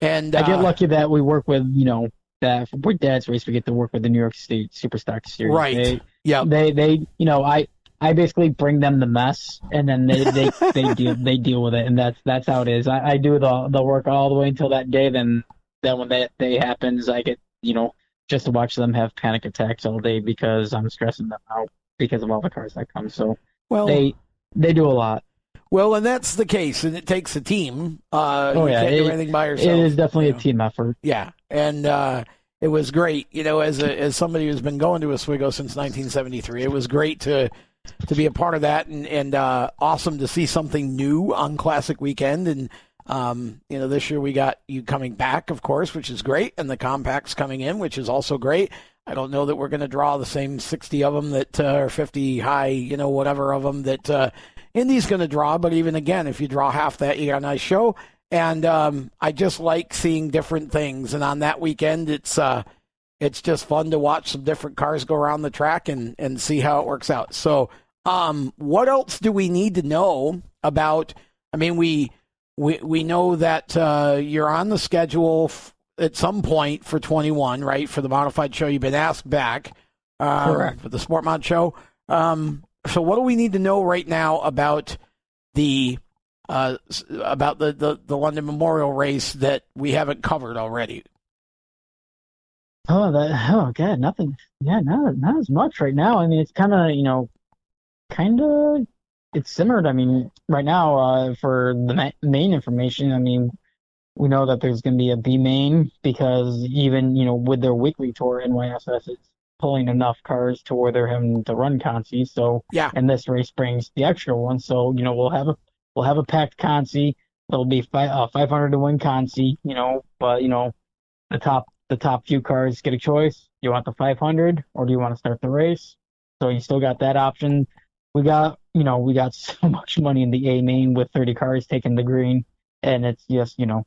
And I get uh, lucky that we work with you know that for we're Dad's race we get to work with the New York State Superstock Series. Right. They, Yeah. they they you know I I basically bring them the mess and then they they, <laughs> they deal they deal with it and that's that's how it is. I, I do the the work all the way until that day. Then then when that day happens, I get you know just to watch them have panic attacks all day because I'm stressing them out because of all the cars that come. So well, they they do a lot. well, and that's the case, and it takes a team. Uh, Oh, you yeah, it- anything by yourself. is definitely you a team effort. Yeah, and uh, it was great. You know, as a, as somebody who's been going to Oswego since 1973, it was great to to be a part of that, and and uh, awesome to see something new on Classic Weekend. And um, you know, this year we got you coming back, of course, which is great, and the compacts coming in, which is also great. I don't know that we're going to draw the same 60 of them that uh, or 50 high, you know, whatever of them that uh, Indy's going to draw. But even again, if you draw half that, you got a nice show. And um, I just like seeing different things. And on that weekend, it's uh, it's just fun to watch some different cars go around the track and, and see how it works out. So, um, what else do we need to know about? I mean, we we we know that uh, you're on the schedule f- at some point for 21, right? For the modified show, you've been asked back uh, Correct. for the Sport Mod show. Um, so, what do we need to know right now about the uh, about the, the, the London Memorial race that we haven't covered already? Oh, that oh god, nothing. Yeah, not not as much right now. I mean, it's kind of you know, kind of it's simmered. I mean, right now uh, for the ma- main information, I mean, we know that there's going to be a B main because even you know with their weekly tour, NYSS is pulling enough cars to where they're having to run consi. So Yeah. and this race brings the extra one. So you know we'll have a we'll have a packed consi. It'll be five uh, 500 to win consi. You know, but you know the top the top few cars get a choice. Do you want the 500 or do you want to start the race? So you still got that option. We got you know we got <laughs> so much money in the A main with 30 cars taking the green, and it's just you know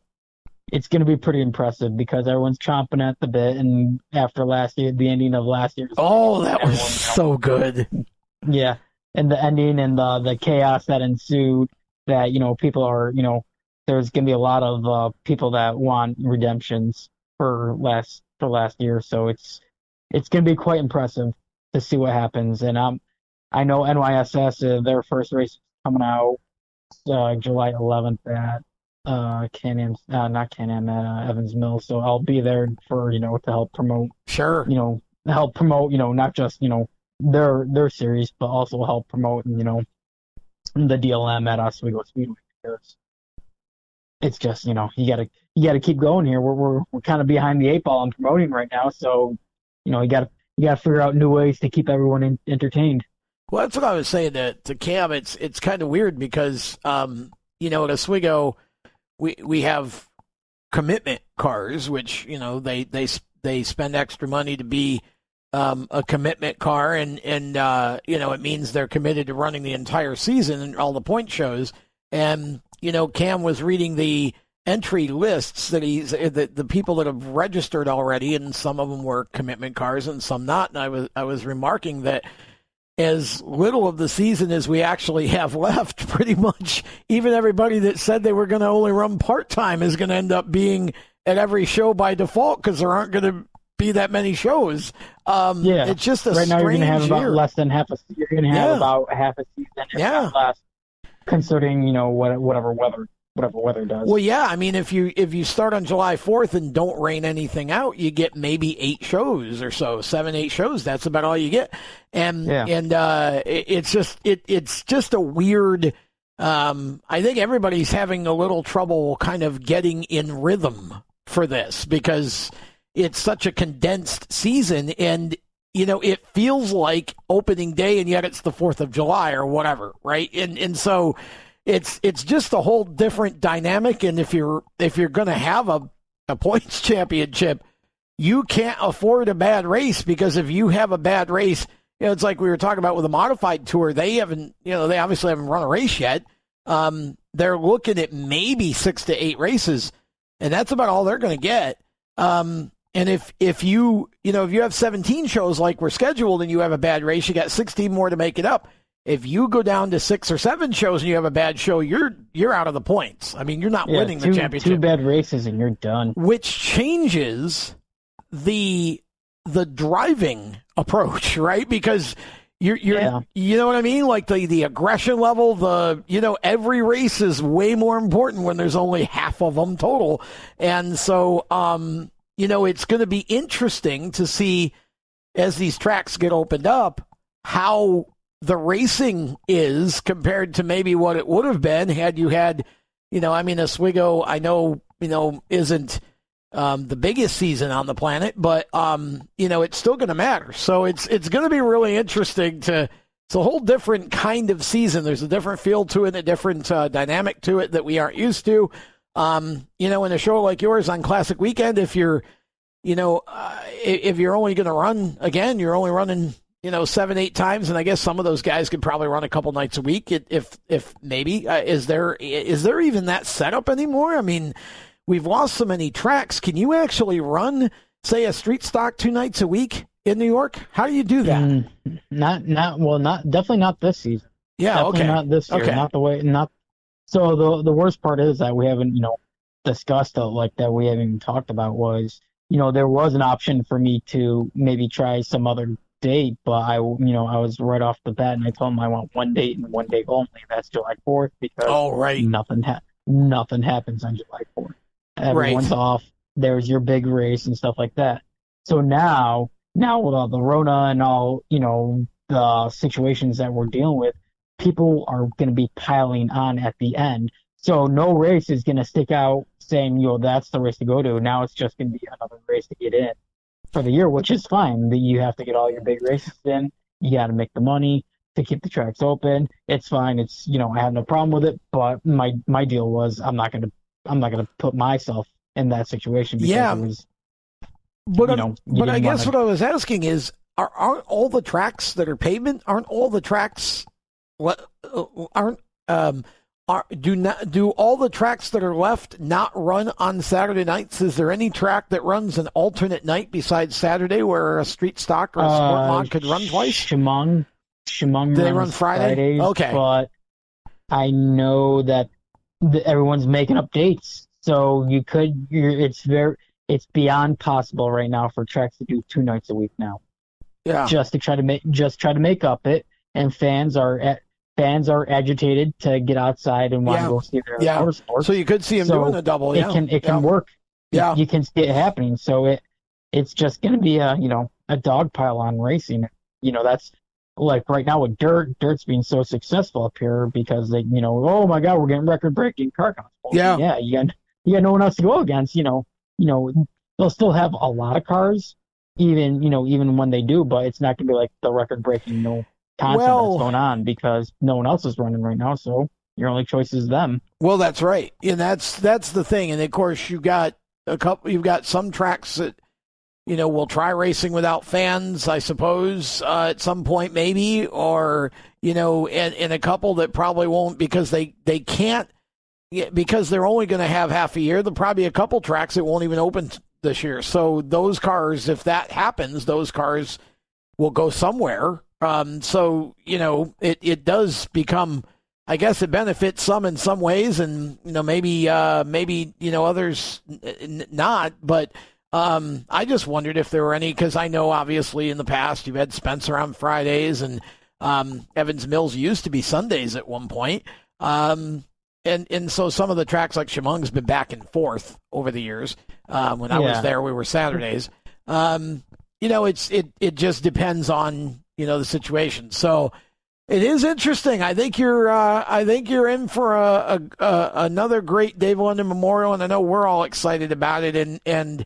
it's going to be pretty impressive because everyone's chomping at the bit. And after last year, the ending of last year. Oh, that was Everyone, you know. so good. <laughs> yeah, and the ending and the the chaos that ensued. That you know, people are you know, there's gonna be a lot of uh, people that want redemptions for last for last year. So it's it's gonna be quite impressive to see what happens. And um, I know NYSS uh, their first race is coming out uh, July 11th at uh Can-Am, uh, not Can-Am at uh, Evans Mills. So I'll be there for you know to help promote Sure. you know help promote you know not just you know their their series but also help promote you know the DLM at Oswego Speedway because it's just you know you gotta you gotta keep going here we're we're, we're kind of behind the eight ball on promoting right now so you know you gotta you gotta figure out new ways to keep everyone in, entertained Well, that's what I was saying to, to Cam. It's it's kind of weird because um, you know at Oswego we we have commitment cars, which you know they they they spend extra money to be um, a commitment car, and and uh, you know it means they're committed to running the entire season and all the point shows. And you know Cam was reading the entry lists that he's the, the people that have registered already, and some of them were commitment cars and some not. And I was I was remarking that as little of the season as we actually have left, <laughs> pretty much even everybody that said they were going to only run part time is going to end up being at every show by default because there aren't going to be that many shows. Um, Yeah. it's just a right now you're gonna have about less than half a you're gonna have Yeah. about half a season Yeah. less considering you know what whatever weather whatever weather does Well, yeah, I mean, if you if you start on July fourth and don't rain anything out, you get maybe eight shows or so, seven, eight shows. That's about all you get, and Yeah. and uh, it, it's just it it's just a weird. Um, I think everybody's having a little trouble kind of getting in rhythm for this because it's such a condensed season, and you know it feels like opening day, and yet it's the Fourth of July or whatever, right? And and so it's it's just a whole different dynamic. And if you're if you're going to have a a points <laughs> championship you can't afford a bad race because if you have a bad race you know it's like we were talking about with the modified tour they haven't you know they obviously haven't run a race yet. Um they're looking at maybe 6 to 8 races and that's about all they're going to get. Um and if if you you know if you have 17 shows like we're scheduled and you have a bad race you got 16 more to make it up if you go down to six or seven shows and you have a bad show, you're you're out of the points. I mean, you're not yeah, winning two, the championship. Two bad races and you're done. Which changes the the driving approach, <laughs> right? Because you're, you're yeah. you know what I mean? Like the, the aggression level, the, you know, every race is way more important when there's only half of them total. And so, um, you know, it's going to be interesting to see as these tracks get opened up how the racing is compared to maybe what it would have been had you had, you know, I mean, Oswego, I know, you know, isn't, um, the biggest season on the planet, but um, you know it's still going to matter. So it's it's going to be really interesting to. It's a whole different kind of season. There's a different feel to it, a different uh, dynamic to it that we aren't used to. Um, you know, in a show like yours on Classic Weekend, if you're, you know, uh, if you're only going to run again, you're only running, you know, seven, eight times, and I guess some of those guys could probably run a couple nights a week. If, if maybe, uh, is there is there even that setup anymore? I mean, We've lost so many tracks. Can you actually run, say, a street stock two nights a week in New York? How do you do that? Mm, not, not well, not definitely not this season. Yeah, definitely okay. Not this year. Okay. Not the way. Not so. The the worst part is that we haven't, you know, discussed it like that. We haven't even talked about was, you know, there was an option for me to maybe try some other date, but I, you know, I was right off the bat and I told him I want one date and one date only. That's July 4th because oh, right. nothing ha- nothing happens on July 4th. Everyone's right. off. There's your big race and stuff like that. So now, now with all the Rona and all, you know, the situations that we're dealing with, people are going to be piling on at the end. So no race is going to stick out saying, yo, that's the race to go to. Now it's just going to be another race to get in for the year, which is fine. You have to get all your big races in. You got to make the money to keep the tracks open. It's fine. It's, you know, I have no problem with it. But my, my deal was I'm not going to I'm not going to put myself in that situation because yeah. it was. But you know, but I guess wanna... what I was asking is, are aren't all the tracks that are pavement? Aren't all the tracks? What aren't um. Are, do not do all the tracks that are left not run on Saturday nights? Is there any track that runs an alternate night besides Saturday, where a street stock or a sport uh, mod could run twice? Chemung, Chemung. Do they run Friday? Fridays, okay, but I know that everyone's making updates. So you could, it's very, it's beyond possible right now for tracks to do two nights a week now. Yeah. Just to try to make, just try to make up it, and fans are fans are agitated to get outside and want yeah. to go see their yeah. So you could see them so doing a double. Yeah. It can it can work. Yeah. You, you can see it happening. So it it's just going to be a you know a dog pile on racing. You know that's like right now with dirt, dirt's being so successful up here because they, you know, oh my God, we're getting record breaking car counts. Well, yeah, yeah, you got you got no one else to go against. You know, you know, they'll still have a lot of cars, even you know, even when they do, but it's not gonna be like the record breaking know content well, that's going on because no one else is running right now. So your only choice is them. Well, that's right, and that's that's the thing, and of course you got a couple. You've got some tracks that you know, we'll try racing without fans, I suppose, uh, at some point, maybe, or you know, and, and a couple that probably won't because they they can't because they're only going to have half a year. There'll probably be a couple tracks that won't even open this year. So those cars, if that happens, those cars will go somewhere. Um, so you know, it it does become. I guess it benefits some in some ways, and you know maybe uh, maybe you know others n- not. But um, I just wondered if there were any because I know obviously in the past you've had Spencer on Fridays and um, Evans Mills used to be Sundays at one point. Um, and and so some of the tracks like Chemung's been back and forth over the years. Um, when I Yeah. was there, we were Saturdays. Um, you know, it's it it just depends on you know the situation. So it is interesting. I think you're uh, I think you're in for a, a, a another great Dave London Memorial, and I know we're all excited about it and and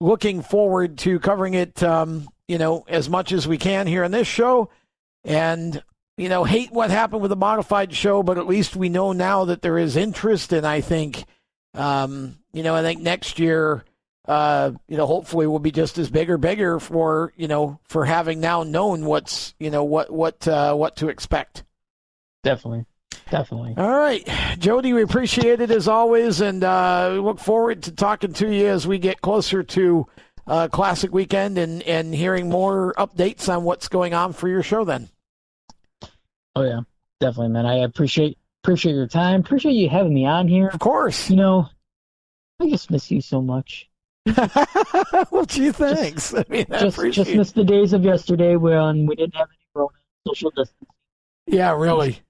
looking forward to covering it. Um, you know, as much as we can here on this show, and you know, hate what happened with the modified show, but at least we know now that there is interest, and I think, um, you know, I think next year. Uh, you know, hopefully we'll be just as big or bigger for you know for having now known what's you know what what uh, what to expect. Definitely, definitely. All right, Jody, we appreciate it as always, and uh, we look forward to talking to you as we get closer to uh, Classic Weekend and and hearing more updates on what's going on for your show. Then, Oh yeah, definitely, man. I appreciate appreciate your time. Appreciate you having me on here. Of course. You know, I just miss you so much. <laughs> well, gee, thanks. Just, I mean, I just, just missed the days of yesterday when we didn't have any social distance. Yeah, really.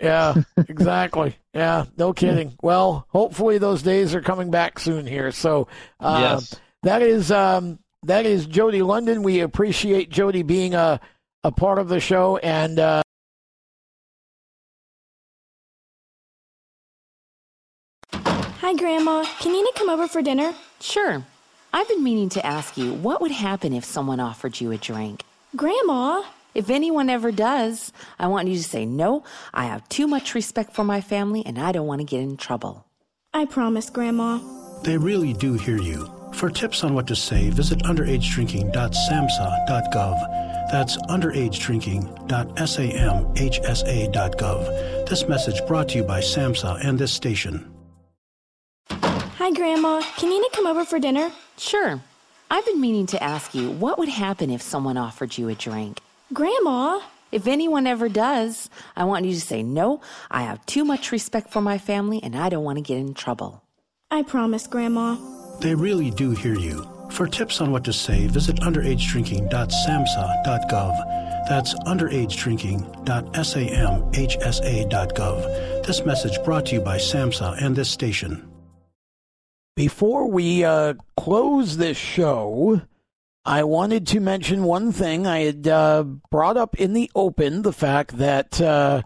Yeah, <laughs> exactly. yeah, no kidding. Well, hopefully those days are coming back soon here. So, uh, yes. that is um, that is Jody London. We appreciate Jody being a a part of the show and. Uh, Hi, Grandma. Can Nina come over for dinner? Sure. I've been meaning to ask you what would happen if someone offered you a drink? Grandma, if anyone ever does, I want you to say, No, I have too much respect for my family and I don't want to get in trouble. I promise, Grandma. They really do hear you. For tips on what to say, visit underagedrinking.samhsa.gov. That's underagedrinking.samhsa.gov. This message brought to you by SAMHSA and this station. Hi, Grandma. Can Nina come over for dinner? Sure. I've been meaning to ask you what would happen if someone offered you a drink? Grandma. If anyone ever does, I want you to say, No, I have too much respect for my family and I don't want to get in trouble. I promise, Grandma. They really do hear you. For tips on what to say, visit underagedrinking.samhsa.gov. That's underagedrinking.samhsa.gov. This message brought to you by SAMHSA and this station. Before we uh, close this show, I wanted to mention one thing. I had uh, brought up in the open the fact that uh,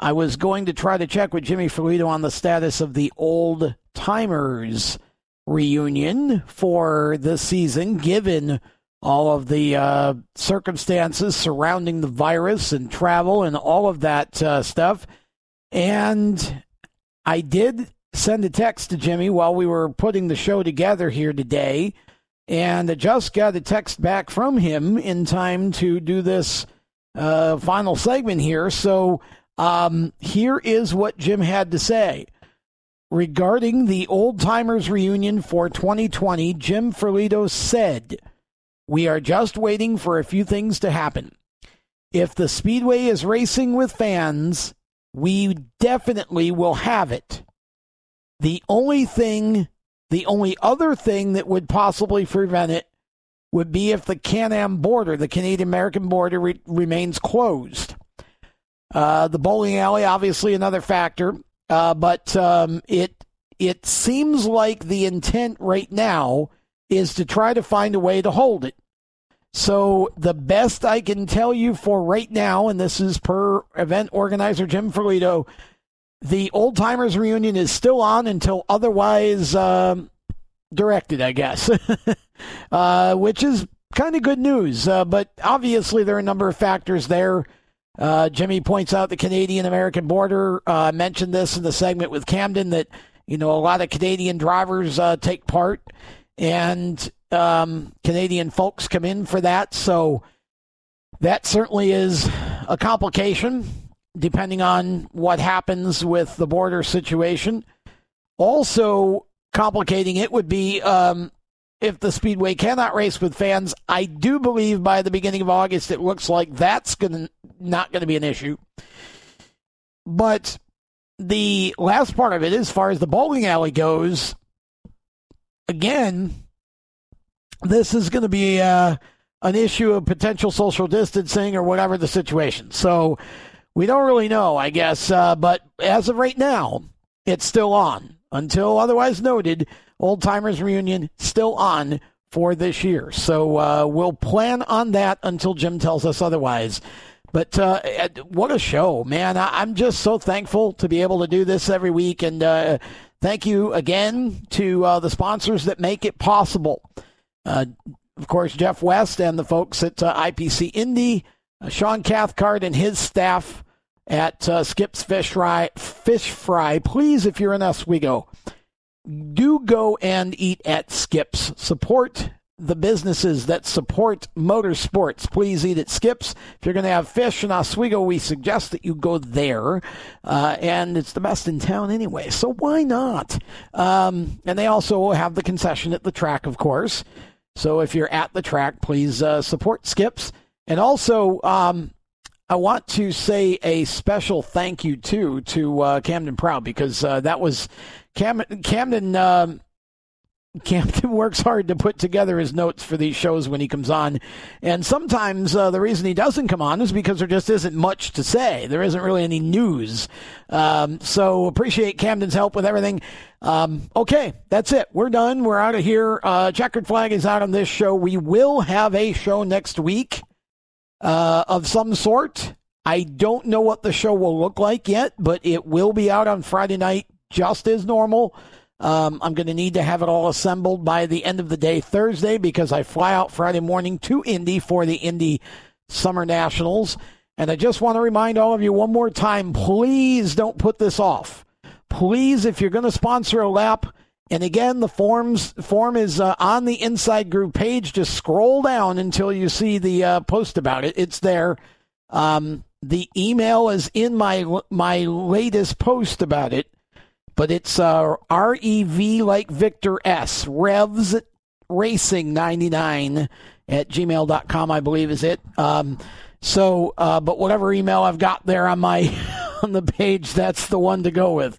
I was going to try to check with Jimmy Ferlito on the status of the old timers reunion for the season, given all of the uh, circumstances surrounding the virus and travel and all of that uh, stuff. And I did send a text to Jimmy while we were putting the show together here today and I just got a text back from him in time to do this uh, final segment here. So um, here is what Jim had to say. Regarding the old timers reunion for 2020, Jim Ferlito said, We are just waiting for a few things to happen. If the Speedway is racing with fans, we definitely will have it. The only thing the only other thing that would possibly prevent it would be if the Can Am border, the Canadian American border, re- remains closed. Uh, the bowling alley, obviously, another factor, uh, but um, it it seems like the intent right now is to try to find a way to hold it. So the best I can tell you for right now, and this is per event organizer Jim Ferlito, the old timers reunion is still on until otherwise um, directed, I guess, <laughs> uh, which is kind of good news. Uh, but obviously, there are a number of factors there. Uh, Jimmy points out the Canadian American border. Uh, I mentioned this in the segment with Camden that you know a lot of Canadian drivers uh, take part, and um, Canadian folks come in for that. So that certainly is a complication depending on what happens with the border situation. Also, complicating it would be um, if the Speedway cannot race with fans. I do believe by the beginning of August, it looks like that's gonna, not going to be an issue. But the last part of it, as far as the bowling alley goes, again, this is going to be uh, an issue of potential social distancing or whatever the situation. So we don't really know, I guess. Uh, but as of right now, it's still on. Until otherwise noted, Old Timers Reunion still on for this year. So uh, we'll plan on that until Jim tells us otherwise. But uh, what a show, man. I- am just so thankful to be able to do this every week. And uh, thank you again to uh, the sponsors that make it possible. Uh, of course, Jeff West and the folks at uh, IPC Indy. Uh, Sean Cathcart and his staff at uh, Skip's Fish Fry. Fish Fry, please, if you're in Oswego, do go and eat at Skip's. Support the businesses that support motorsports. Please eat at Skips. If you're going to have fish in Oswego, we suggest that you go there. Uh, and it's the best in town anyway, so why not? Um, and they also have the concession at the track, of course. So if you're at the track, please uh, support Skips. And also, um, I want to say a special thank you too to uh, Camden Proud because uh, that was Cam- Camden. Um, Camden <laughs> works hard to put together his notes for these shows when he comes on. And sometimes uh, the reason he doesn't come on is because there just isn't much to say. There isn't really any news. Um, so appreciate Camden's help with everything. Um, okay, that's it. We're done. We're out of here. Uh, Checkered Flag is out on this show. We will have a show next week uh, of some sort. I don't know what the show will look like yet, but it will be out on Friday night just as normal. Um, I'm going to need to have it all assembled by the end of the day Thursday because I fly out Friday morning to Indy for the Indy Summer Nationals. And I just want to remind all of you one more time please don't put this off. Please, if you're going to sponsor a lap, and again, the forms form is uh, on the Inside Groove page. Just scroll down until you see the uh, post about it. It's there. Um, the email is in my my latest post about it but it's uh, REV like Victor S. Revs Racing 99 at gmail.com, I believe is it. Um, so, uh, but whatever email I've got there on my <laughs> on the page, that's the one to go with.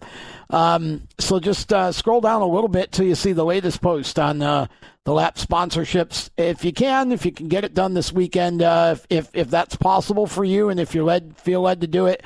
Um, so just uh, scroll down a little bit till you see the latest post on uh, the lap sponsorships. If you can, if you can get it done this weekend, uh, if, if, if that's possible for you, and if you led feel led to do it,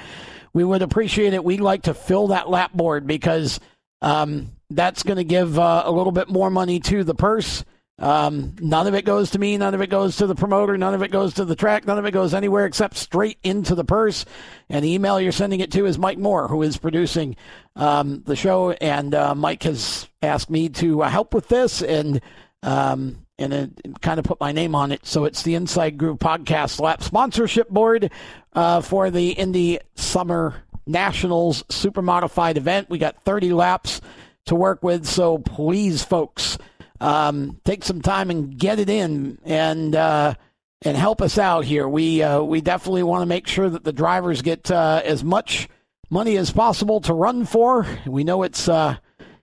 we would appreciate it. We'd like to fill that lap board because um, that's going to give uh, a little bit more money to the purse. Um, none of it goes to me. None of it goes to the promoter. None of it goes to the track. None of it goes anywhere except straight into the purse. And the email you're sending it to is Mike Moore, who is producing um, the show. And uh, Mike has asked me to uh, help with this and um, and it, kind of put my name on it. So it's the Inside Groove Podcast Lap Sponsorship Board uh, for the Indy Summer Nationals Super Modified event. We got 30 laps to work with, so please, folks, um, take some time and get it in and uh, and help us out here. We uh, we definitely want to make sure that the drivers get uh, as much money as possible to run for. We know it's uh,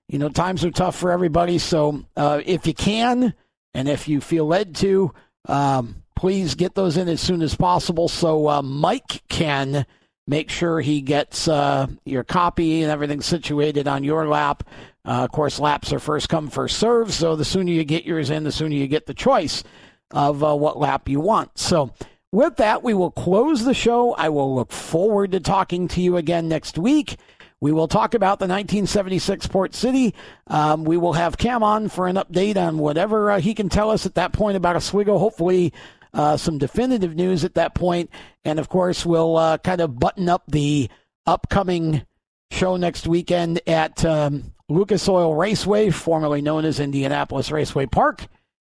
you know times are tough for everybody, so uh, if you can and if you feel led to, um, please get those in as soon as possible so uh, Mike can make sure he gets uh, your copy and everything situated on your lap. Uh, of course, laps are first come, first serve, so the sooner you get yours in, the sooner you get the choice of uh, what lap you want. So, with that, we will close the show. I will look forward to talking to you again next week. We will talk about the 1976 Port City. Um, we will have Cam on for an update on whatever uh, he can tell us at that point about Oswego. Hopefully, uh, some definitive news at that point. And of course, we'll uh, kind of button up the upcoming show next weekend at um, Lucas Oil Raceway, formerly known as Indianapolis Raceway Park,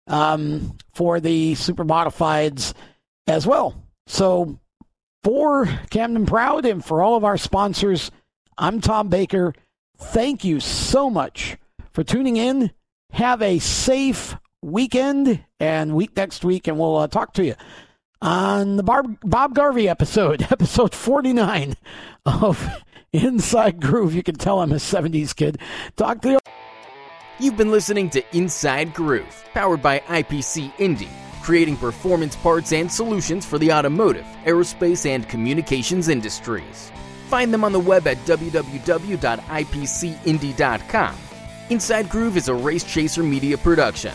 um, for the super modifieds as well. So, for Camden Proud and for all of our sponsors, I'm Tom Baker. Thank you so much for tuning in. Have a safe weekend and week next week, and we'll uh, talk to you on the Bob, Bob Garvey episode, <laughs> episode 49 of Inside Groove. You can tell I'm a 70s kid. Talk to you. You've been listening to Inside Groove, powered by IPC Indy, creating performance parts and solutions for the automotive, aerospace, and communications industries. Find them on the web at www.ipcindy.com. Inside Groove is a Race Chaser media production.